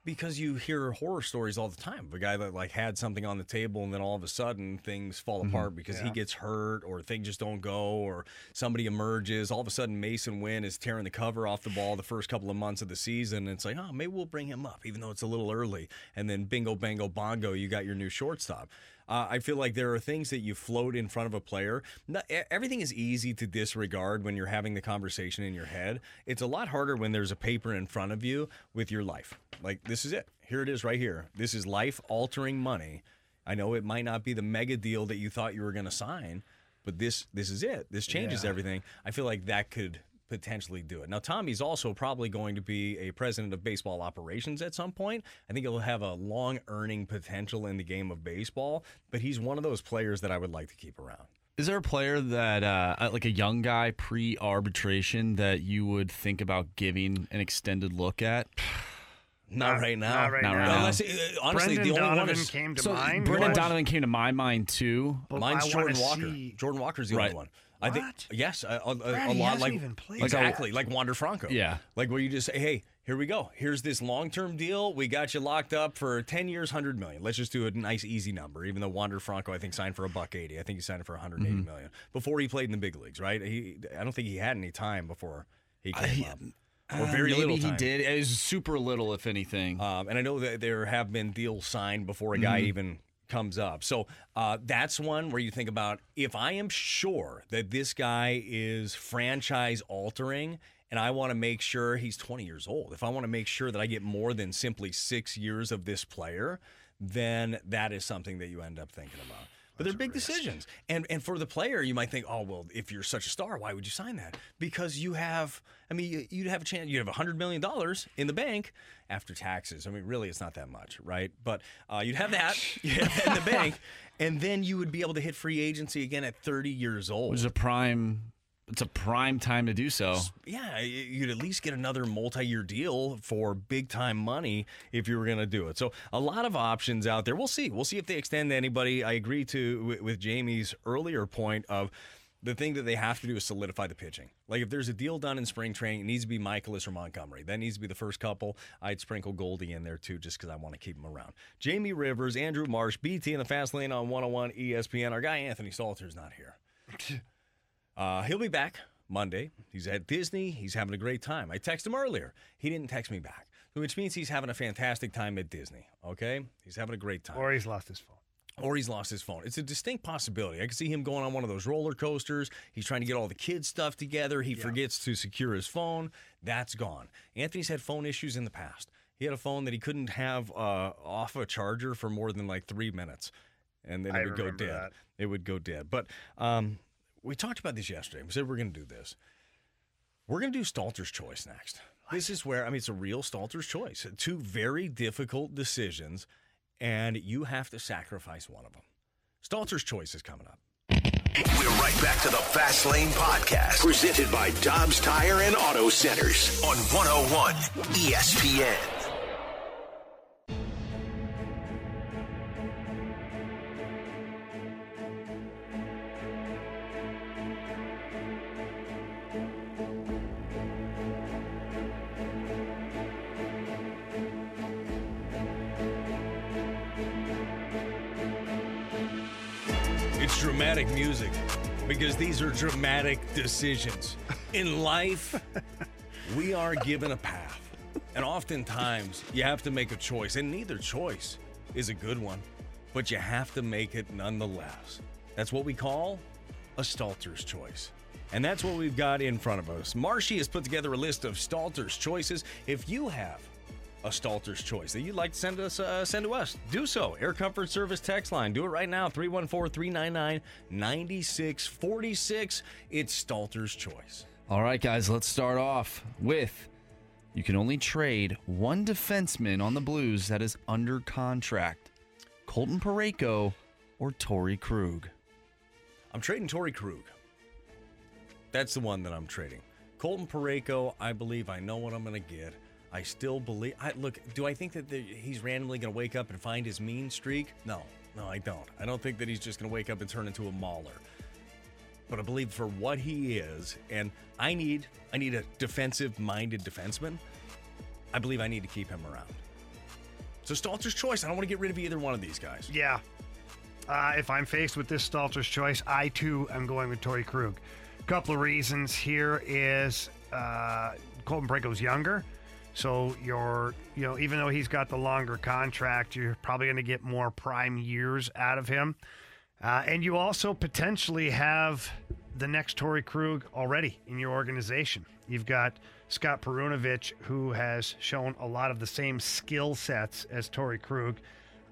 Because you hear horror stories all the time of a guy that like had something on the table and then all of a sudden things fall mm-hmm. apart because he gets hurt or things just don't go or somebody emerges. All of a sudden, Masyn Winn is tearing the cover off the ball the first couple of months of the season. And it's like, oh, maybe we'll bring him up, even though it's a little early. And then bingo, bango, bongo, you got your new shortstop. Uh, I feel like there are things that you float in front of a player. Not, everything is easy to disregard when you're having the conversation in your head. It's a lot harder when there's a paper in front of you with your life. Like, this is it. Here it is right here. This is life altering money. I know it might not be the mega deal that you thought you were going to sign, but this this is it. This changes Yeah. everything. I feel like that could potentially do it. Now Tommy's also probably going to be a president of baseball operations at some point. I think he'll have a long earning potential in the game of baseball, but he's one of those players that I would like to keep around. Is there a player that, uh, like a young guy pre arbitration, that you would think about giving an extended look at? Not, right now. not right Not right now. now. Unless, uh, honestly, Brendan the only one Donovan is came to so mind. Brendan was- Donovan came to my mind too. But Mine's I Jordan wanna Walker. see- Jordan Walker's the Right. only one. I think What? yes, a, a, a- Brad, a lot hasn't like even exactly like Wander Franco. Yeah. like where you just say, hey, here we go. Here's this long-term deal. We got you locked up for ten years, hundred million. Let's just do a nice, easy number. Even though Wander Franco, I think signed for a buck eighty. I think he signed for one hundred eighty Mhm. million before he played in the big leagues. Right? He, I don't think he had any time before he I- came up. Or Uh, very maybe little he did. It was super little, if anything. Um, and I know that there have been deals signed before a guy Mhm. even comes up. So uh, that's one where you think about if I am sure that this guy is franchise altering and I want to make sure he's 20 years old, if I want to make sure that I get more than simply six years of this player, then that is something that you end up thinking about. But they're big decisions. And and for the player, you might think, oh well, if you're such a star, why would you sign that? Because you have, I mean, you- you'd have a chance. You have hundred million dollars in the bank after taxes. I mean, really, it's not that much, right? But uh, you'd have that, you have that in the bank, and then you would be able to hit free agency again at 30 years old. Which is a prime. It's a prime time to do so. Yeah, you'd at least get another multi-year deal for big time money if you were going to do it. So a lot of options out there. We'll see. We'll see if they extend to anybody. I agree to with, with Jamie's earlier point of the thing that they have to do is solidify the pitching. Like if there's a deal done in spring training, it needs to be Mikolas or Montgomery. That needs to be the first couple. I'd sprinkle Goldie in there too, just because I want to keep him around. Jamie Rivers, Andrew Marsh, BT in the fast lane on 101 ESPN. Our guy Anthony Stalter's not here. Uh, he'll be back Monday. He's at Disney. He's having a great time. I texted him earlier. He didn't text me back, which means he's having a fantastic time at Disney. Okay, he's having a great time. Or he's lost his phone. Or he's lost his phone. It's a distinct possibility. I can see him going on one of those roller coasters. He's trying to get all the kids' stuff together. He forgets to secure his phone. That's gone. Anthony's had phone issues in the past. He had a phone that he couldn't have uh, off a charger for more than like three minutes, and then it I would go dead. that. It would go dead. But um, we talked about this yesterday. We said we're going to do this. We're going to do Stalter's choice next. This is where I mean it's a real Stalter's choice. Two very difficult decisions, and you have to sacrifice one of them. Stalter's choice is coming up. We're right back to the Fast Lane Podcast, presented by Dobbs Tire and Auto Centers on 101 ESPN. Dramatic decisions. In life, we are given a path. And oftentimes, you have to make a choice, and neither choice is a good one, but you have to make it nonetheless. That's what we call a Stalter's choice. And that's what we've got in front of us. Marshy has put together a list of Stalter's choices. If you have a Stalter's choice that you'd like to send us, uh, send to us, do so. Air Comfort Service text line. Do it right now. 314-399-9646. It's Stalter's choice. All right, guys, let's start off with you can only trade one defenseman on the Blues that is under contract Colton Parayko or Torey Krug. I'm trading Torey Krug. That's the one that I'm trading. Colton Parayko, I believe I know what I'm going to get. I still believe. I look. Do I think that the, he's randomly going to wake up and find his mean streak? No, no, I don't. I don't think that he's just going to wake up and turn into a mauler. But I believe for what he is, and I need, I need a defensive-minded defenseman. I believe I need to keep him around. So Stalter's choice. I don't want to get rid of either one of these guys. Yeah. Uh, if I'm faced with this Stalter's choice, I too am going with Torey Krug. A Couple of reasons here is uh, Colton Parayko's younger, so you're you know even though he's got the longer contract, you're probably going to get more prime years out of him, uh, and you also potentially have the next Torey Krug already in your organization. You've got Scott Perunovich, who has shown a lot of the same skill sets as Torey Krug.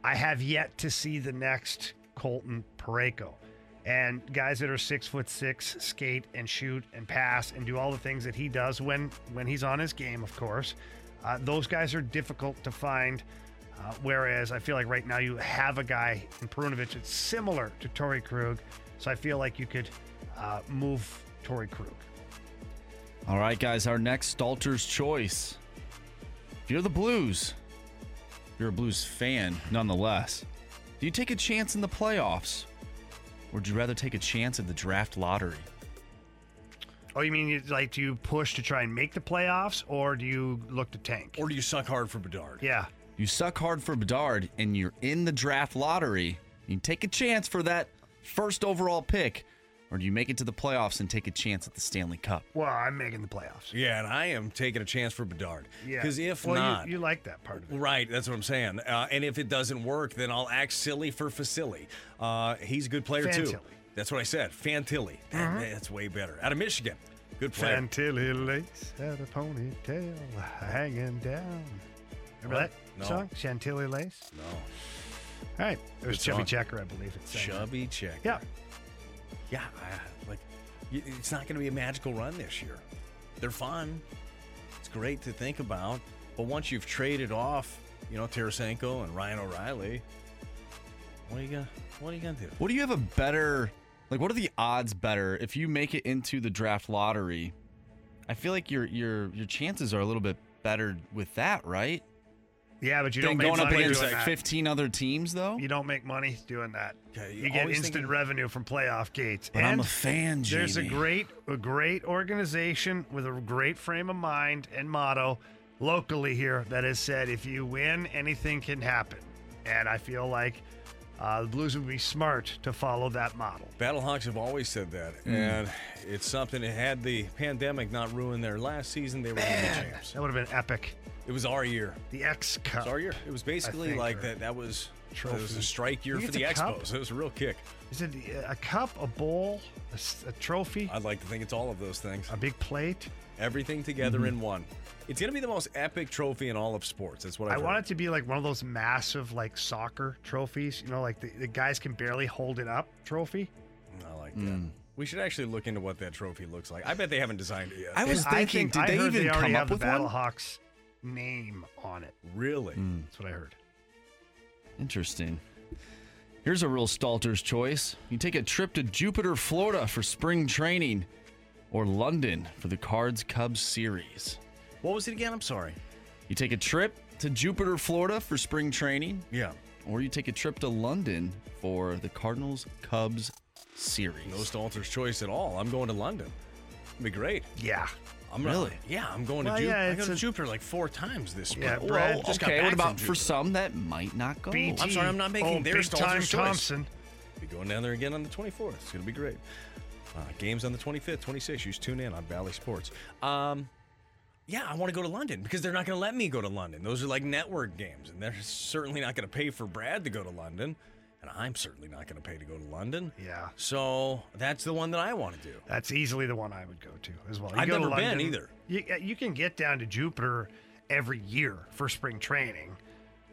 I have yet to see the next Colton Parayko. And guys that are six foot six skate and shoot and pass and do all the things that he does when when he's on his game, of course. Uh, those guys are difficult to find. Uh, whereas I feel like right now you have a guy in Perunovich that's similar to Torey Krug, so I feel like you could uh, move Torey Krug. All right, guys, our next Stalter's choice. If you're the Blues, you're a Blues fan nonetheless, do you take a chance in the playoffs? Or would you rather take a chance at the draft lottery? Oh, you mean you like do you push to try and make the playoffs, or do you look to tank? Or do you suck hard for Bedard? Yeah. You suck hard for Bedard and you're in the draft lottery. You take a chance for that first overall pick. Or do you make it to the playoffs and take a chance at the Stanley Cup? Well, I'm making the playoffs. Yeah, and I am taking a chance for Bedard. Yeah. Because if well, not, you, like that part of it. Right, that's what I'm saying. Uh, and if it doesn't work, then I'll act silly for Fantilli. Uh, he's a good player too. That's what I said. Fantilli. That- Mhm. That's way better. Out of Michigan. Good player. Fantilli lace had a ponytail hanging down. Remember What? that No. song? Chantilly lace? No. All right. It was Chubby. Checker, I believe. It's saying. Chubby Checker. Yeah. Yeah, I, like it's not going to be a magical run this year. They're fun. It's great to think about, but once you've traded off, you know, Tarasenko and Ryan O'Reilly, what are you gonna what are you gonna do? What do you have a better like what are the odds better if you make it into the draft lottery? I feel like your your your chances are a little bit better with that, right? Yeah, but you Than don't make going up money against doing like that. 15 other teams though. You don't make money doing that. Okay, you get always instant thinking- revenue from playoff gates. But I'm a fan, There's a Jamie. great, a great organization with a great frame of mind and motto locally here that has said, if you win, anything can happen. And I feel like uh, the Blues would be smart to follow that model. Battlehawks have always said that, Mm. and it's something that had the pandemic not ruined their last season, they would have been the champs. That would have been epic. It was our year. The X Cup. It was our year. It was basically think, like that. That was it was trophy. a strike year for the it's a cup? Expos. It was a real kick. Is it a cup, a bowl, a trophy, I'd like to think it's all of those things. a big plate? Everything together Mhm. in one. It's gonna be the most epic trophy in all of sports. That's what I I've want it to be like one of those massive, like soccer trophies. You know, like the, the guys can barely hold it up trophy. I like that. We should actually look into what that trophy looks like. I bet they haven't designed it yet. I was thinking, think, did I they heard even they already come have up with the one? Battlehawks name on it. Really? Hmm. That's what I heard. Interesting. Here's a real Stalter's choice. You take a trip to Jupiter, Florida for spring training, or London for the Cards Cubs series. What was it again? I'm sorry. You take a trip to Jupiter, Florida for spring training, Yeah. or you take a trip to London for the Cardinals Cubs series. No Stalter's choice at all. I'm going to London. It'd be great. Yeah. I'm Really? yeah, I'm going Well, to Jupiter. yeah, I go it's to a- Jupiter like four times this spring. Yeah, Well, Brad, just got okay, what about for some that might not go? BT. I'm sorry, I'm not making oh, their big time Stalter's choice. Thompson. Be going down there again on the 24th. It's going to be great. Uh, games on the 25th, 26th. You just tune in on Bally Sports. Um, yeah, I want to go to London because they're not going to let me go to London. Those are like network games, and they're certainly not going to pay for Brad to go to London, and I'm certainly not going to pay to go to London. Yeah. So that's the one that I want to do. That's easily the one I would go to as well. I've go to never been either. You, uh, you can get down to Jupiter every year for spring training.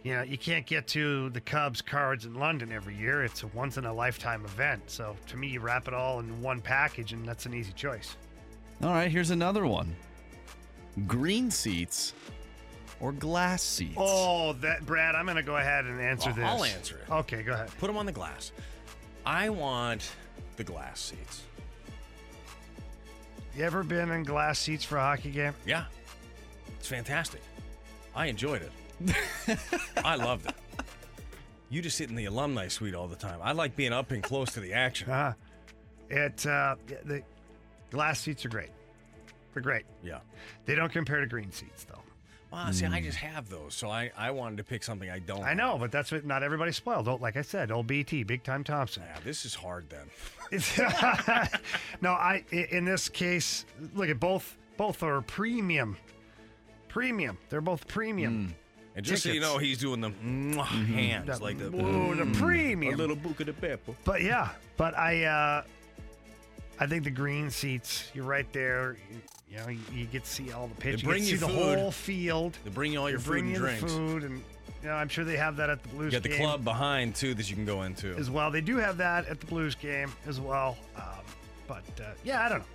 You know, you can't get to the Cubs cards in London every year. It's a once in a lifetime event. So to me, you wrap it all in one package, and that's an easy choice. All right, here's another one. Green seats or glass seats? Oh, that Brad, I'm going to go ahead and answer this. I'll answer it. Okay, go ahead. Put them on the glass. I want the glass seats. You ever been in glass seats for a hockey game? Yeah. It's fantastic. I enjoyed it. I loved it. You just sit in the alumni suite all the time. I like being up and close to the action. Uh, it uh, the glass seats are great. They're great. Yeah. They don't compare to green seats though. Well, see, I hmm. just have those, so I, I wanted to pick something I don't. I know, but that's what not everybody's spoiled. Oh, Like I said, old BT, big time Thompson. Yeah, this is hard then. No, I i- in this case, look at both. Both are premium. Premium. They're both premium. Hmm. And just so you know, he's doing the mwah mm-hmm. hands That- like the Whoa, the mm. premium. A little buca de pepper. But yeah, but I uh I think the green seats, you're right there. You, you know, you, you get to see all the pitch. bring you you get to see food. the whole field. They bring you all your food bring and you the drinks. food, and you know, I'm sure they have that at the Blues game. You got the game club behind too that you can go into. as well. They do have that at the Blues game as well. Um, but uh, yeah, I don't know.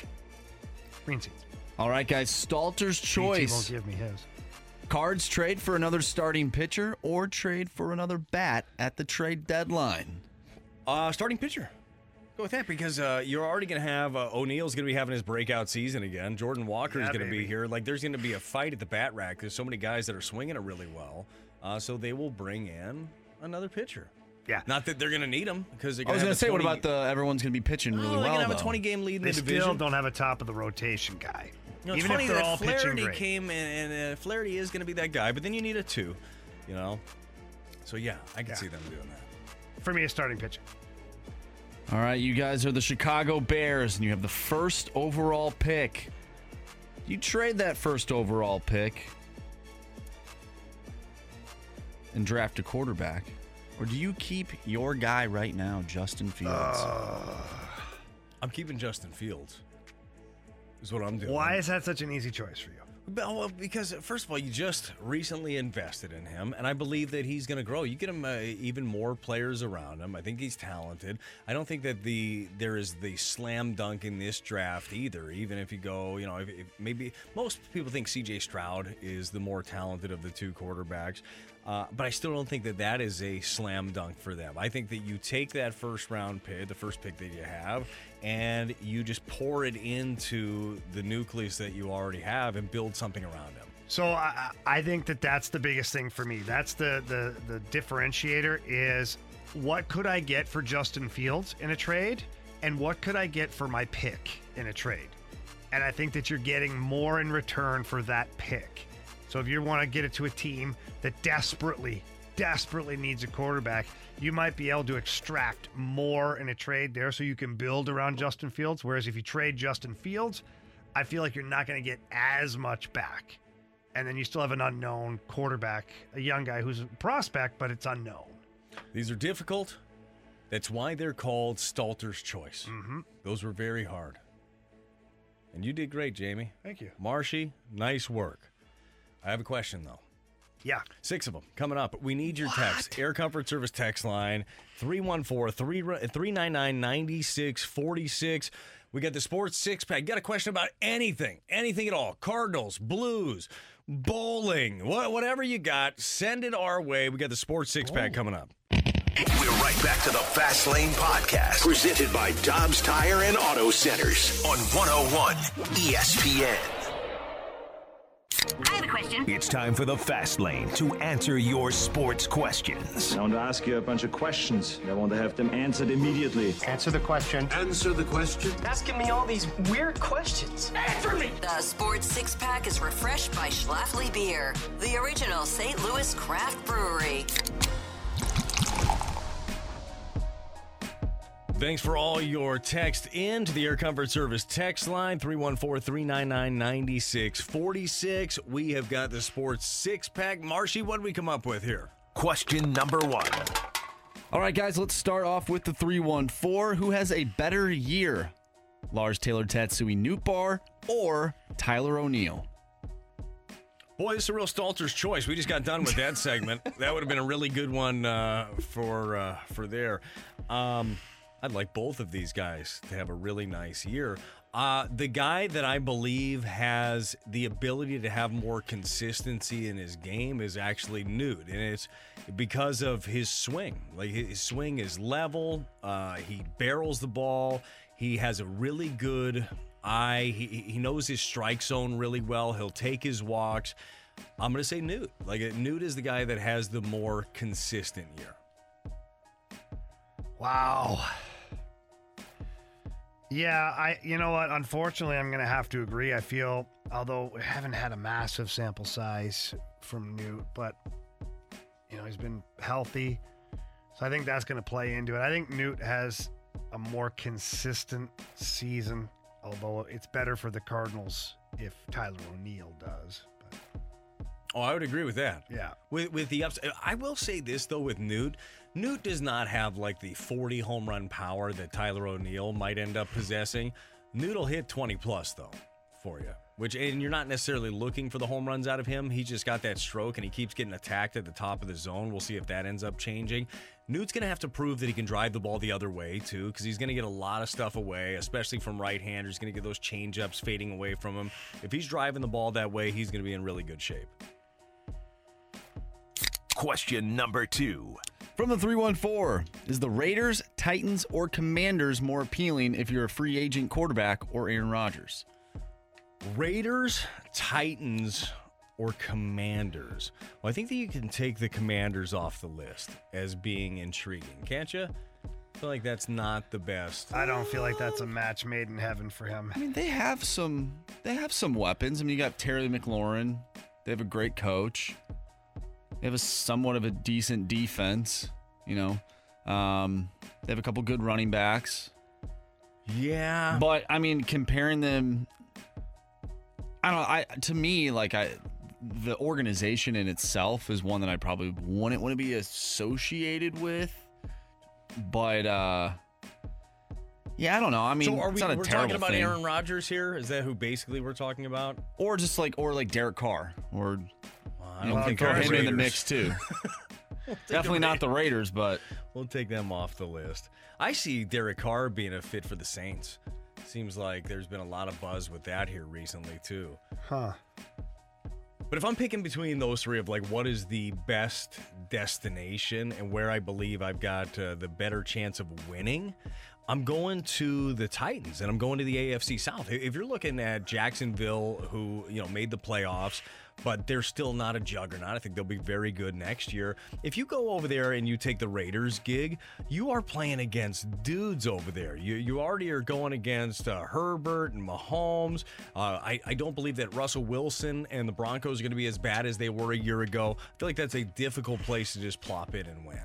Green seats. All right, guys. Stalter's BT won't choice. give me his. Cards trade for another starting pitcher or trade for another bat at the trade deadline. Uh, starting pitcher. Go with that because uh, you're already going to have uh, O'Neill's going to be having his breakout season again. Jordan Walker is Yeah, going to be here. Like, there's going to be a fight at the bat rack. There's so many guys that are swinging it really well. Uh, so they will bring in another pitcher. Yeah. Not that they're going to need him because they're I going was to going to say, what about the everyone's going to be pitching really Oh, they're well? going to have a 20 game lead in They the still division. don't have a top of the rotation guy. You know, Even funny if they're that all pitching Flaherty great. came in, and uh, Flaherty is going to be that guy, but then you need a two, you know. So yeah, I can Yeah. see them doing that. For me, a starting pitcher. All right, you guys are the Chicago Bears, and you have the first overall pick. You trade that first overall pick and draft a quarterback, or do you keep your guy right now, Justin Fields? Uh, I'm keeping Justin Fields. Is what I'm doing. Why is that such an easy choice for you? Well, because first of all, you just recently invested in him, and I believe that he's going to grow. You get him uh, even more players around him. I think he's talented. I don't think that the there is the slam dunk in this draft either. Even if you go, you know, if, if maybe most people think C.J. Stroud is the more talented of the two quarterbacks. Uh, but I still don't think that that is a slam dunk for them. I think that you take that first round pick, the first pick that you have, and you just pour it into the nucleus that you already have and build something around them. So I, I think that that's the biggest thing for me. That's the the the differentiator is what could I get for Justin Fields in a trade, and what could I get for my pick in a trade. And I think that you're getting more in return for that pick. So if you want to get it to a team that desperately, desperately needs a quarterback, you might be able to extract more in a trade there so you can build around Justin Fields. Whereas if you trade Justin Fields, I feel like you're not going to get as much back. And then you still have an unknown quarterback, a young guy who's a prospect, but it's unknown. These are difficult. That's why they're called Stalter's Choice. Mm-hmm. Those were very hard. And you did great, Jamie. Thank you. Marshy, nice work. I have a question, though. Yeah. Six of them coming up. We need your text. Air Comfort Service text line 314 399 9646. We got the sports six pack. Got a question about anything, anything at all. Cardinals, Blues, bowling, wha- whatever you got, send it our way. We got the sports six pack oh. coming up. We're right back to the Fast Lane Podcast, presented by Dobbs Tire and Auto Centers on 101 ESPN. It's time for the Fast Lane to answer your sports questions. I want to ask you a bunch of questions. I want to have them answered immediately. Answer the question. Answer the question. Asking me all these weird questions. Answer me. The Sports Six Pack is refreshed by Schlafly Beer, the original St. Louis craft brewery. Thanks for all your text in to the Air Comfort Service text line 314 399 9646. We have got the sports six pack. Marshy, what did we come up with here? Question number one. All right, guys, let's start off with the 314. Who has a better year? Lars Taylor Tatsuji Nootbaar or Tyler O'Neill? Boy, this is a real Stalter's choice. We just got done with that segment. that would have been a really good one uh, for uh, for there. Um, I'd like both of these guys to have a really nice year. Uh, the guy that I believe has the ability to have more consistency in his game is actually Newt, and it's because of his swing. Like his swing is level. Uh, he barrels the ball. He has a really good eye. He he knows his strike zone really well. He'll take his walks. I'm gonna say Newt. Like Newt is the guy that has the more consistent year. Wow. Yeah, I you know what? Unfortunately, I'm going to have to agree. I feel although we haven't had a massive sample size from Newt, but you know, he's been healthy. So I think that's going to play into it. I think Newt has a more consistent season, although it's better for the Cardinals if Tyler O'Neill does. Oh, I would agree with that. Yeah. With with the ups, I will say this though with Newt, Newt does not have like the 40 home run power that Tyler O'Neill might end up possessing. Newt'll hit 20 plus though for you. Which and you're not necessarily looking for the home runs out of him. He just got that stroke and he keeps getting attacked at the top of the zone. We'll see if that ends up changing. Newt's going to have to prove that he can drive the ball the other way too because he's going to get a lot of stuff away, especially from right-handers. He's going to get those change-ups fading away from him. If he's driving the ball that way, he's going to be in really good shape. Question number two. From the 314, is the Raiders, Titans, or Commanders more appealing if you're a free agent quarterback or Aaron Rodgers? Raiders, Titans, or Commanders? Well, I think that you can take the Commanders off the list as being intriguing, can't you? I feel like that's not the best. I don't feel like that's a match made in heaven for him. I mean, they have some they have some weapons. I mean, you got Terry McLaurin. They have a great coach. They have a somewhat of a decent defense, you know. Um, they have a couple good running backs. Yeah. But I mean, comparing them I don't I to me like I the organization in itself is one that I probably wouldn't want to be associated with. But uh Yeah, I don't know. I mean, so are it's we not a we're terrible talking about thing. Aaron Rodgers here? Is that who basically we're talking about? or just like, or like Derek Carr, or I you don't think throw him in the mix too. Definitely not the Raiders, but We'll take them off the list. I see Derek Carr being a fit for the Saints. Seems like there's been a lot of buzz with that here recently too. Huh. But if I'm picking between those three of like what is the best destination and where I believe I've got uh, the better chance of winning, I'm going to the Titans and I'm going to the AFC South. If you're looking at Jacksonville, who you know made the playoffs, but they're still not a juggernaut. I think they'll be very good next year. If you go over there and you take the Raiders gig, you are playing against dudes over there. You you already are going against uh, Herbert and Mahomes. Uh, I I don't believe that Russell Wilson and the Broncos are going to be as bad as they were a year ago. I feel like that's a difficult place to just plop in and win.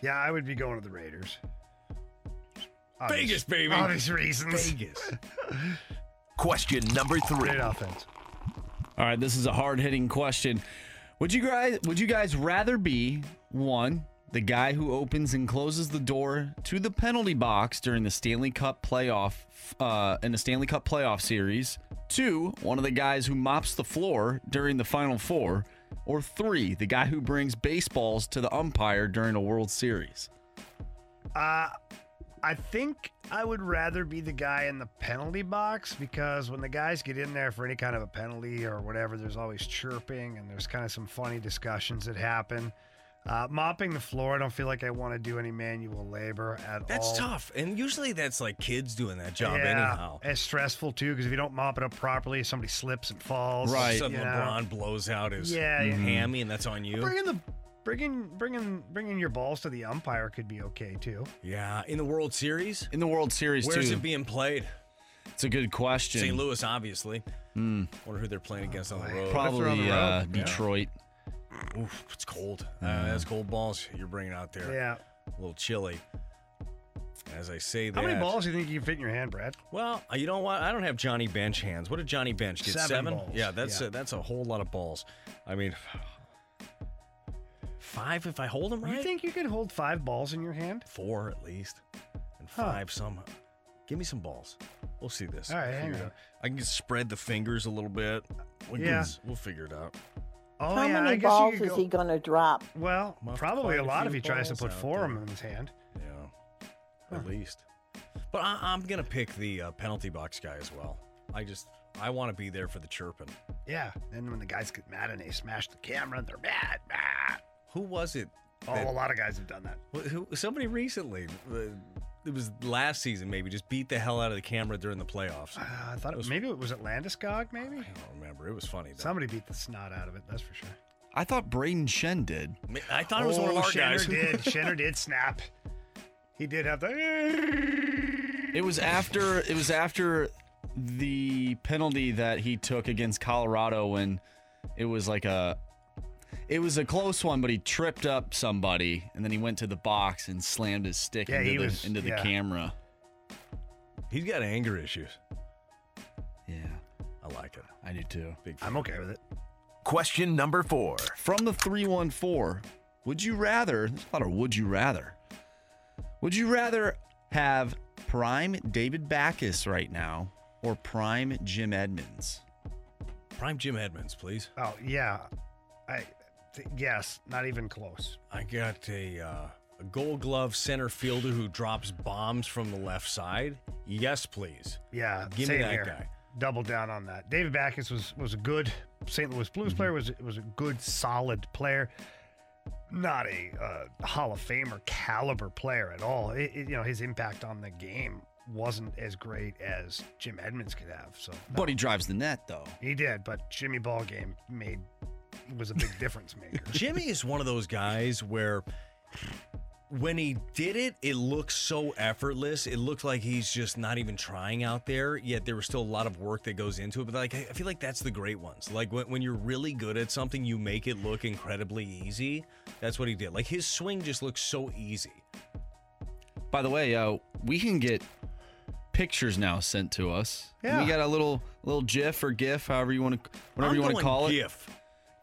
Yeah, I would be going to the Raiders. Vegas, baby. Obvious reasons. Vegas. Question number three. Great offense. All right, this is a hard-hitting question. Would you guys would you guys rather be one, the guy who opens and closes the door to the penalty box during the Stanley Cup playoff uh, in the Stanley Cup playoff series, two, one of the guys who mops the floor during the final four, or three, the guy who brings baseballs to the umpire during a World Series? Uh, I think I would rather be the guy in the penalty box because when the guys get in there for any kind of a penalty or whatever, there's always chirping and there's kind of some funny discussions that happen. Uh, mopping the floor, I don't feel like I want to do any manual labor at That's all. That's tough, and usually that's like kids doing that job yeah, anyhow. It's stressful too because if you don't mop it up properly, somebody slips and falls. Suddenly you know. LeBron blows out his Yeah, yeah. hammy, and that's on you. Bringing the bringing bringing bringing your balls to the umpire could be okay too. Yeah, in the World Series. In the World Series, too. Where's too. it being played? It's a good question. St. Louis, obviously. Hmm. Wonder who they're playing against on the road. Probably uh, Yeah. Detroit. Oof, it's cold. Uh, that's cold balls you're bringing out there. Yeah. A little chilly. As I say that. How many balls do you think you can fit in your hand, Brad? Well, uh, you know what? I don't have Johnny Bench hands. What did Johnny Bench get? Seven balls. Yeah, that's Yeah. A, that's a whole lot of balls. I mean, five if I hold them right. You think you could hold five balls in your hand? Four at least, and Huh. five some. Give me some balls. We'll see this. All right, hang figure it on. out. I can just spread the fingers a little bit. We'll, Yeah. get- we'll figure it out. Oh How yeah, many I guess balls you could is go, he going to drop? Well, Must probably quite a a lot if few he tries to balls put out four of there. them in his hand. Yeah, at least. But I, I'm gonna pick the uh, penalty box guy as well. I just I want to be there for the chirping. Yeah, and when the guys get mad and they smash the camera, they're mad. mad. Who was it? Oh, a lot of guys have done that. Who, somebody recently, uh, it was last season maybe, just beat the hell out of the camera during the playoffs. Uh, I thought it, was, maybe it was at Landeskog. Maybe I don't remember. It was funny. Though. somebody beat the snot out of it. That's for sure. I thought Brayden Schenn did. I thought it was one of Oh, our Shenner guys. did. Shenner did snap. He did have the. It was after it was after the penalty that he took against Colorado when it was like a it was a close one, but he tripped up somebody and then he went to the box and slammed his stick Yeah, into he the was- into the yeah. camera. He's got anger issues. Yeah, I like it. I do too. Big. I'm okay with it. Question number four. From the 314, would you rather, there's a lot of would you rather. Would you rather have prime David Backes right now or prime Jim Edmonds? Prime Jim Edmonds, please. Oh yeah, I th- yes, not even close. I got a uh, a Gold Glove center fielder who drops bombs from the left side. Yes, please. Yeah, Give me that here. guy. Double down on that. David Backes was was a good St. Louis Blues Mm-hmm. player. was was a good solid player. Not a uh, Hall of Famer caliber player at all. It, it- you know his impact on the game wasn't as great as Jim Edmonds could have. So But he drives the net though. he did, but Jimmy Ball game made was a big difference maker. Jimmy is one of those guys where when he did it, it looked so effortless. It looked like he's just not even trying out there, yet there was still a lot of work that goes into it. But like I feel like that's the great ones. Like when, when you're really good at something, you make it look incredibly easy. That's what he did. Like his swing just looks so easy. By the way, uh, we can get pictures now sent to us. Yeah. We got a little little GIF or GIF, however you want to, whatever I'm you want to going call it. GIF.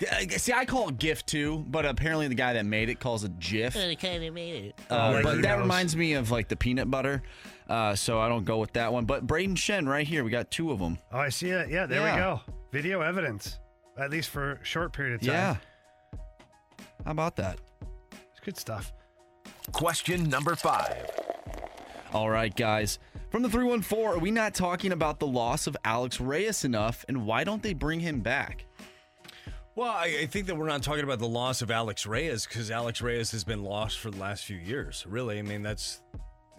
Yeah, See, I call it GIF too, but apparently the guy that made it calls it GIF. kind of made it. Uh, Like but that knows? reminds me of like the peanut butter, uh, so I don't go with that one. But Brayden Schenn right here, we got two of them. Oh, I see it. Yeah, there Yeah. we go. Video evidence, at least for a short period of time. Yeah. How about that? It's good stuff. Question number five. All right, guys. From the 314, are we not talking about the loss of Alex Reyes enough, and why don't they bring him back? Well, I, I think that we're not talking about the loss of Alex Reyes because Alex Reyes has been lost for the last few years. Really, I mean that's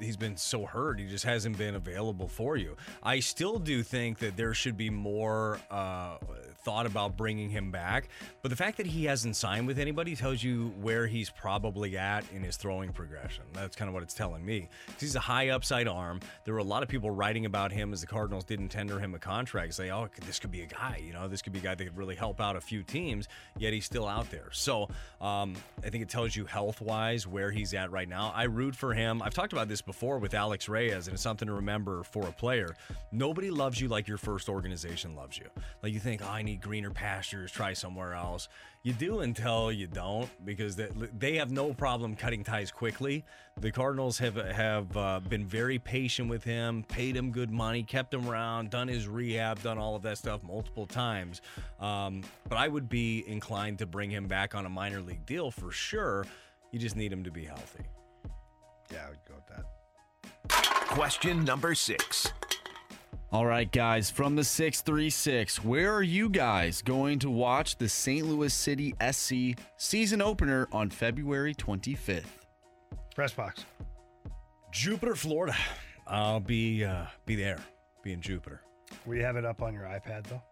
he's been so hurt. He just hasn't been available for you. I still do think that there should be more uh, thought about bringing him back. But the fact that he hasn't signed with anybody tells you where he's probably at in his throwing progression. That's kind of what it's telling me. He's a high upside arm. There were a lot of people writing about him as the Cardinals didn't tender him a contract. Say, oh, this could be a guy. You know, this could be a guy that could really help out a few teams. Yet he's still out there. So um, I think it tells you health wise where he's at right now. I root for him. I've talked about this before with Alex Reyes, and it's something to remember for a player. Nobody loves you like your first organization loves you. Like you think, oh, I need greener pastures, try somewhere else. You do until you don't, because they, they have no problem cutting ties quickly. The Cardinals have have uh, been very patient with him, paid him good money, kept him around, done his rehab, done all of that stuff multiple times. Um, but I would be inclined to bring him back on a minor league deal for sure. You just need him to be healthy. Yeah, I would go with that. Question number six. All right, guys, from the 636, where are you guys going to watch the St. Louis City SC season opener on February 25th? Press box. Jupiter, Florida. I'll be uh, be there. Be in Jupiter. Will you have it up on your iPad though?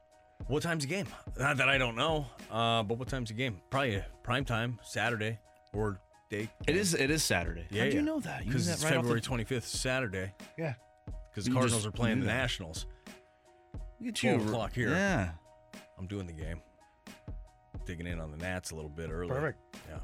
What time's the game? Not that I don't know, uh, but what time's the game? Probably uh, prime time, Saturday or day. It is it is Saturday. Yeah, How'd you know that? Because that it's right February the- 25th, Saturday. Yeah. Because the Cardinals are playing the that. Nationals. Look at 12 you. o'clock here. Yeah. I'm doing the game. Digging in on the Nats a little bit early. Perfect. Yeah.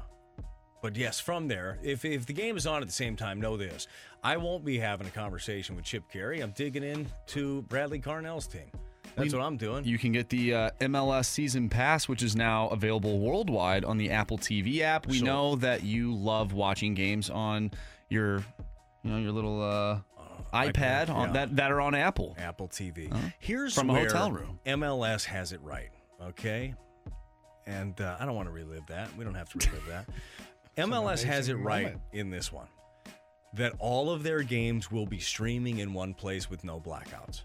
But yes, from there, if, if the game is on at the same time, know this. I won't be having a conversation with Chip Caray. I'm digging into Bradley Carnell's team. That's what I'm doing. You can get the uh, MLS season pass, which is now available worldwide on the Apple TV app. We So- know that you love watching games on your, you know, your little uh, iPad, on yeah. that that are on Apple. Apple TV. Uh-huh. Here's From a hotel room. MLS has it right, okay? And uh, I don't want to relive that. We don't have to relive that. MLS has it right moment. in this one that all of their games will be streaming in one place with no blackouts.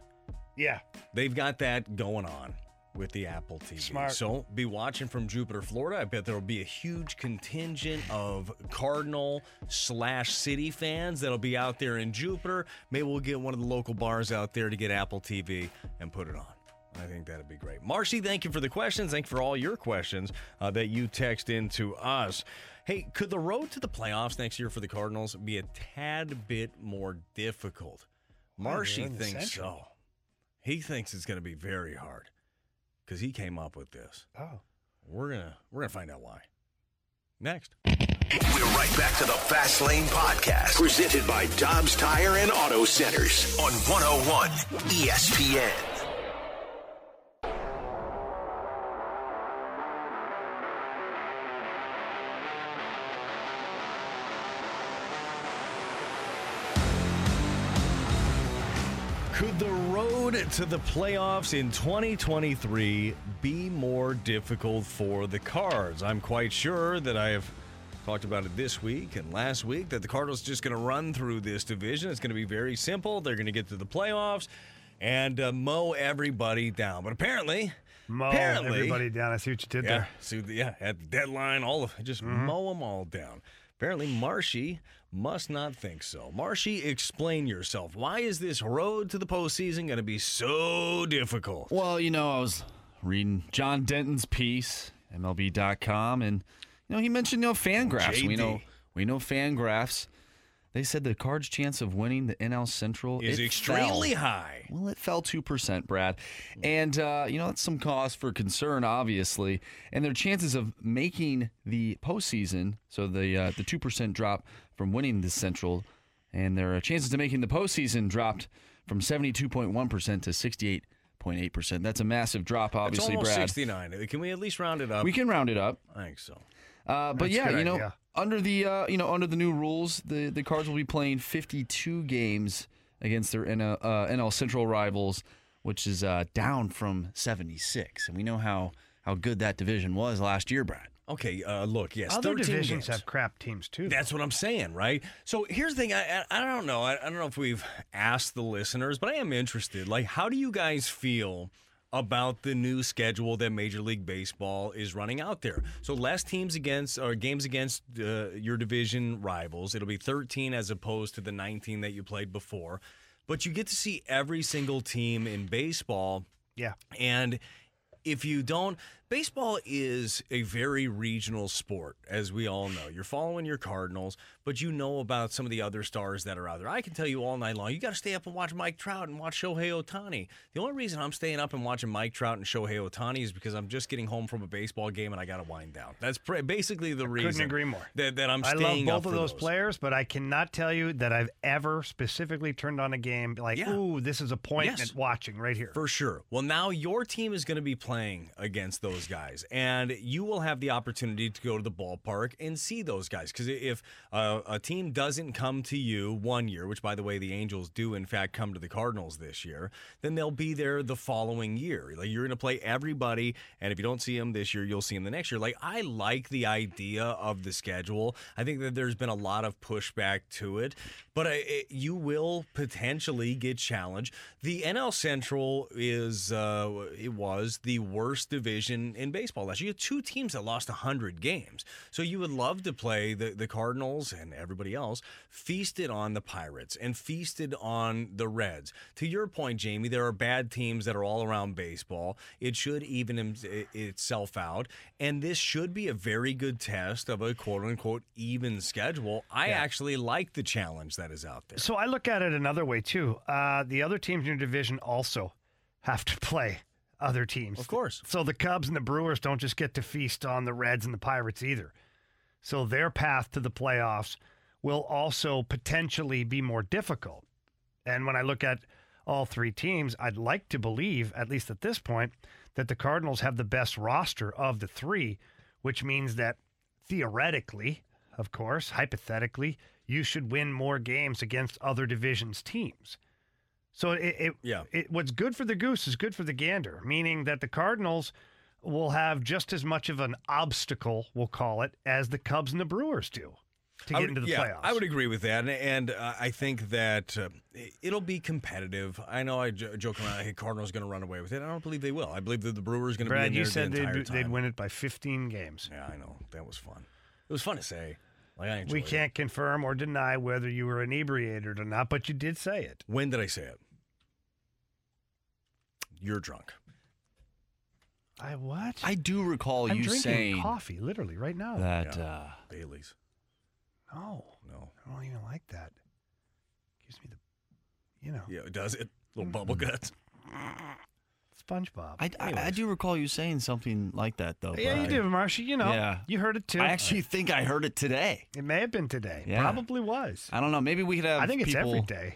Yeah. They've got that going on with the Apple TV. Smart. So be watching from Jupiter, Florida. I bet there will be a huge contingent of Cardinal slash City fans that'll be out there in Jupiter. Maybe we'll get one of the local bars out there to get Apple TV and put it on. I think that'd be great. Marcy, thank you for the questions. Thank you for all your questions uh, that you text in to us. Hey, could the road to the playoffs next year for the Cardinals be a tad bit more difficult? They're in the thinks so. He thinks it's going to be very hard because he came up with this. Oh. We're gonna we're gonna find out why. Next. We're right back to the Fast Lane Podcast, presented by Dobbs Tire and Auto Centers on 101 ESPN. Road to the playoffs in 2023 be more difficult for the Cards? I'm quite sure that I have talked about it this week and last week that the Cardinals just going to run through this division. It's going to be very simple. They're going to get to the playoffs and uh, mow everybody down. But apparently, Mow apparently, everybody down. I see what you did yeah, there. so yeah, at the deadline, all of just mow them all down. Apparently, Marshy must not think so. Marshy, explain yourself. Why is this road to the postseason going to be so difficult? Well, you know, I was reading John Denton's piece, MLB.com, and you know he mentioned you know FanGraphs. We know we know FanGraphs. They said the Cards' chance of winning the NL Central Is extremely fell. high. Well, it fell two percent, Brad, and uh, you know that's some cause for concern, obviously. And their chances of making the postseason, so the uh, the two percent drop from winning the Central, and their chances of making the postseason dropped from seventy two point one percent to sixty eight 58.8%. That's a massive drop, It's obviously, almost Brad. 69. Can we at least round it up? We can round it up. I think so. Uh, but That's yeah, you know, idea. under the uh, you know under the new rules, the the Cards will be playing 52 games against their NL, uh, NL Central rivals, which is uh, down from 76. And we know how how good that division was last year, Brad. Okay, uh, look, yes, Other 13 divisions games. have crap teams too. That's what I'm saying, right? So here's the thing. I, I, I don't know. I, I don't know if we've asked the listeners, but I am interested. Like, how do you guys feel about the new schedule that Major League Baseball is running out there? So less teams against or games against uh, your division rivals. It'll be 13 as opposed to the 19 that you played before. But you get to see every single team in baseball. Yeah. And if you don't, baseball is a very regional sport, as we all know. You're following your Cardinals, but you know about some of the other stars that are out there. I can tell you all night long, you got to stay up and watch Mike Trout and watch Shohei Ohtani. The only reason I'm staying up and watching Mike Trout and Shohei Ohtani is because I'm just getting home from a baseball game and I got to wind down. That's basically the reason. Couldn't agree more. That, that I'm I love staying both up of for those, players, but I cannot tell you that I've ever specifically turned on a game like, Yeah. ooh, this is appointment Yes. watching right here. For sure. Well, now your team is going to be playing against those guys, and you will have the opportunity to go to the ballpark and see those guys. Because if uh, a team doesn't come to you one year, which by the way, the Angels do in fact come to the Cardinals this year, then they'll be there the following year. Like you're going to play everybody, and if you don't see them this year, you'll see them the next year. Like I like the idea of the schedule. I think that there's been a lot of pushback to it, but it, you will potentially get challenged. The NL Central is uh, it was the worst division in baseball last year. You had two teams that lost 100 games. So you would love to play the, the Cardinals and everybody else feasted on the Pirates and feasted on the Reds. To your point, Jamie, there are bad teams that are all around baseball. It should even im- itself out. And this should be a very good test of a quote unquote even schedule. I Yeah. actually like the challenge that is out there. So I look at it another way too. Uh, the other teams in your division also have to play other teams. Of course. So the Cubs and the Brewers don't just get to feast on the Reds and the Pirates either. So their path to the playoffs will also potentially be more difficult. And when I look at all three teams, I'd like to believe, at least at this point, that the Cardinals have the best roster of the three, which means that theoretically, of course, hypothetically, you should win more games against other divisions' teams. So it, it, Yeah. it what's good for the goose is good for the gander, meaning that the Cardinals will have just as much of an obstacle, we'll call it, as the Cubs and the Brewers do to get would- into the yeah, playoffs. I would agree with that, and, and uh, I think that uh, it'll be competitive. I know I j- joke around. Hey, Cardinals going to run away with it. I don't believe they will. I believe that the Brewers going to be Brad, in you there said the they'd, they'd win it by 15 games. Yeah, I know that was fun. It was fun to say. Like I We can't confirm or deny whether you were inebriated or not, but you did say it. When did I say it? You're drunk. I what? I do recall I'm you drinking saying coffee literally right now. that Yeah. uh, Bailey's. no, No. I don't even like that. Gives me the, you know, Yeah, it does it? Little bubble guts. SpongeBob. I, I, I do recall you saying something like that though. yeah, you Brad. do, Marsha. You know, Yeah. you heard it too. I actually think I heard it today. it may have been today. Yeah. Probably was. I don't know. Maybe we could have. I think it's people every day.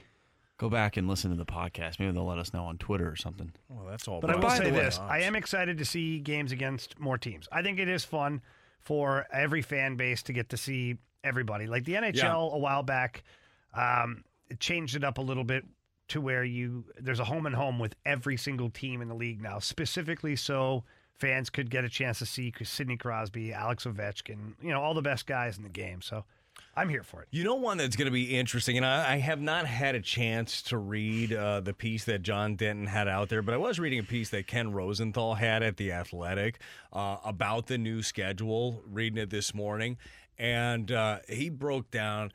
Go back and listen to the podcast. Maybe they'll let us know on Twitter or something. Well, that's all. But I will say this: I am excited to see games against more teams. I think it is fun for every fan base to get to see everybody. Like the NHL a while back, um, it changed it up a little bit to where you there's a home and home with every single team in the league now, specifically so fans could get a chance to see Sidney Crosby, Alex Ovechkin, you know, all the best guys in the game. So I'm here for it. You know one that's going to be interesting, and I, I have not had a chance to read uh, the piece that John Denton had out there, but I was reading a piece that Ken Rosenthal had at the Athletic uh, about the new schedule. Reading it this morning, and uh, he broke down.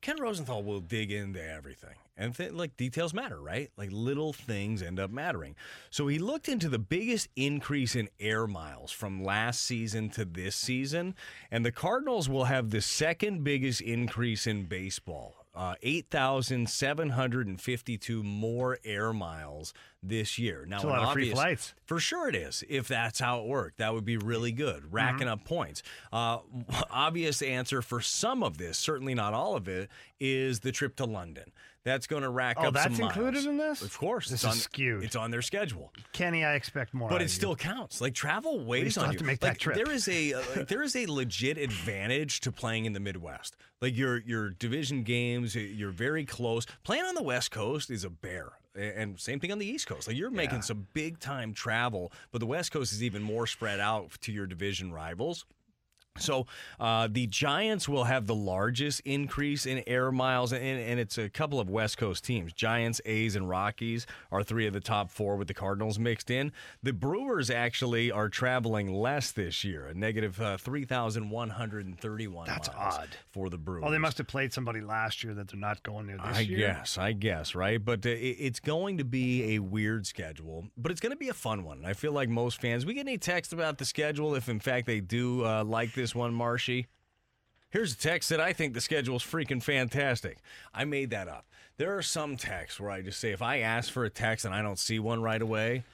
Ken Rosenthal will dig into everything. And th- like details matter, right? Like little things end up mattering. So he looked into the biggest increase in air miles from last season to this season, and the Cardinals will have the second biggest increase in baseball. Uh, 8,752 more air miles this year. Now, a lot of free flights. For sure it is. If that's how it worked, that would be really good, racking Mhm. up points. Uh, obvious answer for some of this, certainly not all of it, is the trip to London. That's going to rack Oh, up that's included in this? Of course, This it's is on, skewed. It's on their schedule. Kenny, I expect more. But it of you. still counts. Like travel weighs still on you. to make like, that trip. There is a uh, like, there is a legit advantage to playing in the Midwest. Like your your division games, you're very close. Playing on the West Coast is a bear. And same thing on the East Coast. Like you're making some big time travel, but the West Coast is even more spread out to your division rivals. So uh, the Giants will have the largest increase in air miles, and, and it's a couple of West Coast teams. Giants, A's, and Rockies are three of the top four with the Cardinals mixed in. The Brewers actually are traveling less this year, a negative uh, 3,131 That's miles odd. for the Brewers. Oh, they must have played somebody last year that they're not going there this I year. guess, I guess, right? But uh, it, it's going to be a weird schedule, but it's going to be a fun one. I feel like most fans, we get any text about the schedule if, in fact, they do uh, like this one, Marshy? Here's a text that I think the schedule is freaking fantastic. I made that up. There are some texts where I just say, if I ask for a text and I don't see one right away,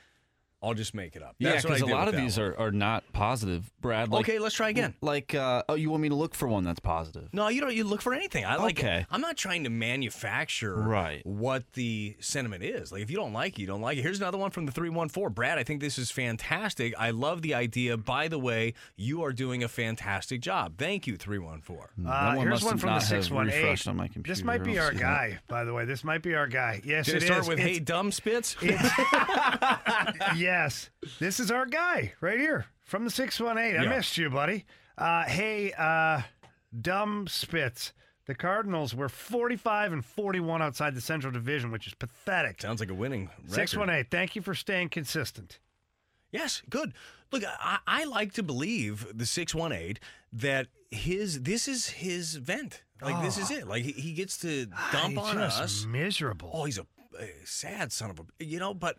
I'll just make it up. Yeah, That's what I because a lot of these one. are, are not positive, Brad. Like, Okay, let's try again. Like, uh, oh, you want me to look for one that's positive? No, you don't. You look for anything. I like. Okay. I'm not trying to manufacture Right. what the sentiment is. Like, if you don't like it, you don't like it. Here's another one from the three one four. Brad, I think this is fantastic. I love the idea. By the way, you are doing a fantastic job. Thank you, three one four. Uh, one here's one from the six one eight. on my This might be our guy, by the way. This might be our guy. Yes, Did it, it start is. with It's- "Hey, dumb spits"? yes, this is our guy right here from the 618. I Yeah. missed you, buddy. Uh, hey, uh, dumb spits. The Cardinals were 45 and 41 outside the Central Division, which is pathetic. Sounds like a winning record. 618, thank you for staying consistent. Yes, good. Look, I, I like to believe the six one eight that his this is his vent. Like this is it. Like he, he gets to dump He's on just us. miserable. Oh, he's a, a sad son of a. You know, but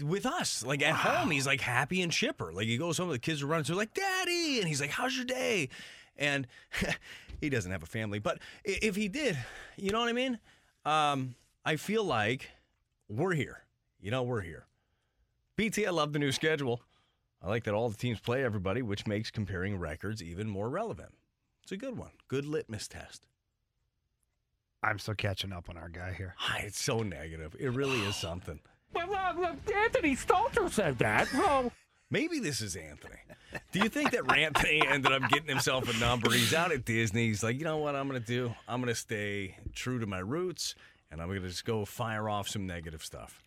with us, like at home, he's like happy and chipper. Like he goes home, the kids are running to like, "Daddy," and he's like, "How's your day?" And he doesn't have a family, but if he did, you know what I mean? Um, I feel like we're here. You know, we're here. BT, I love the new schedule. I like that all the teams play everybody, which makes comparing records even more relevant. It's a good one. Good litmus test. I'm still catching up on our guy here. Ah, It's so negative. It really is something. Well, uh, Anthony Stalter said that. So Maybe this is Anthony. Do you think that Anthony ended up getting himself a number? He's out at Disney. He's like, you know what I'm going to do? I'm going to stay true to my roots, and I'm going to just go fire off some negative stuff.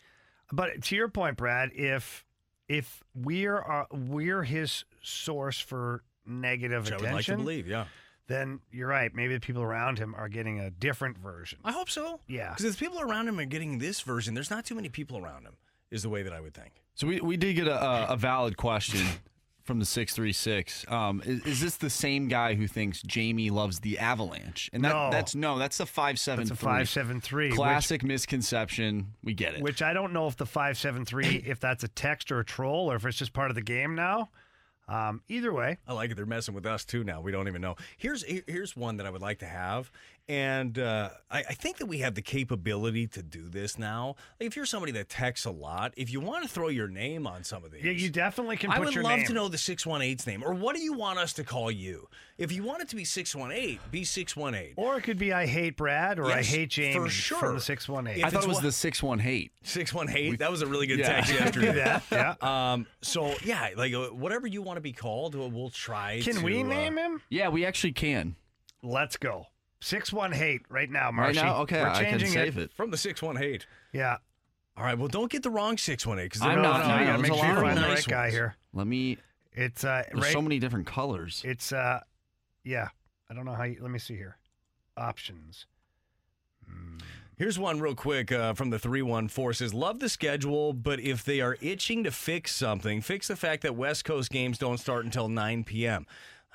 But to your point, Brad, if if we're uh, we're his source for negative Which I would like to believe, yeah. Then you're right. Maybe the people around him are getting a different version. I hope so. Yeah. Because if the people around him are getting this version, there's not too many people around him, is the way that I would think. So we, we did get a, a, a valid question from the 636. Um, is, is this the same guy who thinks Jamie loves the Avalanche? And that, No. that's no, that's a 573. That's a 573, which- Classic misconception. We get it. Which I don't know if the five seven three if that's a text or a troll or if it's just part of the game now. Um, either way, I like it. They're messing with us too now. We don't even know. Here's here's one that I would like to have, and uh, I, I think that we have the capability to do this now. Like if you're somebody that texts a lot, if you want to throw your name on some of these, yeah, you definitely can I would your love name. to know the 618's name, or what do you want us to call you? If you want it to be 618, be 618. Or it could be I hate Brad or I hate James for sure. from the six one eight. If I thought it was what- the 618. 618. That was a really good Yeah. text We could do yesterday. that, yeah. Um. So yeah, like uh, whatever you want to be called, we'll, we'll try. Can to, we uh, name him? Yeah, we actually can. Let's go. Six one hate right now, Right now? Okay, We're I can changing save it. from the 618? Yeah. All right. Well, don't get the wrong 618 because I'm not. no, no, you gotta there's make a sure you of find the nice right guy ones. here. Let me. It's uh There's right. so many different colors. It's uh yeah. I don't know how you let me see here. Options. Here's one real quick uh, from the 314 says, Love the schedule, but if they are itching to fix something, fix the fact that West Coast games don't start until 9 p.m.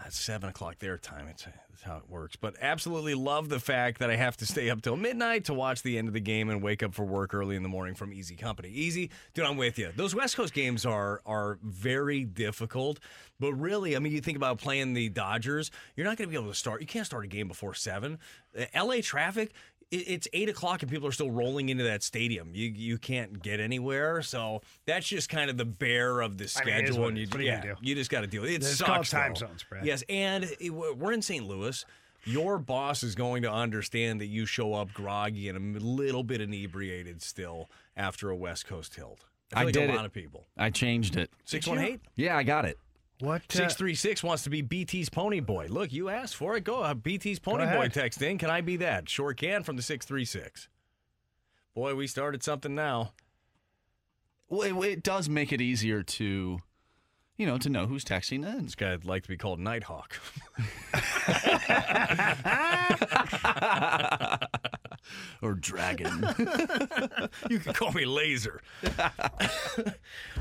That's 7 o'clock their time. It's, that's how it works. But absolutely love the fact that I have to stay up till midnight to watch the end of the game and wake up for work early in the morning from Easy Company. Easy, dude, I'm with you. Those West Coast games are are very difficult. But really, I mean, you think about playing the Dodgers, you're not going to be able to start. You can't start a game before 7. Uh, LA traffic, it's eight o'clock and people are still rolling into that stadium. You you can't get anywhere, so that's just kind of the bear of the I mean, schedule. what and it you. What are you yeah, do? you just got to deal. with It It's sucks. called time though. zones, Brad. Yes, and it, we're in St. Louis. Your boss is going to understand that you show up groggy and a little bit inebriated still after a West Coast tilt. I, feel I like did a it. lot of people. I changed it. Six one eight. Yeah, I got it. What? uh, Six three six wants to be BT's Pony Boy. Look, you asked for it. Go uh, BT's Pony Boy. ahead. Text in. Can I be that? Sure can. From the six three six. Boy, we started something now. Well, it, it does make it easier to, you know, to know who's texting in. This guy'd like to be called Nighthawk. or dragon. you can call me Laser.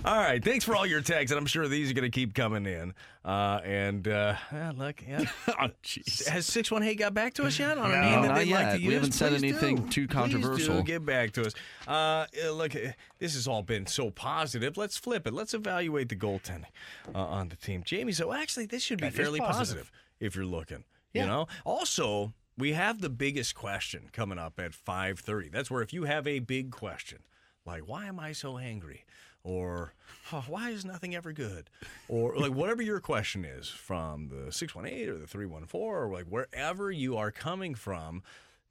all right. Thanks for all your texts, and I'm sure these are going to keep coming in. Uh, and uh, yeah, look, yeah. oh, jeez. Has six one eight got back to us yet on a No, name that not they'd like to We use? haven't said Please anything do. too Please controversial. do get back to us. Uh, uh, look, uh, this has all been so positive. Let's flip it. Let's evaluate the goaltending uh, on the team. Jamie, so actually, this should be That fairly positive. positive if you're looking. Yeah. You know. Also, we have the biggest question coming up at 5:30. That's where if you have a big question, like why am I so angry, or "Oh, why is nothing ever good, or like whatever your question is from the 618 or the 314 or like wherever you are coming from.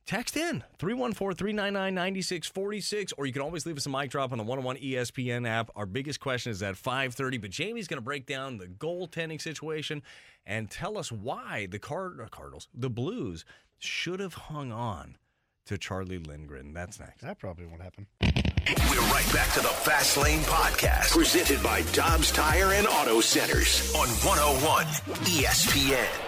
Text in 314 399 9646, or you can always leave us a mic drop on the 101 ESPN app. Our biggest question is at 530, but Jamie's going to break down the goaltending situation and tell us why the Card- uh, Cardinals, the Blues, should have hung on to Charlie Lindgren. That's next. That probably won't happen. We're right back to the Fast Lane Podcast, presented by Dobbs Tire and Auto Centers on 101 ESPN.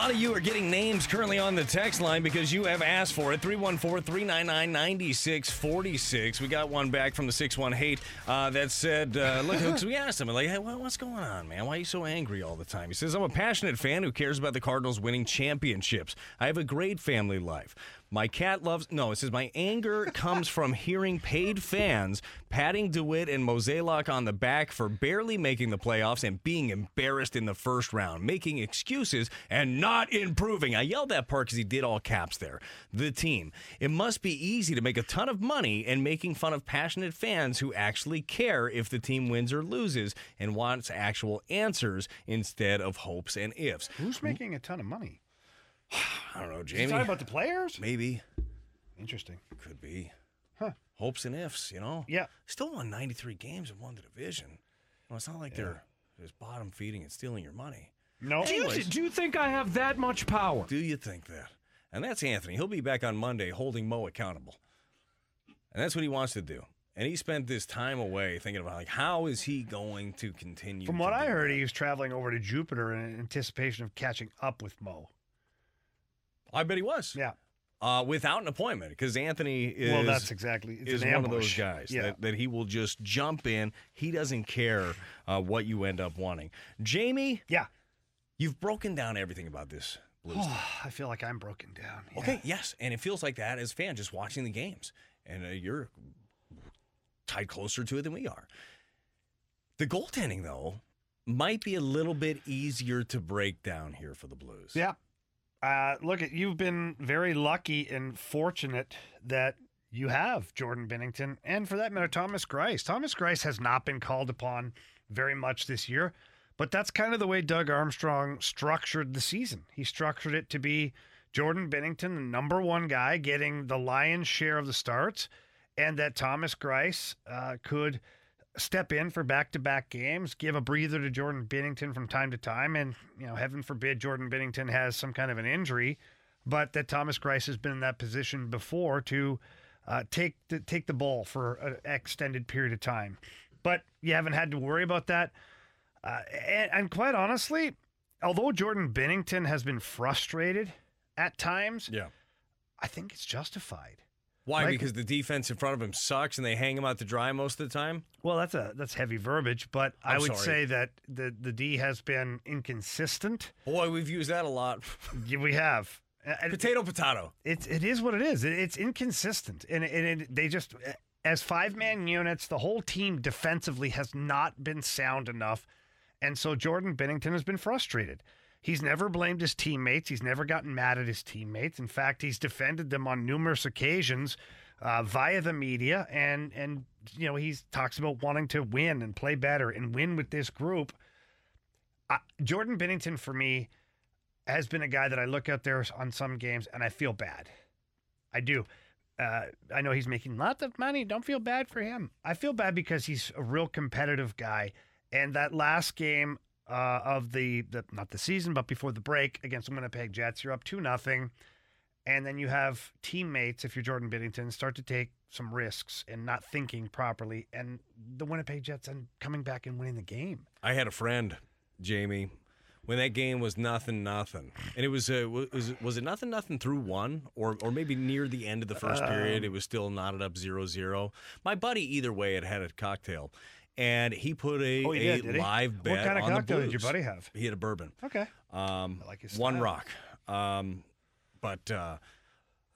Lot of you are getting names currently on the text line because you have asked for it. 314 399 9646. We got one back from the 618 uh, that said, uh, look, because we asked him, like, hey, what's going on, man? Why are you so angry all the time? He says, I'm a passionate fan who cares about the Cardinals winning championships. I have a great family life. My cat loves. No, it says my anger comes from hearing paid fans patting DeWitt and Mozeliak on the back for barely making the playoffs and being embarrassed in the first round, making excuses and not improving. I yelled that part because he did all caps there. The team. It must be easy to make a ton of money and making fun of passionate fans who actually care if the team wins or loses and wants actual answers instead of hopes and ifs. Who's making a ton of money? I don't know, Is he Jamie. talking about the players? Maybe. Interesting. Could be. Huh. Hopes and ifs, you know? Yeah. Still won 93 games and won the division. Well, it's not like they're just bottom feeding and stealing your money. No. Do you, do you think I have that much power? Do you think that? And that's Anthony. He'll be back on Monday holding Mo accountable. And that's what he wants to do. And he spent this time away thinking about like how is he going to continue From to what I heard, that? he was traveling over to Jupiter in anticipation of catching up with Mo. I bet he was. Yeah. Uh, without an appointment, because Anthony is Well, that's exactly- it's is one of those guys Yeah. that, that he will just jump in. He doesn't care uh, what you end up wanting. Jamie, yeah, you've broken down everything about this Blues. team. I feel like I'm broken down. Yeah. Okay, yes, and it feels like that as a fan just watching the games, and uh, you're tied closer to it than we are. The goaltending, though, might be a little bit easier to break down here for the Blues. Yeah. Uh, look, at you've been very lucky and fortunate that you have Jordan Binnington and, for that matter, Thomas Greiss. Thomas Greiss has not been called upon very much this year, but that's kind of the way Doug Armstrong structured the season. He structured it to be Jordan Binnington, the number one guy, getting the lion's share of the starts, and that Thomas Greiss uh, could step in for back-to-back games, give a breather to Jordan Binnington from time to time, and you know, heaven forbid Jordan Binnington has some kind of an injury, but that Thomas Greiss has been in that position before to uh, take the take the ball for an extended period of time. But you haven't had to worry about that, uh, and, and quite honestly, although Jordan Binnington has been frustrated at times, yeah, I think it's justified. Why? Like- because the defense in front of him sucks, and they hang him out to dry most of the time. Well, that's a that's heavy verbiage, but i I'm would sorry. say that the the D has been inconsistent. Boy, we've used that a lot. Yeah, we have. potato, potato. It's it is what it is. It- It's inconsistent, and, and it, they just as five man units, the whole team defensively has not been sound enough, and so Jordan Binnington has been frustrated. He's never blamed his teammates. He's never gotten mad at his teammates. In fact, he's defended them on numerous occasions uh, via the media, and and you know he talks about wanting to win and play better and win with this group. Jordan Binnington for me has been a guy that I look out there on some games and I feel bad. I do. Uh, I know he's making lots of money. Don't feel bad for him. I feel bad because he's a real competitive guy. And that last game uh, of the, the not the season, but before the break against the Winnipeg Jets, you're up two nothing, and then you have teammates, if you're Jordan Binnington, start to take some risks and not thinking properly, and the Winnipeg Jets and coming back and winning the game. I had a friend, Jamie, when that game was nothing nothing, and it was uh, was was it nothing nothing through one, or or maybe near the end of the first period, it was still knotted up 0-0. My buddy, either way, had had a cocktail, and he put a, Oh, he a did, did he? live What bet kind of cocktail did your buddy have? He had a bourbon. Okay. Um, like his style. one rock. Um, but uh,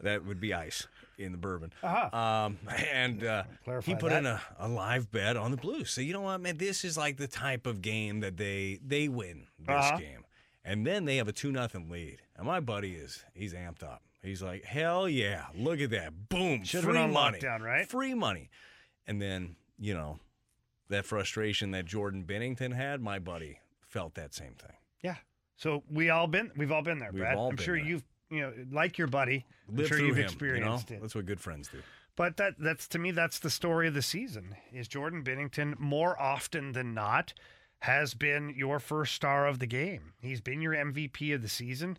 that would be ice in the bourbon. Uh-huh. Um, and uh, he put that. in a, a live bet on the Blues. So you know what, man, this is like the type of game that they they win this Uh-huh. game, and then they have a two nothing lead. And my buddy is he's amped up. He's like, hell yeah, look at that, boom, Should've free money, lockdown, right? Free money, and then you know that frustration that Jordan Binnington had. My buddy felt that same thing. Yeah. So we all been we've all been there, We've Brad. I'm sure there. you've you know like your buddy. I'm sure you've him, you know? experienced it. That's what good friends do. But that that's to me that's the story of the season. Is Jordan Binnington more often than not has been your first star of the game. He's been your MVP of the season.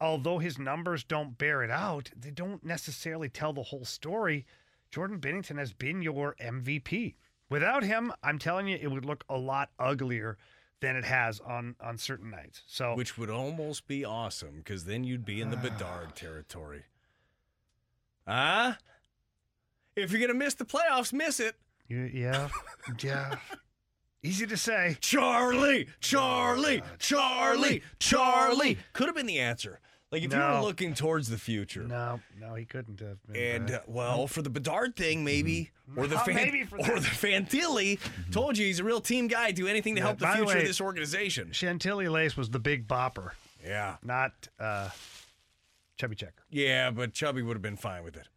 Although his numbers don't bear it out, they don't necessarily tell the whole story. Jordan Binnington has been your MVP. Without him, I'm telling you, it would look a lot uglier than it has on on certain nights. So Which would almost be awesome because then you'd be in the Bedard territory. Ah? If you're to miss the playoffs, miss it. You- yeah, yeah. Easy to say. Charlie, Charlie, Charlie, Charlie. Could have been the answer. Like if you were looking towards the future. No, no, he couldn't have. Been, And uh, well, for the Bedard thing, maybe, or the fan, maybe for or that. the Fantilli. Told you he's a real team guy. Do anything to Yeah, help the future way- of this organization. Chantilly Lace was the big bopper, Yeah, not uh, Chubby Checker. yeah, but Chubby would have been fine with it.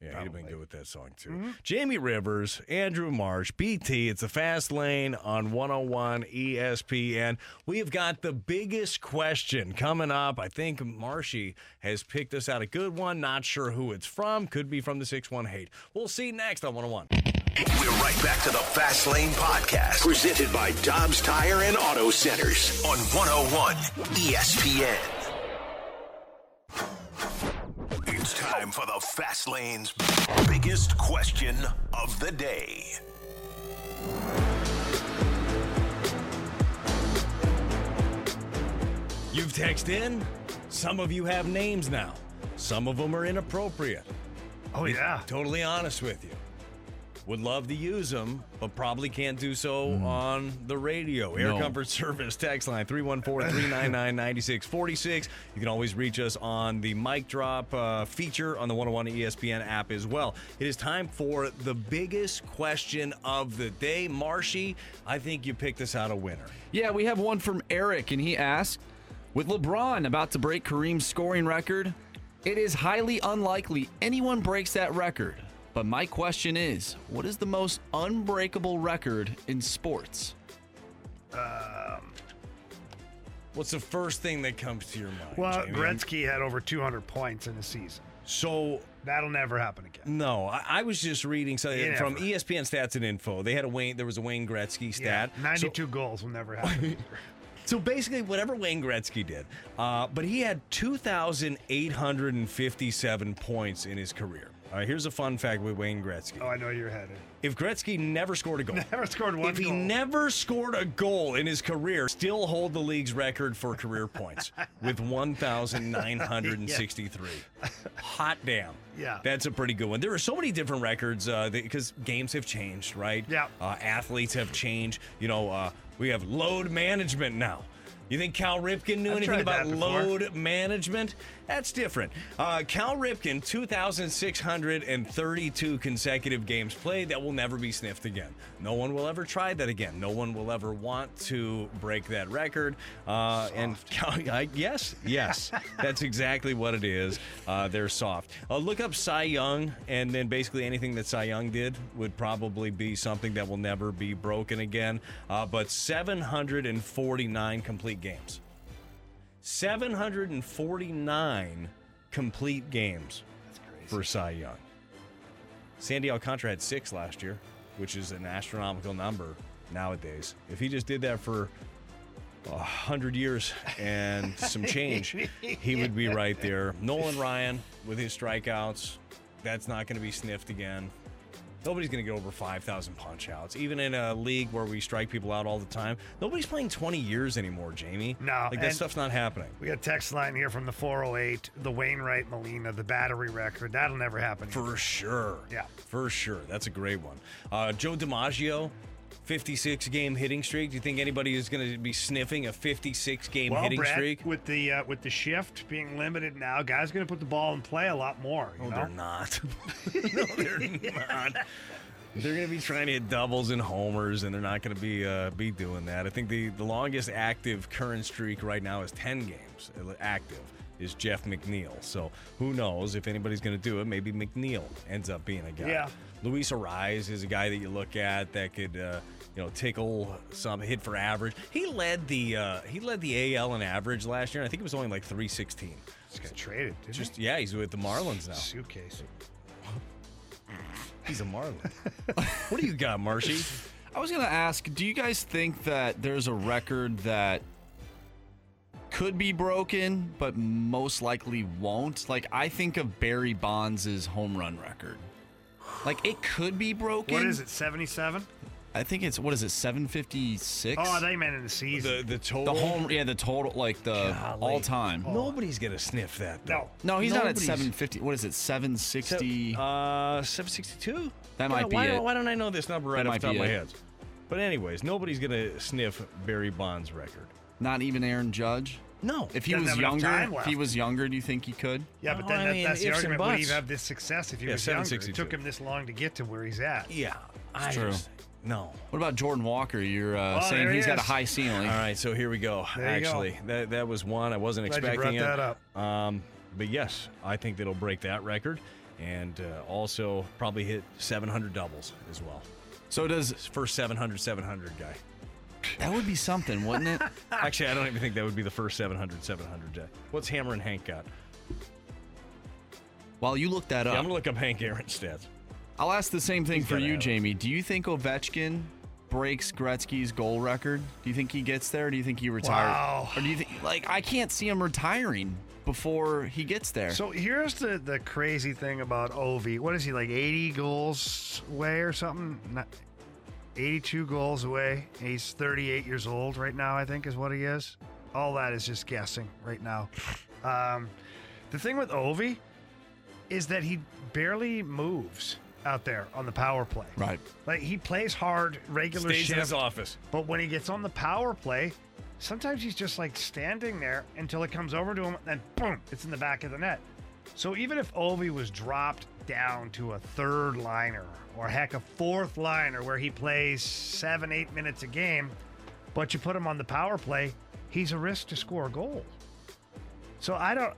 Yep. Yeah, he'd have been good with that song too. Mm-hmm. Jamie Rivers, Andrew Marsh, BT. It's the Fast Lane on 101 ESPN. We have got the biggest question coming up. I think Marshy has picked us out a good one. Not sure who it's from. Could be from the 6 1 hate. We'll see next on 101. We're right back to the Fast Lane Podcast, presented by Dobbs Tire and Auto Centers on 101 ESPN. It's time for the Fast Lane's biggest question of the day. You've texted in. Some of you have names now. Some of them are inappropriate. Oh, Be yeah. Totally honest with you. Would love to use them, but probably can't do so on the radio. Air No. Comfort Service text line 314 399 9646. You can always reach us on the mic drop uh, feature on the 101 ESPN app as well. It is time for the biggest question of the day. Marshy, I think you picked us out a winner. Yeah, we have one from Eric, and he asked With LeBron about to break Kareem's scoring record, it is highly unlikely anyone breaks that record. But my question is what is the most unbreakable record in sports? What's the first thing that comes to your mind? Well, Jamie? Gretzky had over 200 points in a season. So That'll never happen again. No, I, I was just reading something Yeah, from. ESPN Stats and Info. They had a Wayne. There was a Wayne Gretzky Yeah, stat. 92 goals will never happen. So, so basically, whatever Wayne Gretzky did, uh, but he had two thousand eight hundred and fifty-seven points in his career. All right, here's a fun fact with Wayne Gretzky. oh, I know you're headed. If Gretzky never scored a goal, Never scored one if he goal. never scored a goal in his career, still hold the league's record for career points with 1,963. Hot damn. Yeah. That's a pretty good one. There are so many different records because games have changed, right? Yeah. Uh, athletes have changed. You know, uh, we have load management now. You think Cal Ripken knew I've anything about load management? That's different. Uh, Cal Ripken, 2,632 consecutive games played. That will never be sniffed again. No one will ever try that again. No one will ever want to break that record. Uh, and Cal, I, yes, yes, that's exactly what it is. Uh, they're soft. Uh, look up Cy Young, and then basically anything that Cy Young did would probably be something that will never be broken again. Uh, but 749 complete games. 749 complete games for Cy Young. Sandy Alcantara had six last year, which is an astronomical number nowadays. If he just did that for a hundred years and some change, he would be right there. Nolan Ryan with his strikeouts, that's not going to be sniffed again. Nobody's going to get over 5,000 punch outs. Even in a league where we strike people out all the time, nobody's playing 20 years anymore, Jamie. No, Like, that stuff's not happening. We got a text line here from the 408, the Wainwright Molina, the battery record. That'll never happen. For sure. Yeah. For sure. That's a great one. Uh, Joe DiMaggio, 56 game hitting streak. Do you think anybody is going to be sniffing a 56 game well, hitting Brett, streak? with the uh, with the shift being limited now, guys going to put the ball in play a lot more. You No, know? they're not. no, they're not. They're going to be trying to hit doubles and homers, and they're not going to be uh, be doing that. I think the, the longest active current streak right now is 10 games uh, active. Is Jeff McNeil. So who knows if anybody's going to do it? Maybe McNeil ends up being a guy. Yeah. Luis Arraez is a guy that you look at that could, uh, you know, tickle some hit for average. He led the uh, he led the AL in average last year. and I think it was only like 316. Just got traded. Didn't Just yeah, he's with the Marlins now. Suitcase. He's a Marlin. what do you got, Marshy? I was going to ask, do you guys think that there's a record that could be broken, but most likely won't? Like, I think of Barry Bonds' home run record. Like, it could be broken. What is it? 77? I think it's, what is it, 756? Oh, I thought you meant in the season. The the the total. home, yeah, the total, like the Golly. all time. Nobody's gonna sniff that. Though. No, he's not at Nobody's- 750. What is it, 760? Uh, 762. That might be why, it. Why don't I know this number right That off the top of my it. head? But anyways, nobody's gonna sniff Barry Bonds' record. Not even Aaron Judge? No. If he Doesn't was have enough younger, time if he was younger, do you think he could? Yeah, but No, then I that, mean, that's the ifs and argument. Would he buts. have this success if he Yeah, was younger? It 762. took him this long to get to where he's at. Yeah, I true. just- no. What about Jordan Walker? You're uh, Oh, saying there he he's got a is. high ceiling. All right, so here we go. There you go. Actually, that that was one I wasn't Glad you expecting brought it. that up. Um, but yes, I think that it'll break that record, and uh, also probably hit 700 doubles as well. So does First 700 700 guy. That would be something, wouldn't it? Actually, I don't even think that would be the first 700 700 guy. What's Hammer and Hank got? While you look that Yeah, up, I'm gonna look up Hank Aaron's stats. I'll ask the same thing He's for gotta you, have it. Jamie. Do you think Ovechkin breaks Gretzky's goal record? Do you think he gets there? Or do you think he retires? Wow. Or do you think like I can't see him retiring before he gets there? So here's the, the crazy thing about Ovi. What is he like 80 goals away or something? Not 82 goals away. He's 38 years old right now. I think is what he is. All that is just guessing right now. Um, the thing with Ovi is that he barely moves out there on the power play. right. Like he plays hard, regular Stays in his office. But when he gets on the power play, sometimes he's just like standing there until it comes over to him, and boom, it's in the back of the net. So even if Ovi was dropped down to a third liner, or heck, a fourth liner where he plays seven, eight minutes a game, but you put him on the power play, he's a risk to score a goal. So I don't.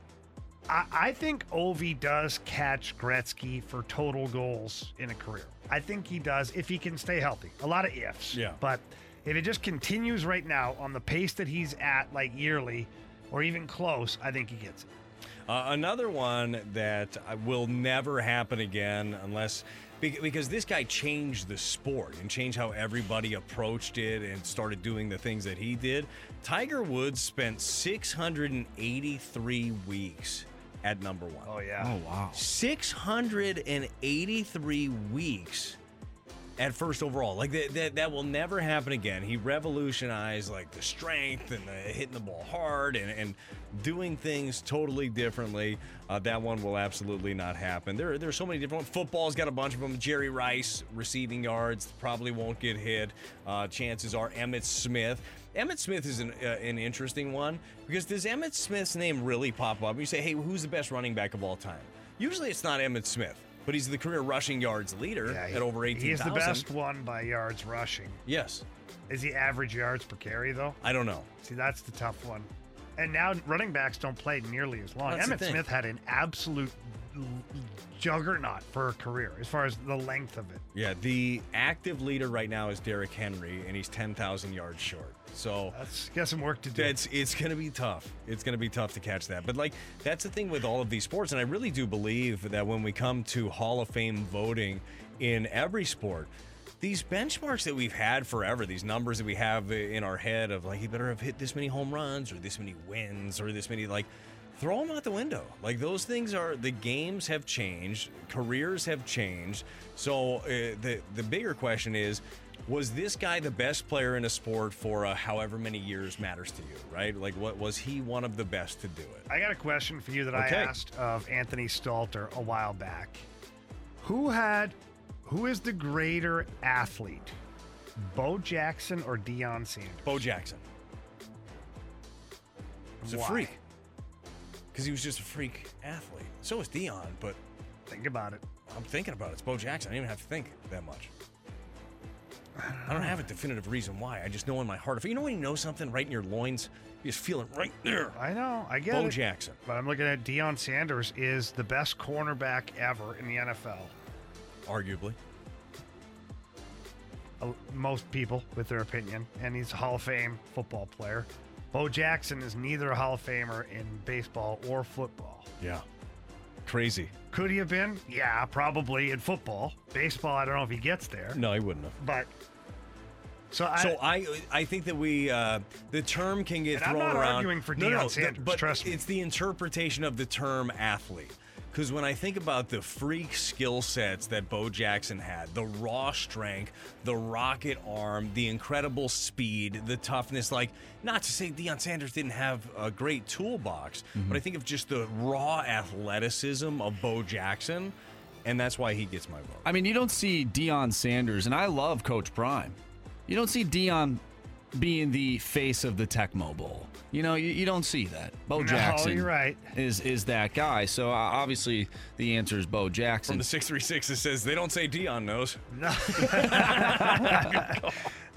I, I think Ovi does catch Gretzky for total goals in a career. I think he does if he can stay healthy. A lot of ifs. Yeah. But if it just continues right now on the pace that he's at, like yearly or even close, I think he gets it. Uh, another one that uh, will never happen again unless because this guy changed the sport and changed how everybody approached it and started doing the things that he did. Tiger Woods spent 683 weeks at number one. Oh yeah. Oh wow. 683 weeks at first overall. Like that, that, that will never happen again. He revolutionized like the strength and the hitting the ball hard and, and doing things totally differently. Uh, that one will absolutely not happen. There, there's so many different. Football's got a bunch of them. Jerry Rice receiving yards probably won't get hit. Uh, chances are Emmitt Smith. Emmitt Smith is an, uh, an interesting one because does Emmitt Smith's name really pop up? You say, hey, who's the best running back of all time? Usually it's not Emmitt Smith, but he's the career rushing yards leader Yeah, he- at over 18,000. He's the best one by yards rushing. Yes. Is he average yards per carry though? I don't know. See, that's the tough one. And now running backs don't play nearly as long. That's Emmitt. Smith had an absolute juggernaut for a career as far as the length of it. Yeah, the active leader right now is Derrick Henry, and he's 10,000 yards short. So that's got some work to do. It's it's going to be tough. It's going to be tough to catch that. But like that's the thing with all of these sports, and I really do believe that when we come to Hall of Fame voting in every sport. These benchmarks that we've had forever, these numbers that we have in our head of like, you better have hit this many home runs or this many wins or this many, like, throw them out the window. Like those things are the games have changed, careers have changed. So uh, the the bigger question is, was this guy the best player in a sport for uh, however many years matters to you, right? Like, what was he one of the best to do it? I got a question for you that Okay. I asked of Anthony Stalter a while back. Who had, who is the greater athlete, Bo Jackson or Deion Sanders? Bo Jackson. He's a Why? freak. Because he was just a freak athlete. So was Deion, but think about it. I'm thinking about it. It's Bo Jackson. I don't even have to think that much. I don't have a definitive reason why. I just know in my heart. If you know when you know something right in your loins, you just feel it right there. I know. I get Bo it. Jackson. But I'm looking at Deion Sanders is the best cornerback ever in the NFL. Arguably. Uh, Most people with their opinion, and he's a Hall of Fame football player. Bo Jackson is neither a Hall of Famer in baseball or football. Yeah. Crazy. Could he have been? Yeah, probably in football. Baseball, I don't know if he gets there. No, he wouldn't have. But so I, so I I think that we uh, the term can get And I'm thrown not around. arguing for no, no, no, Sanders, but trust me. it's the interpretation of the term athlete. Because when I think about the freak skill sets that Bo Jackson had, the raw strength, the rocket arm, the incredible speed, the toughness, like not to say Deion Sanders didn't have a great toolbox, mm-hmm. but I think of just the raw athleticism of Bo Jackson, and that's why he gets my vote. I mean, you don't see Deion Sanders, and I love Coach Prime. You don't see Deion being the face of the Tecmo Bowl. You know, you, you don't see that. Bo No, Jackson you're right. is is that guy. So uh, obviously the answer is Bo Jackson. From the 636, it says they don't say Deion knows. No.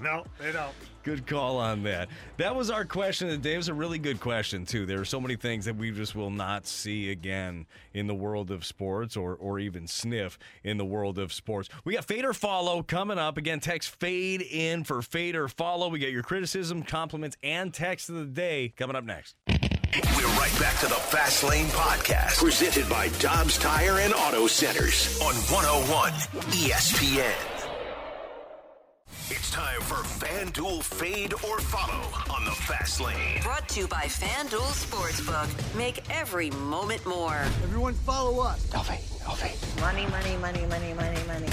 no, they don't. Good call on that. That was our question. It was a really good question, too. There are so many things that we just will not see again in the world of sports or, or even sniff in the world of sports. We got Fade or Follow coming up. Again, text Fade in for Fade or Follow. We got your criticism, compliments, and text of the day coming up next. We're right back to the Fast Lane Podcast, presented by Dobbs Tire and Auto Centers on 101 ESPN. It's time for FanDuel Fade or Follow on the Fast Lane. Brought to you by FanDuel Sportsbook. Make every moment more. Everyone follow us. Elevate, elevate. Money, money, money, money, money, money.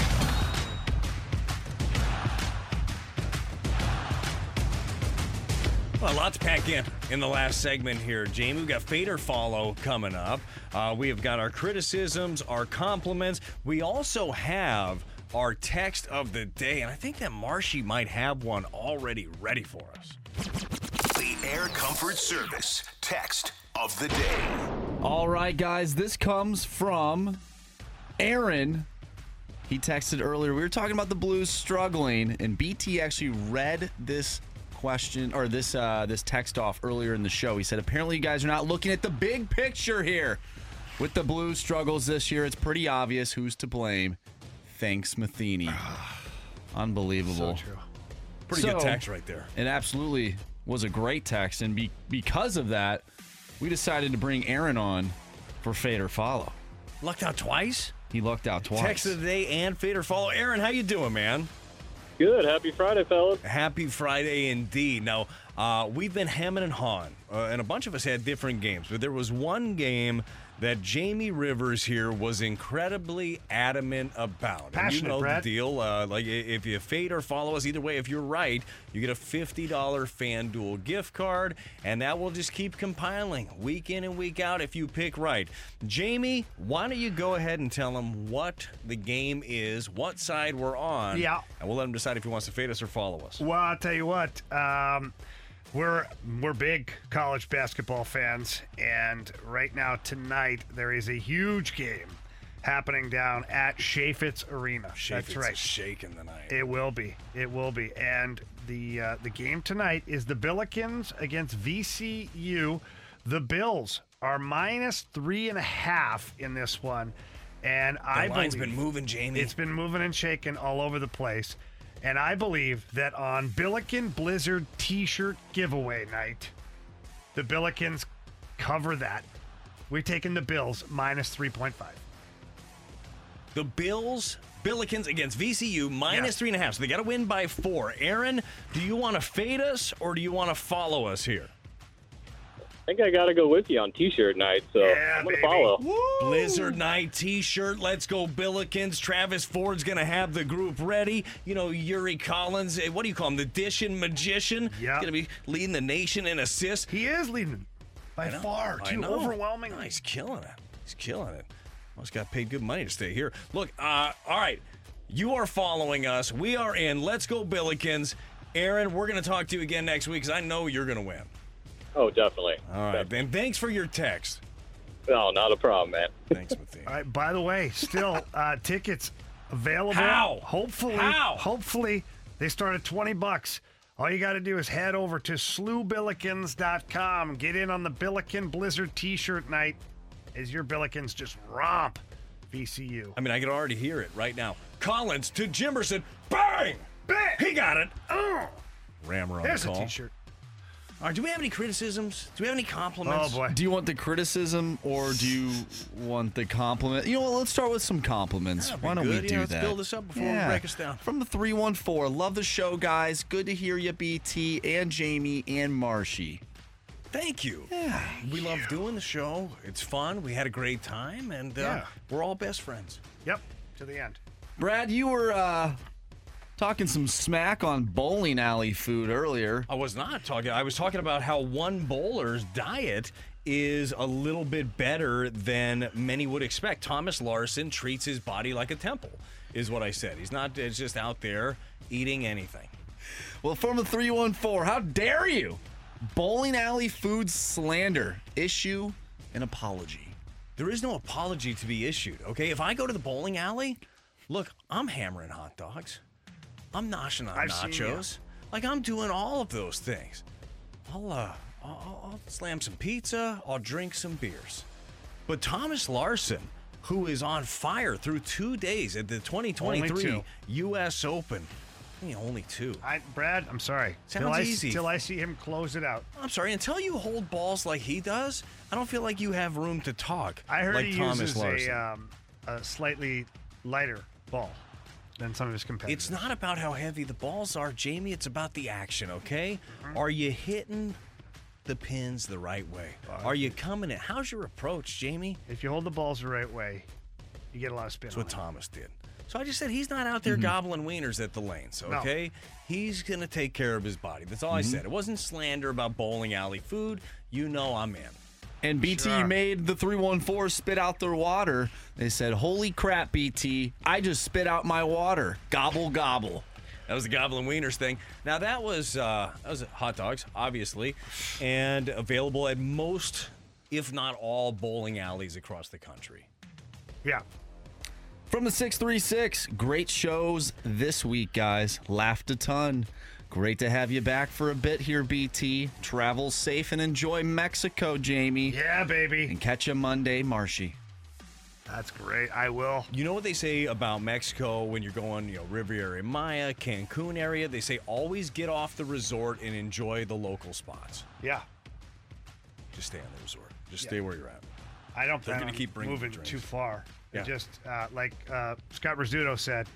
Well, a lot to pack in in the last segment here, Jamie. We've got Fade or Follow coming up. Uh, we have got our criticisms, our compliments. We also have our text of the day, and I think that Marshy might have one already ready for us. The Air Comfort Service text of the day. All right, guys, this comes from Aaron. He texted earlier. We were talking about the Blues struggling, and BT actually read this question or this uh, this text off earlier in the show. He said, "Apparently, you guys are not looking at the big picture here. With the Blues struggles this year, it's pretty obvious who's to blame. Thanks, Matheny. Unbelievable. So true. Pretty good text right there. It absolutely was a great text, and be, because of that, we decided to bring Aaron on for Fade or Follow. Lucked out twice. He lucked out twice. Text of the day and Fade or Follow. Aaron, how you doing, man? Good. Happy Friday, fellas. Happy Friday indeed. Now, uh, we've been hemming and hawing, uh, and a bunch of us had different games, but there was one game that Jamie Rivers here was incredibly adamant about. And Passionate, you know Brad. the deal. Uh, like if you fade or follow us, either way, if you're right, you get a $50 FanDuel gift card, and that will just keep compiling week in and week out if you pick right. Jamie, why don't you go ahead and tell him what the game is, what side we're on, Yeah. and we'll let him decide if he wants to fade us or follow us. Well, I'll tell you what. Um, we're we're big college basketball fans, and right now tonight there is a huge game happening down at Chaifetz Arena. That's Chaifetz right. shaking the night. It will be. It will be. And the uh, the game tonight is the Billikens against VCU. The Bills are minus three and a half in this one, and I line's believe been moving, Jamie. It's been moving and shaking all over the place, and I believe that on Billiken Blizzard T-shirt giveaway night, the Billikens cover that. We're taking the Bills minus three point five. The Bills, Billikens against VCU minus three and a half. So they got to win by four. Aaron, do you want to fade us or do you want to follow us here? I think I got to go with you on T-shirt night, so I'm going to follow. Blizzard Night T-shirt. Let's go, Billikens. Travis Ford's gonna have the group ready. You know, Yuri Collins. eh, What do you call him? The dishing magician. Yeah. Gonna be leading the nation in assists. He is leading by I know, far, I too know. overwhelmingly. No, he's killing it. He's killing it. Must got paid good money to stay here. Look, uh, all right. You are following us. We are in. Let's go, Billikens. Aaron, we're going to talk to you again next week because I know you're going to win. Oh, definitely. All right, then. Thanks for your text. No, not a problem, man. Thanks, Matthias. All right. By the way, still uh, tickets available. How? Hopefully, How? hopefully they start at twenty bucks. All you got to do is head over to slewbillikens.com. Get in on the Billiken Blizzard T-shirt night as your Billikens just romp VCU. I mean, I can already hear it right now. Collins to Jimerson. Bang! Bang! He got it. Oh. Rammer on There's the call. T-shirt. All right, do we have any criticisms? Do we have any compliments? Oh boy. Do you want the criticism or do you want the compliment? You know what? Let's start with some compliments. That'd Why don't good. we Yeah, do let's that? build this up before we break us down. From the 314. Love the show, guys. Good to hear you, BT and Jamie and Marshy. Thank you. Yeah. We love doing the show. It's fun. We had a great time, and uh, Yeah. we're all best friends. Yep. To the end. Brad, you were uh, talking some smack on bowling alley food earlier. I was not talking. I was talking about how one bowler's diet is a little bit better than many would expect. Thomas Larsen treats his body like a temple, is what I said. He's not uh, just out there eating anything. Well, from the 314, how dare you? Bowling alley food slander. Issue an apology. There is no apology to be issued, okay? If I go to the bowling alley, look, I'm hammering hot dogs. I'm noshing on I've nachos. Like I'm doing all of those things. I'll uh I'll, I'll- slam some pizza, I'll drink some beers. But Thomas Larsen, who is on fire through two days at the 2023 US Open. I only two. I, Brad, I'm sorry. Sounds till I, easy. Till I see him close it out. I'm sorry, until you hold balls like he does, I don't feel like you have room to talk. I heard like he Thomas uses Larsen. a, um, a slightly lighter ball than some of his competitors. It's not about how heavy the balls are, Jamie. It's about the action, okay? Mm-hmm. Are you hitting the pins the right way? Are you coming in? How's your approach, Jamie? If you hold the balls the right way, you get a lot of spin. That's what it. Thomas did. So I just said he's not out there gobbling wieners at the lanes, Mm-hmm. No. okay? He's going to take care of his body. That's all I Mm-hmm. said. It wasn't slander about bowling alley food. You know I'm in. And BT Sure. made the 314 spit out their water. They said, Holy crap, BT, I just spit out my water. Gobble, gobble. That was the goblin wieners thing. Now that was uh, that was hot dogs, obviously, and available at most, if not all, bowling alleys across the country. Yeah. From the 636, great shows this week, guys. Laughed a ton. Great to have you back for a bit here, BT. Travel safe and enjoy Mexico, Jamie. Yeah, baby. And catch you Monday, Marshy. That's great. I will. You know what they say about Mexico when you're going, you know, Riviera Maya, Cancun area? They say always get off the resort and enjoy the local spots. Yeah. Just stay on the resort. Just Yeah. stay where you're at. I don't They're plan gonna on keep bringing moving too far. It Yeah. Just uh, like uh, Scott Rizzuto said,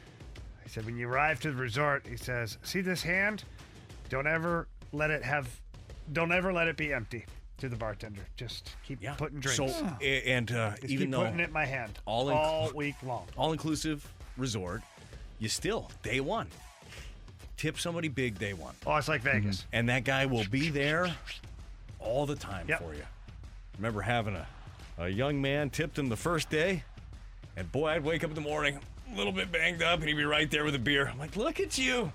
he said, when you arrive to the resort, he says, see this hand? Don't ever let it have, don't ever let it be empty. to the bartender. Just keep Yeah. putting drinks. So and uh, Just even keep though putting it in my hand all all, in- week long. all inclusive resort, you still day one tip somebody big day one, Oh, it's like Vegas. and that guy will be there all the time Yep. for you. Remember having a a young man tipped him the first day, and boy, I'd wake up in the morning a little bit banged up, and he'd be right there with a beer. I'm like, look at you,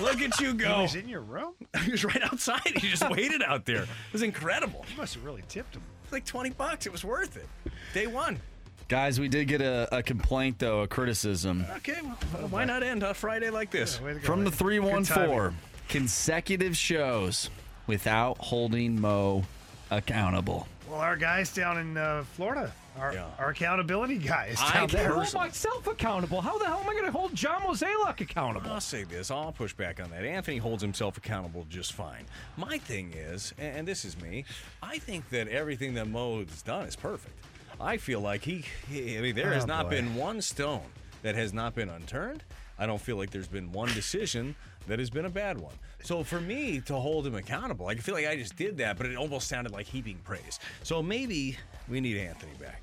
look at you go. He go. was in your room. he was right outside. He just waited out there. It was incredible. You must have really tipped him. It's like 20 bucks. It was worth it. Day one. Guys, we did get a, a complaint though, a criticism Okay, well, why not end a Friday like this? from the three one four consecutive shows without holding Mo accountable. Well, our guys down in uh, Florida, our, our accountability guys I down there. hold myself accountable. How the hell am I going to hold John Mozeliak accountable? I'll say this. I'll push back on that. Anthony holds himself accountable just fine. My thing is, and and this is me, I think that everything that Mo's done is perfect. I feel like he, he I mean, there has Oh, not boy. been one stone that has not been unturned. I don't feel like there's been one decision that has been a bad one. So for me to hold him accountable, I feel like I just did that, but it almost sounded like heaping praise. So maybe we need Anthony back.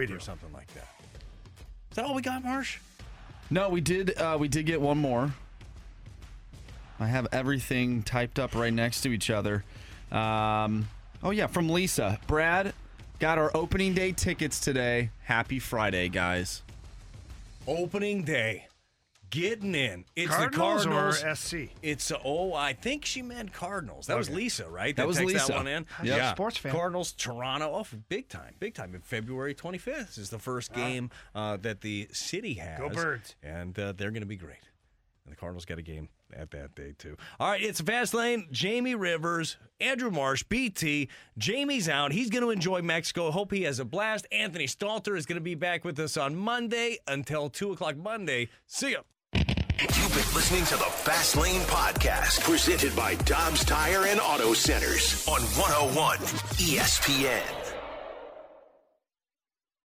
We do something like that. Is that all we got, Marsh? No, we did uh, we did get one more. I have everything typed up right next to each other. Um, oh yeah, from Lisa. Brad got our opening day tickets today. Happy Friday, guys. Opening day. Getting in. It's Cardinals the or SC? It's oh, I think she meant Cardinals. That was Lisa, right? That was texted Lisa. That one in. Yep. Yeah, Sports fan. Cardinals, Toronto. Oh, big time, big time. In February 25th is the first game uh, that the city has. Go Birds. And uh, they're going to be great. And the Cardinals got a game at that day too. All right, it's Fast Lane. Jamie Rivers, Andrew Marsh, BT. Jamie's out. He's going to enjoy Mexico. Hope he has a blast. Anthony Stalter is going to be back with us on Monday until two o'clock Monday. See ya. You've been listening to the Fast Lane Podcast, presented by Dobbs Tire and Auto Centers on 101 ESPN.